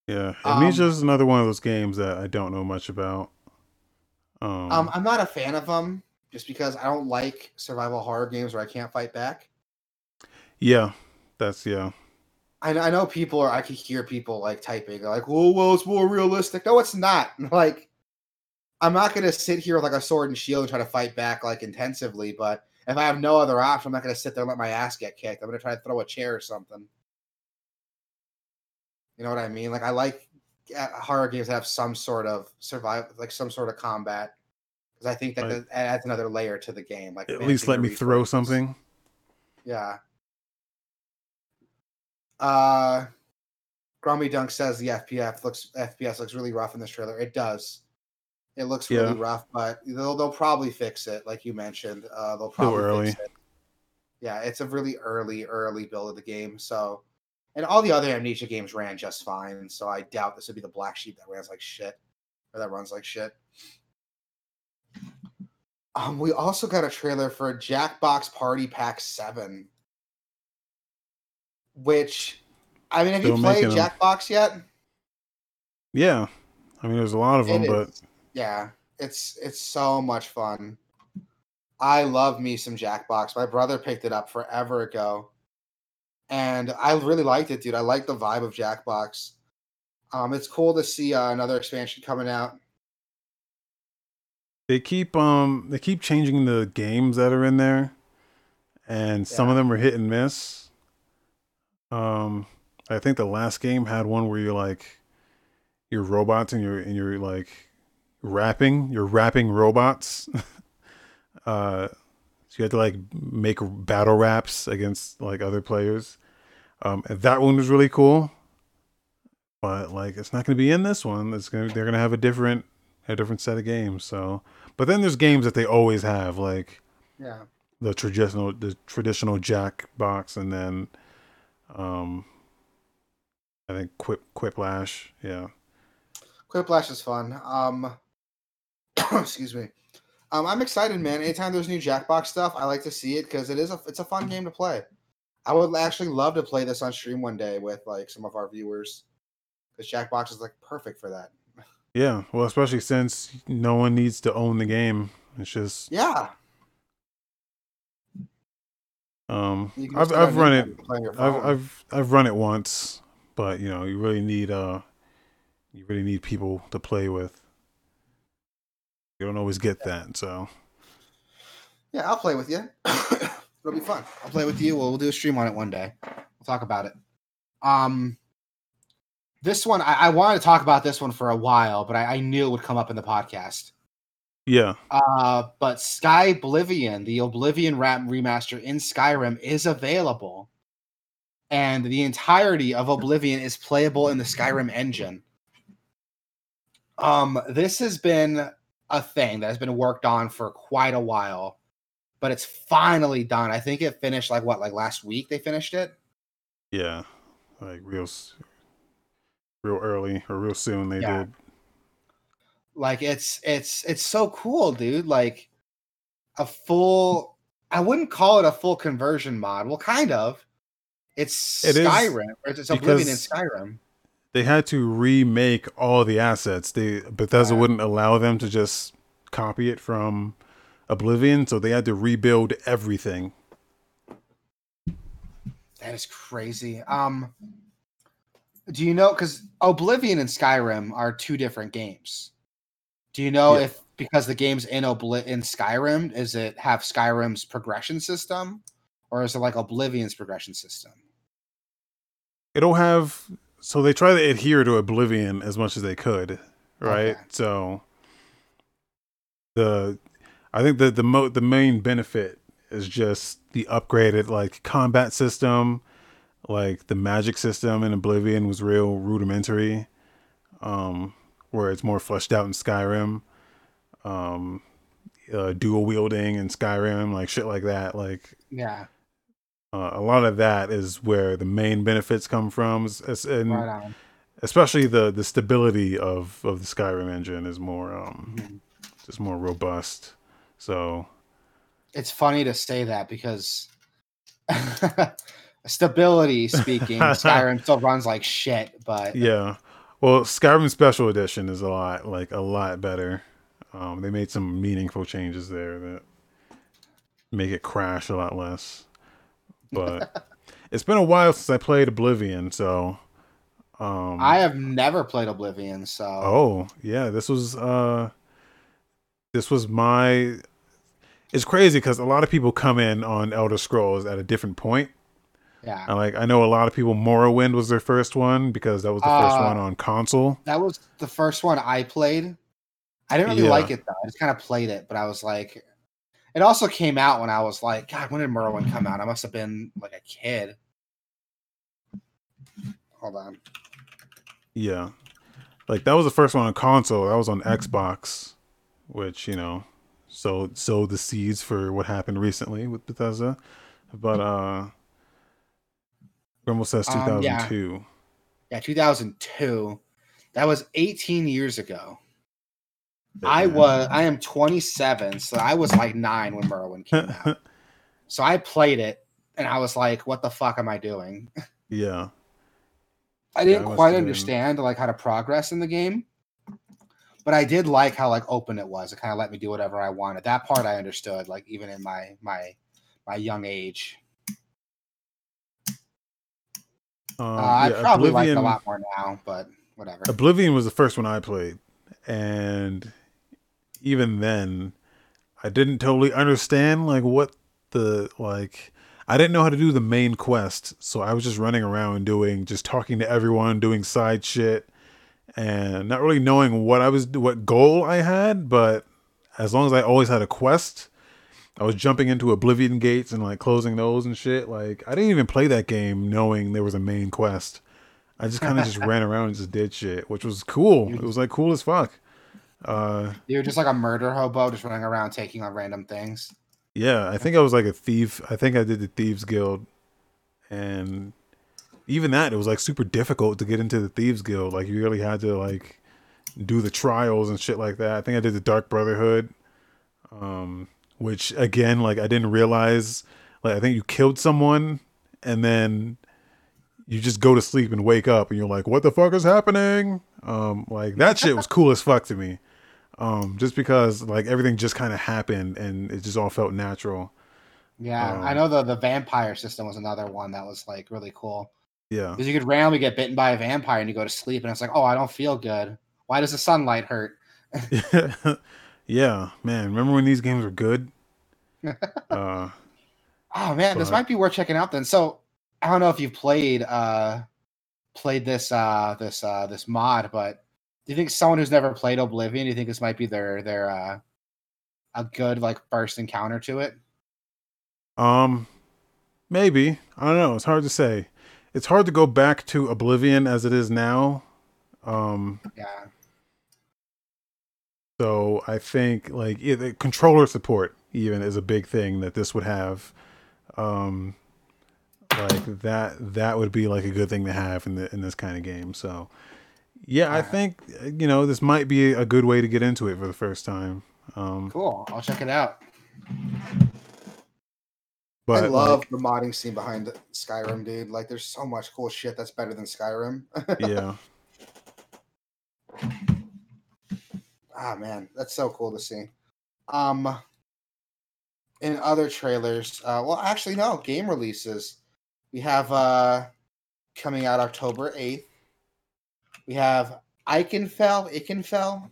Yeah. Um, Amnesia is another one of those games that I don't know much about. Um, Um, I'm not a fan of them just because I don't like survival horror games where I can't fight back. yeah. That's yeah. I, I know people are. I could hear people like typing, like, "Well, well, it's more realistic." No, it's not. Like, I'm not gonna sit here with like a sword and shield and try to fight back like intensively. But if I have no other option, I'm not gonna sit there and let my ass get kicked. I'm gonna try to throw a chair or something. You know what I mean? Like, I like uh, horror games that have some sort of survive, like some sort of combat, because I think that Right. adds another layer to the game. Like, At least let me throw something. Yeah. Uh Grummy Dunk says the FPF looks FPS looks really rough in this trailer. It does. It looks really Yeah. rough, but they'll they'll probably fix it, like you mentioned. Uh they'll probably early. fix it. Yeah, it's a really early, early build of the game. So and all the other Amnesia games ran just fine. So I doubt this would be the black sheep that runs like shit. Or that runs like shit. Um, we also got a trailer for Jackbox Party Pack 7. Which I mean, have you Still played making 'em. Jackbox yet? Yeah. I mean, there's a lot of It them, but is. Yeah, it's it's so much fun. I love me some Jackbox. My brother picked it up forever ago, and I really liked it, dude. I like the vibe of Jackbox. Um, it's cool to see uh, another expansion coming out. They keep um they keep changing the games that are in there, and some of them are hit and miss. Um, I think the last game had one where you're like, you're robots and you're and you're like rapping, you're rapping robots. uh, so you had to like make battle raps against like other players. Um, and that one was really cool. But like, it's not going to be in this one. It's gonna they're gonna have a different a different set of games. So, but then there's games that they always have, like Yeah, the traditional the traditional Jack box, and then um, I think Quip Quiplash. Yeah, Quiplash is fun. Um, excuse me. Um, I'm excited, man. Anytime there's new Jackbox stuff, I like to see it because it is a it's a fun game to play. I would actually love to play this on stream one day with like some of our viewers because Jackbox is like perfect for that. Yeah. Well, especially since no one needs to own the game. It's just Yeah, um, I've I've run it. internet and play on your I've. I've I've run it once, but you know, you really need uh, you really need people to play with. You don't always get that, so Yeah, I'll play with you. It'll be fun. I'll play with you. We'll, we'll do a stream on it one day. We'll talk about it. Um, this one I, I wanted to talk about this one for a while, but I, I knew it would come up in the podcast. yeah. Uh, but Skyblivion, the Oblivion rap remaster in Skyrim, is available, and the entirety of Oblivion is playable in the Skyrim engine. Um, this has been a thing that has been worked on for quite a while, but it's finally done. I think it finished like what, like last week? They finished it. Yeah, like real, real early or real soon they Yeah. did. like it's it's it's so cool dude like a full i wouldn't call it a full conversion mod well kind of it's It skyrim or it's oblivion in skyrim They had to remake all the assets. They Bethesda Yeah. wouldn't allow them to just copy it from Oblivion, so they had to rebuild everything. that is crazy um do you know because oblivion and skyrim are two different games do you know Yeah. if because the game's in Obli- in skyrim is it have skyrim's progression system or is it like oblivion's progression system It'll have so they try to adhere to Oblivion as much as they could, right? Okay. So the I think the the mo- the main benefit is just the upgraded like combat system, like the magic system in Oblivion was real rudimentary, um, where it's more fleshed out in Skyrim. Um, uh, dual wielding in Skyrim, like shit like that, like yeah uh, a lot of that is where the main benefits come from, and right on especially the the stability of of the Skyrim engine is more um Mhm. just more robust. So it's funny to say that because stability speaking, Skyrim still runs like shit, but yeah, well, Skyrim Special Edition is a lot like a lot better. Um, they made some meaningful changes there that make it crash a lot less. But it's been a while since I played Oblivion, so um I have never played Oblivion, so Oh, yeah, this was uh this was my it's crazy because a lot of people come in on Elder Scrolls at a different point. Yeah. And like I know a lot of people Morrowind was their first one because that was the first Uh, one on console. That was the first one I played. I didn't really Yeah. like it though. I just kind of played it, but I was like it also came out when I was like, God, when did Morrowind come out? I must have been like a kid. Hold on. Yeah. Like that was the first one on console. That was on Xbox, which, you know, so so the seeds for what happened recently with Bethesda. But uh Grimble says Um, yeah. 2002. Yeah, 2002. That was 18 years ago. I was I am 27, so I was like nine when Morrowind came out. So I played it and I was like, what the fuck am I doing? yeah. I didn't I quite understand like how to progress in the game. but I did like how like open it was. It kind of let me do whatever I wanted. That part I understood, like even in my my my young age. Um, Uh, I yeah, probably like it a lot more now, but whatever. Oblivion was the first one I played, and even then, I didn't totally understand like what the like. I didn't know how to do the main quest, so I was just running around doing, just talking to everyone, doing side shit, and not really knowing what I was, what goal I had. But as long as I always had a quest, I was jumping into Oblivion gates and like closing those and shit. Like I didn't even play that game knowing there was a main quest. I just kind of just ran around and just did shit, which was cool. It was like cool as fuck. Uh, You're just like a murder hobo, just running around taking on random things. yeah, I think I was like a thief. I think I did the thieves guild, and even that it was like super difficult to get into the thieves guild. Like you really had to like do the trials and shit like that. I think I did the dark brotherhood, um, which again like I didn't realize. Like I think you killed someone, and then you just go to sleep and wake up, and you're like, "What the fuck is happening?" Um, like that shit was cool as fuck to me. Um, just because like everything just kind of happened and it just all felt natural. Yeah, I Um, know the the vampire system was another one that was like really cool Yeah. because you could randomly get bitten by a vampire and you go to sleep and it's like, oh, I don't feel good. Why does the sunlight hurt? yeah, man. Remember when these games were good? uh, Oh man, this might be worth checking out then. So I don't know if you've played uh played this uh this uh this mod, but do you think someone who's never played Oblivion, do you think this might be their their uh a good like first encounter to it? um, maybe. I don't know. It's hard to say. It's hard to go back to Oblivion as it is now. Um, Yeah. So I think like yeah, the controller support even is a big thing that this would have. Um, like that that would be like a good thing to have in the in this kind of game. So yeah, I Yeah. think you know this might be a good way to get into it for the first time. Um, Cool. I'll check it out. but I love like, the modding scene behind Skyrim, dude. Like there's so much cool shit that's better than Skyrim. yeah, ah man, that's so cool to see. Um in other trailers, uh well actually no, game releases. We have uh coming out October 8th. We have Ikenfell, Ikenfell.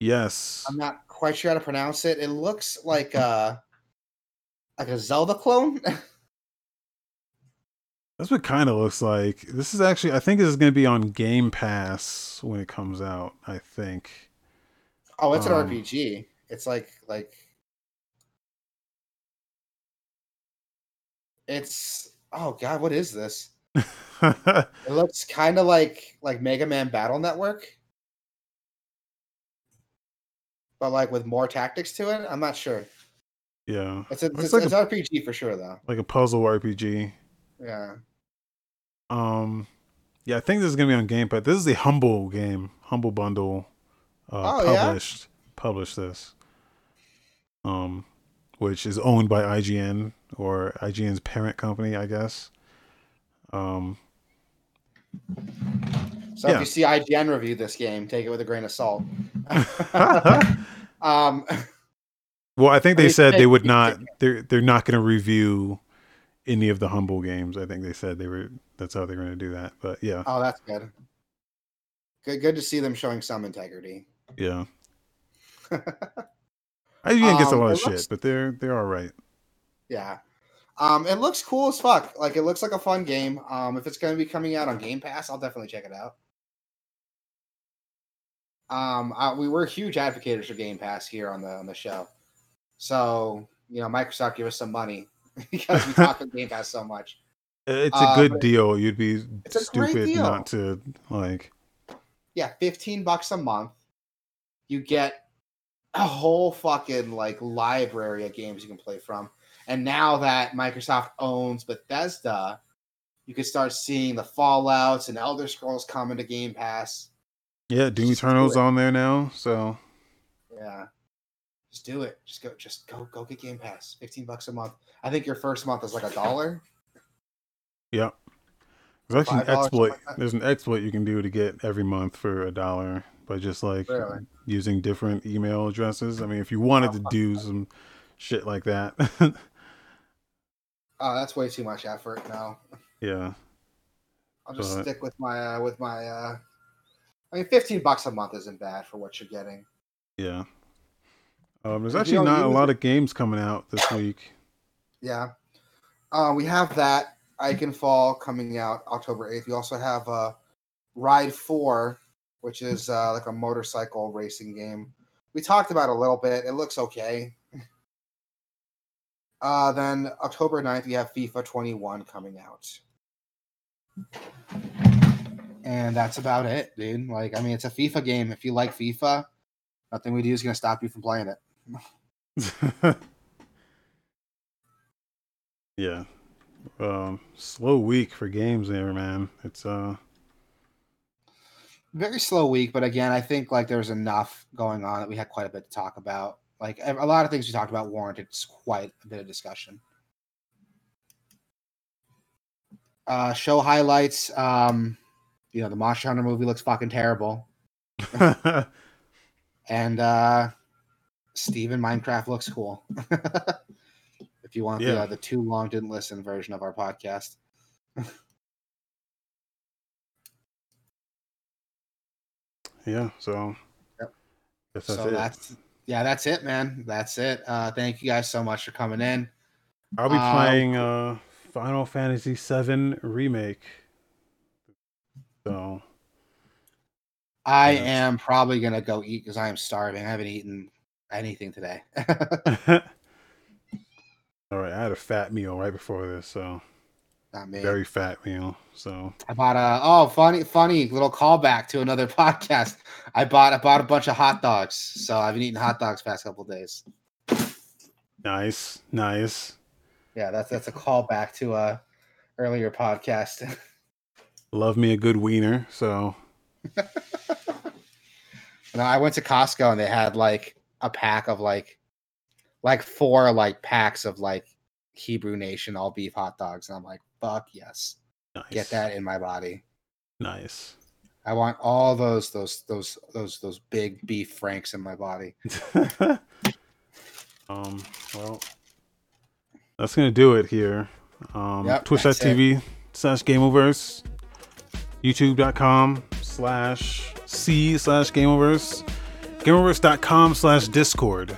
yes, I'm not quite sure how to pronounce it. It looks like uh like a Zelda clone. that's what kind of looks like. This is actually I think this is going to be on Game Pass when it comes out. I think. Oh, it's an Um, RPG. It's like like it's oh god, what is this? It looks kind of like like Mega Man Battle Network, but like with more tactics to it. I'm not sure. yeah, It's a, Looks it's, like it's RPG for sure though. like a puzzle RPG. Yeah. Um, yeah, I think this is gonna be on Game Pass. This is the Humble game, Humble Bundle, uh, Oh, yeah? published published this. Um, which is owned by IGN or IGN's parent company, I guess. Um, So Yeah. if you see IGN review this game, take it with a grain of salt. um, well, I think they They said they would not. They're they're not going to review any of the Humble games. I think they said they were. That's how they're going to do that. But yeah, oh, that's good. Good, good to see them showing some integrity. Yeah. IGN gets a Um, a lot of shit, but they're they're all right. Yeah. Um, it looks cool as fuck. Like it looks like a fun game. Um, if it's going to be coming out on Game Pass, I'll definitely check it out. Um, uh, we were huge advocates for Game Pass here on the on the show, so you know Microsoft give us some money because we talk about Game Pass so much. It's a Uh, good deal. You'd be it's a great stupid not to like. Yeah, fifteen bucks a month, you get a whole fucking like library of games you can play from. And now that Microsoft owns Bethesda, you can start seeing the Fallout's and Elder Scrolls coming to Game Pass. Yeah, Doom Just do Eternal's it. on there now, so Yeah. Just do it. Just go just go go get Game Pass. 15 bucks a month. I think your first month is like a dollar. yeah. There's actually an exploit. There's an exploit you can do to get every month for a dollar. By just like Really? using different email addresses. I mean, if you wanted to do some shit like that, Oh, that's way too much effort. No, yeah, I'll just But- stick with my uh, with my. Uh, I mean, fifteen bucks a month isn't bad for what you're getting. yeah. Um, there's actually don't a lot it- of games coming out this week. Yeah. Uh, we have that I can Ikenfell coming out October 8th. We also have uh, Ride 4, which is uh, like a motorcycle racing game. We talked about a little bit. It looks okay. Uh, then October 9th, we have FIFA 21 coming out. And that's about it, dude. Like, I mean, it's a FIFA game. If you like FIFA, nothing we do is going to stop you from playing it. yeah. Um, slow week for games there, man. It's uh, very slow week, but again, I think like there's enough going on that we had quite a bit to talk about. Like a lot of things we talked about warranted quite a bit of discussion. Uh, show highlights. Um, you know, the Monster Hunter movie looks fucking terrible, and uh, Steven Minecraft looks cool. if you want the uh, the too long didn't listen version of our podcast. yeah. So, Yep. that's so it. that's yeah, that's it, man. That's it. Uh, thank you guys so much for coming in. I'll be uh, playing uh Final Fantasy VII remake. So I Yeah. am probably gonna go eat because I am starving. I haven't eaten anything today. All right, I had a fat meal right before this, so Not me. very fat meal. So I bought a oh funny funny little callback to another podcast. I bought I bought a bunch of hot dogs, so I've been eating hot dogs past couple days. nice, nice. Yeah, that's that's a callback to a earlier podcast. Love me a good wiener. So no, I went to Costco and they had like a pack of like like four like packs of like Hebrew National all beef hot dogs, and I'm like, fuck yes, nice. get that in my body. Nice. I want all those those those those those big beef franks in my body. um. Well, that's gonna do it here. Um, Yep, Twitch.tv slash Gameoverse, YouTube.com slash C slash Gameoverse, Gameoverse.com slash Discord.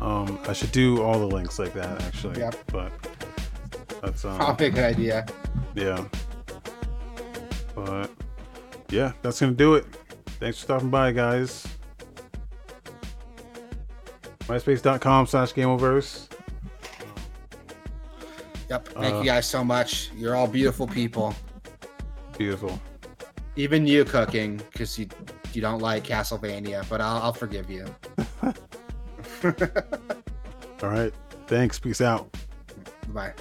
Um, I should do all the links like that actually. Yep. But that's um, good idea. yeah. But yeah, that's gonna do it. Thanks for stopping by, guys. MySpace.com slash Gameoverse. Yep. Thank Uh, you guys so much. You're all beautiful people. Beautiful. Even you cooking because you you don't like Castlevania, but I'll, I'll forgive you. All right. Thanks. Peace out. Bye.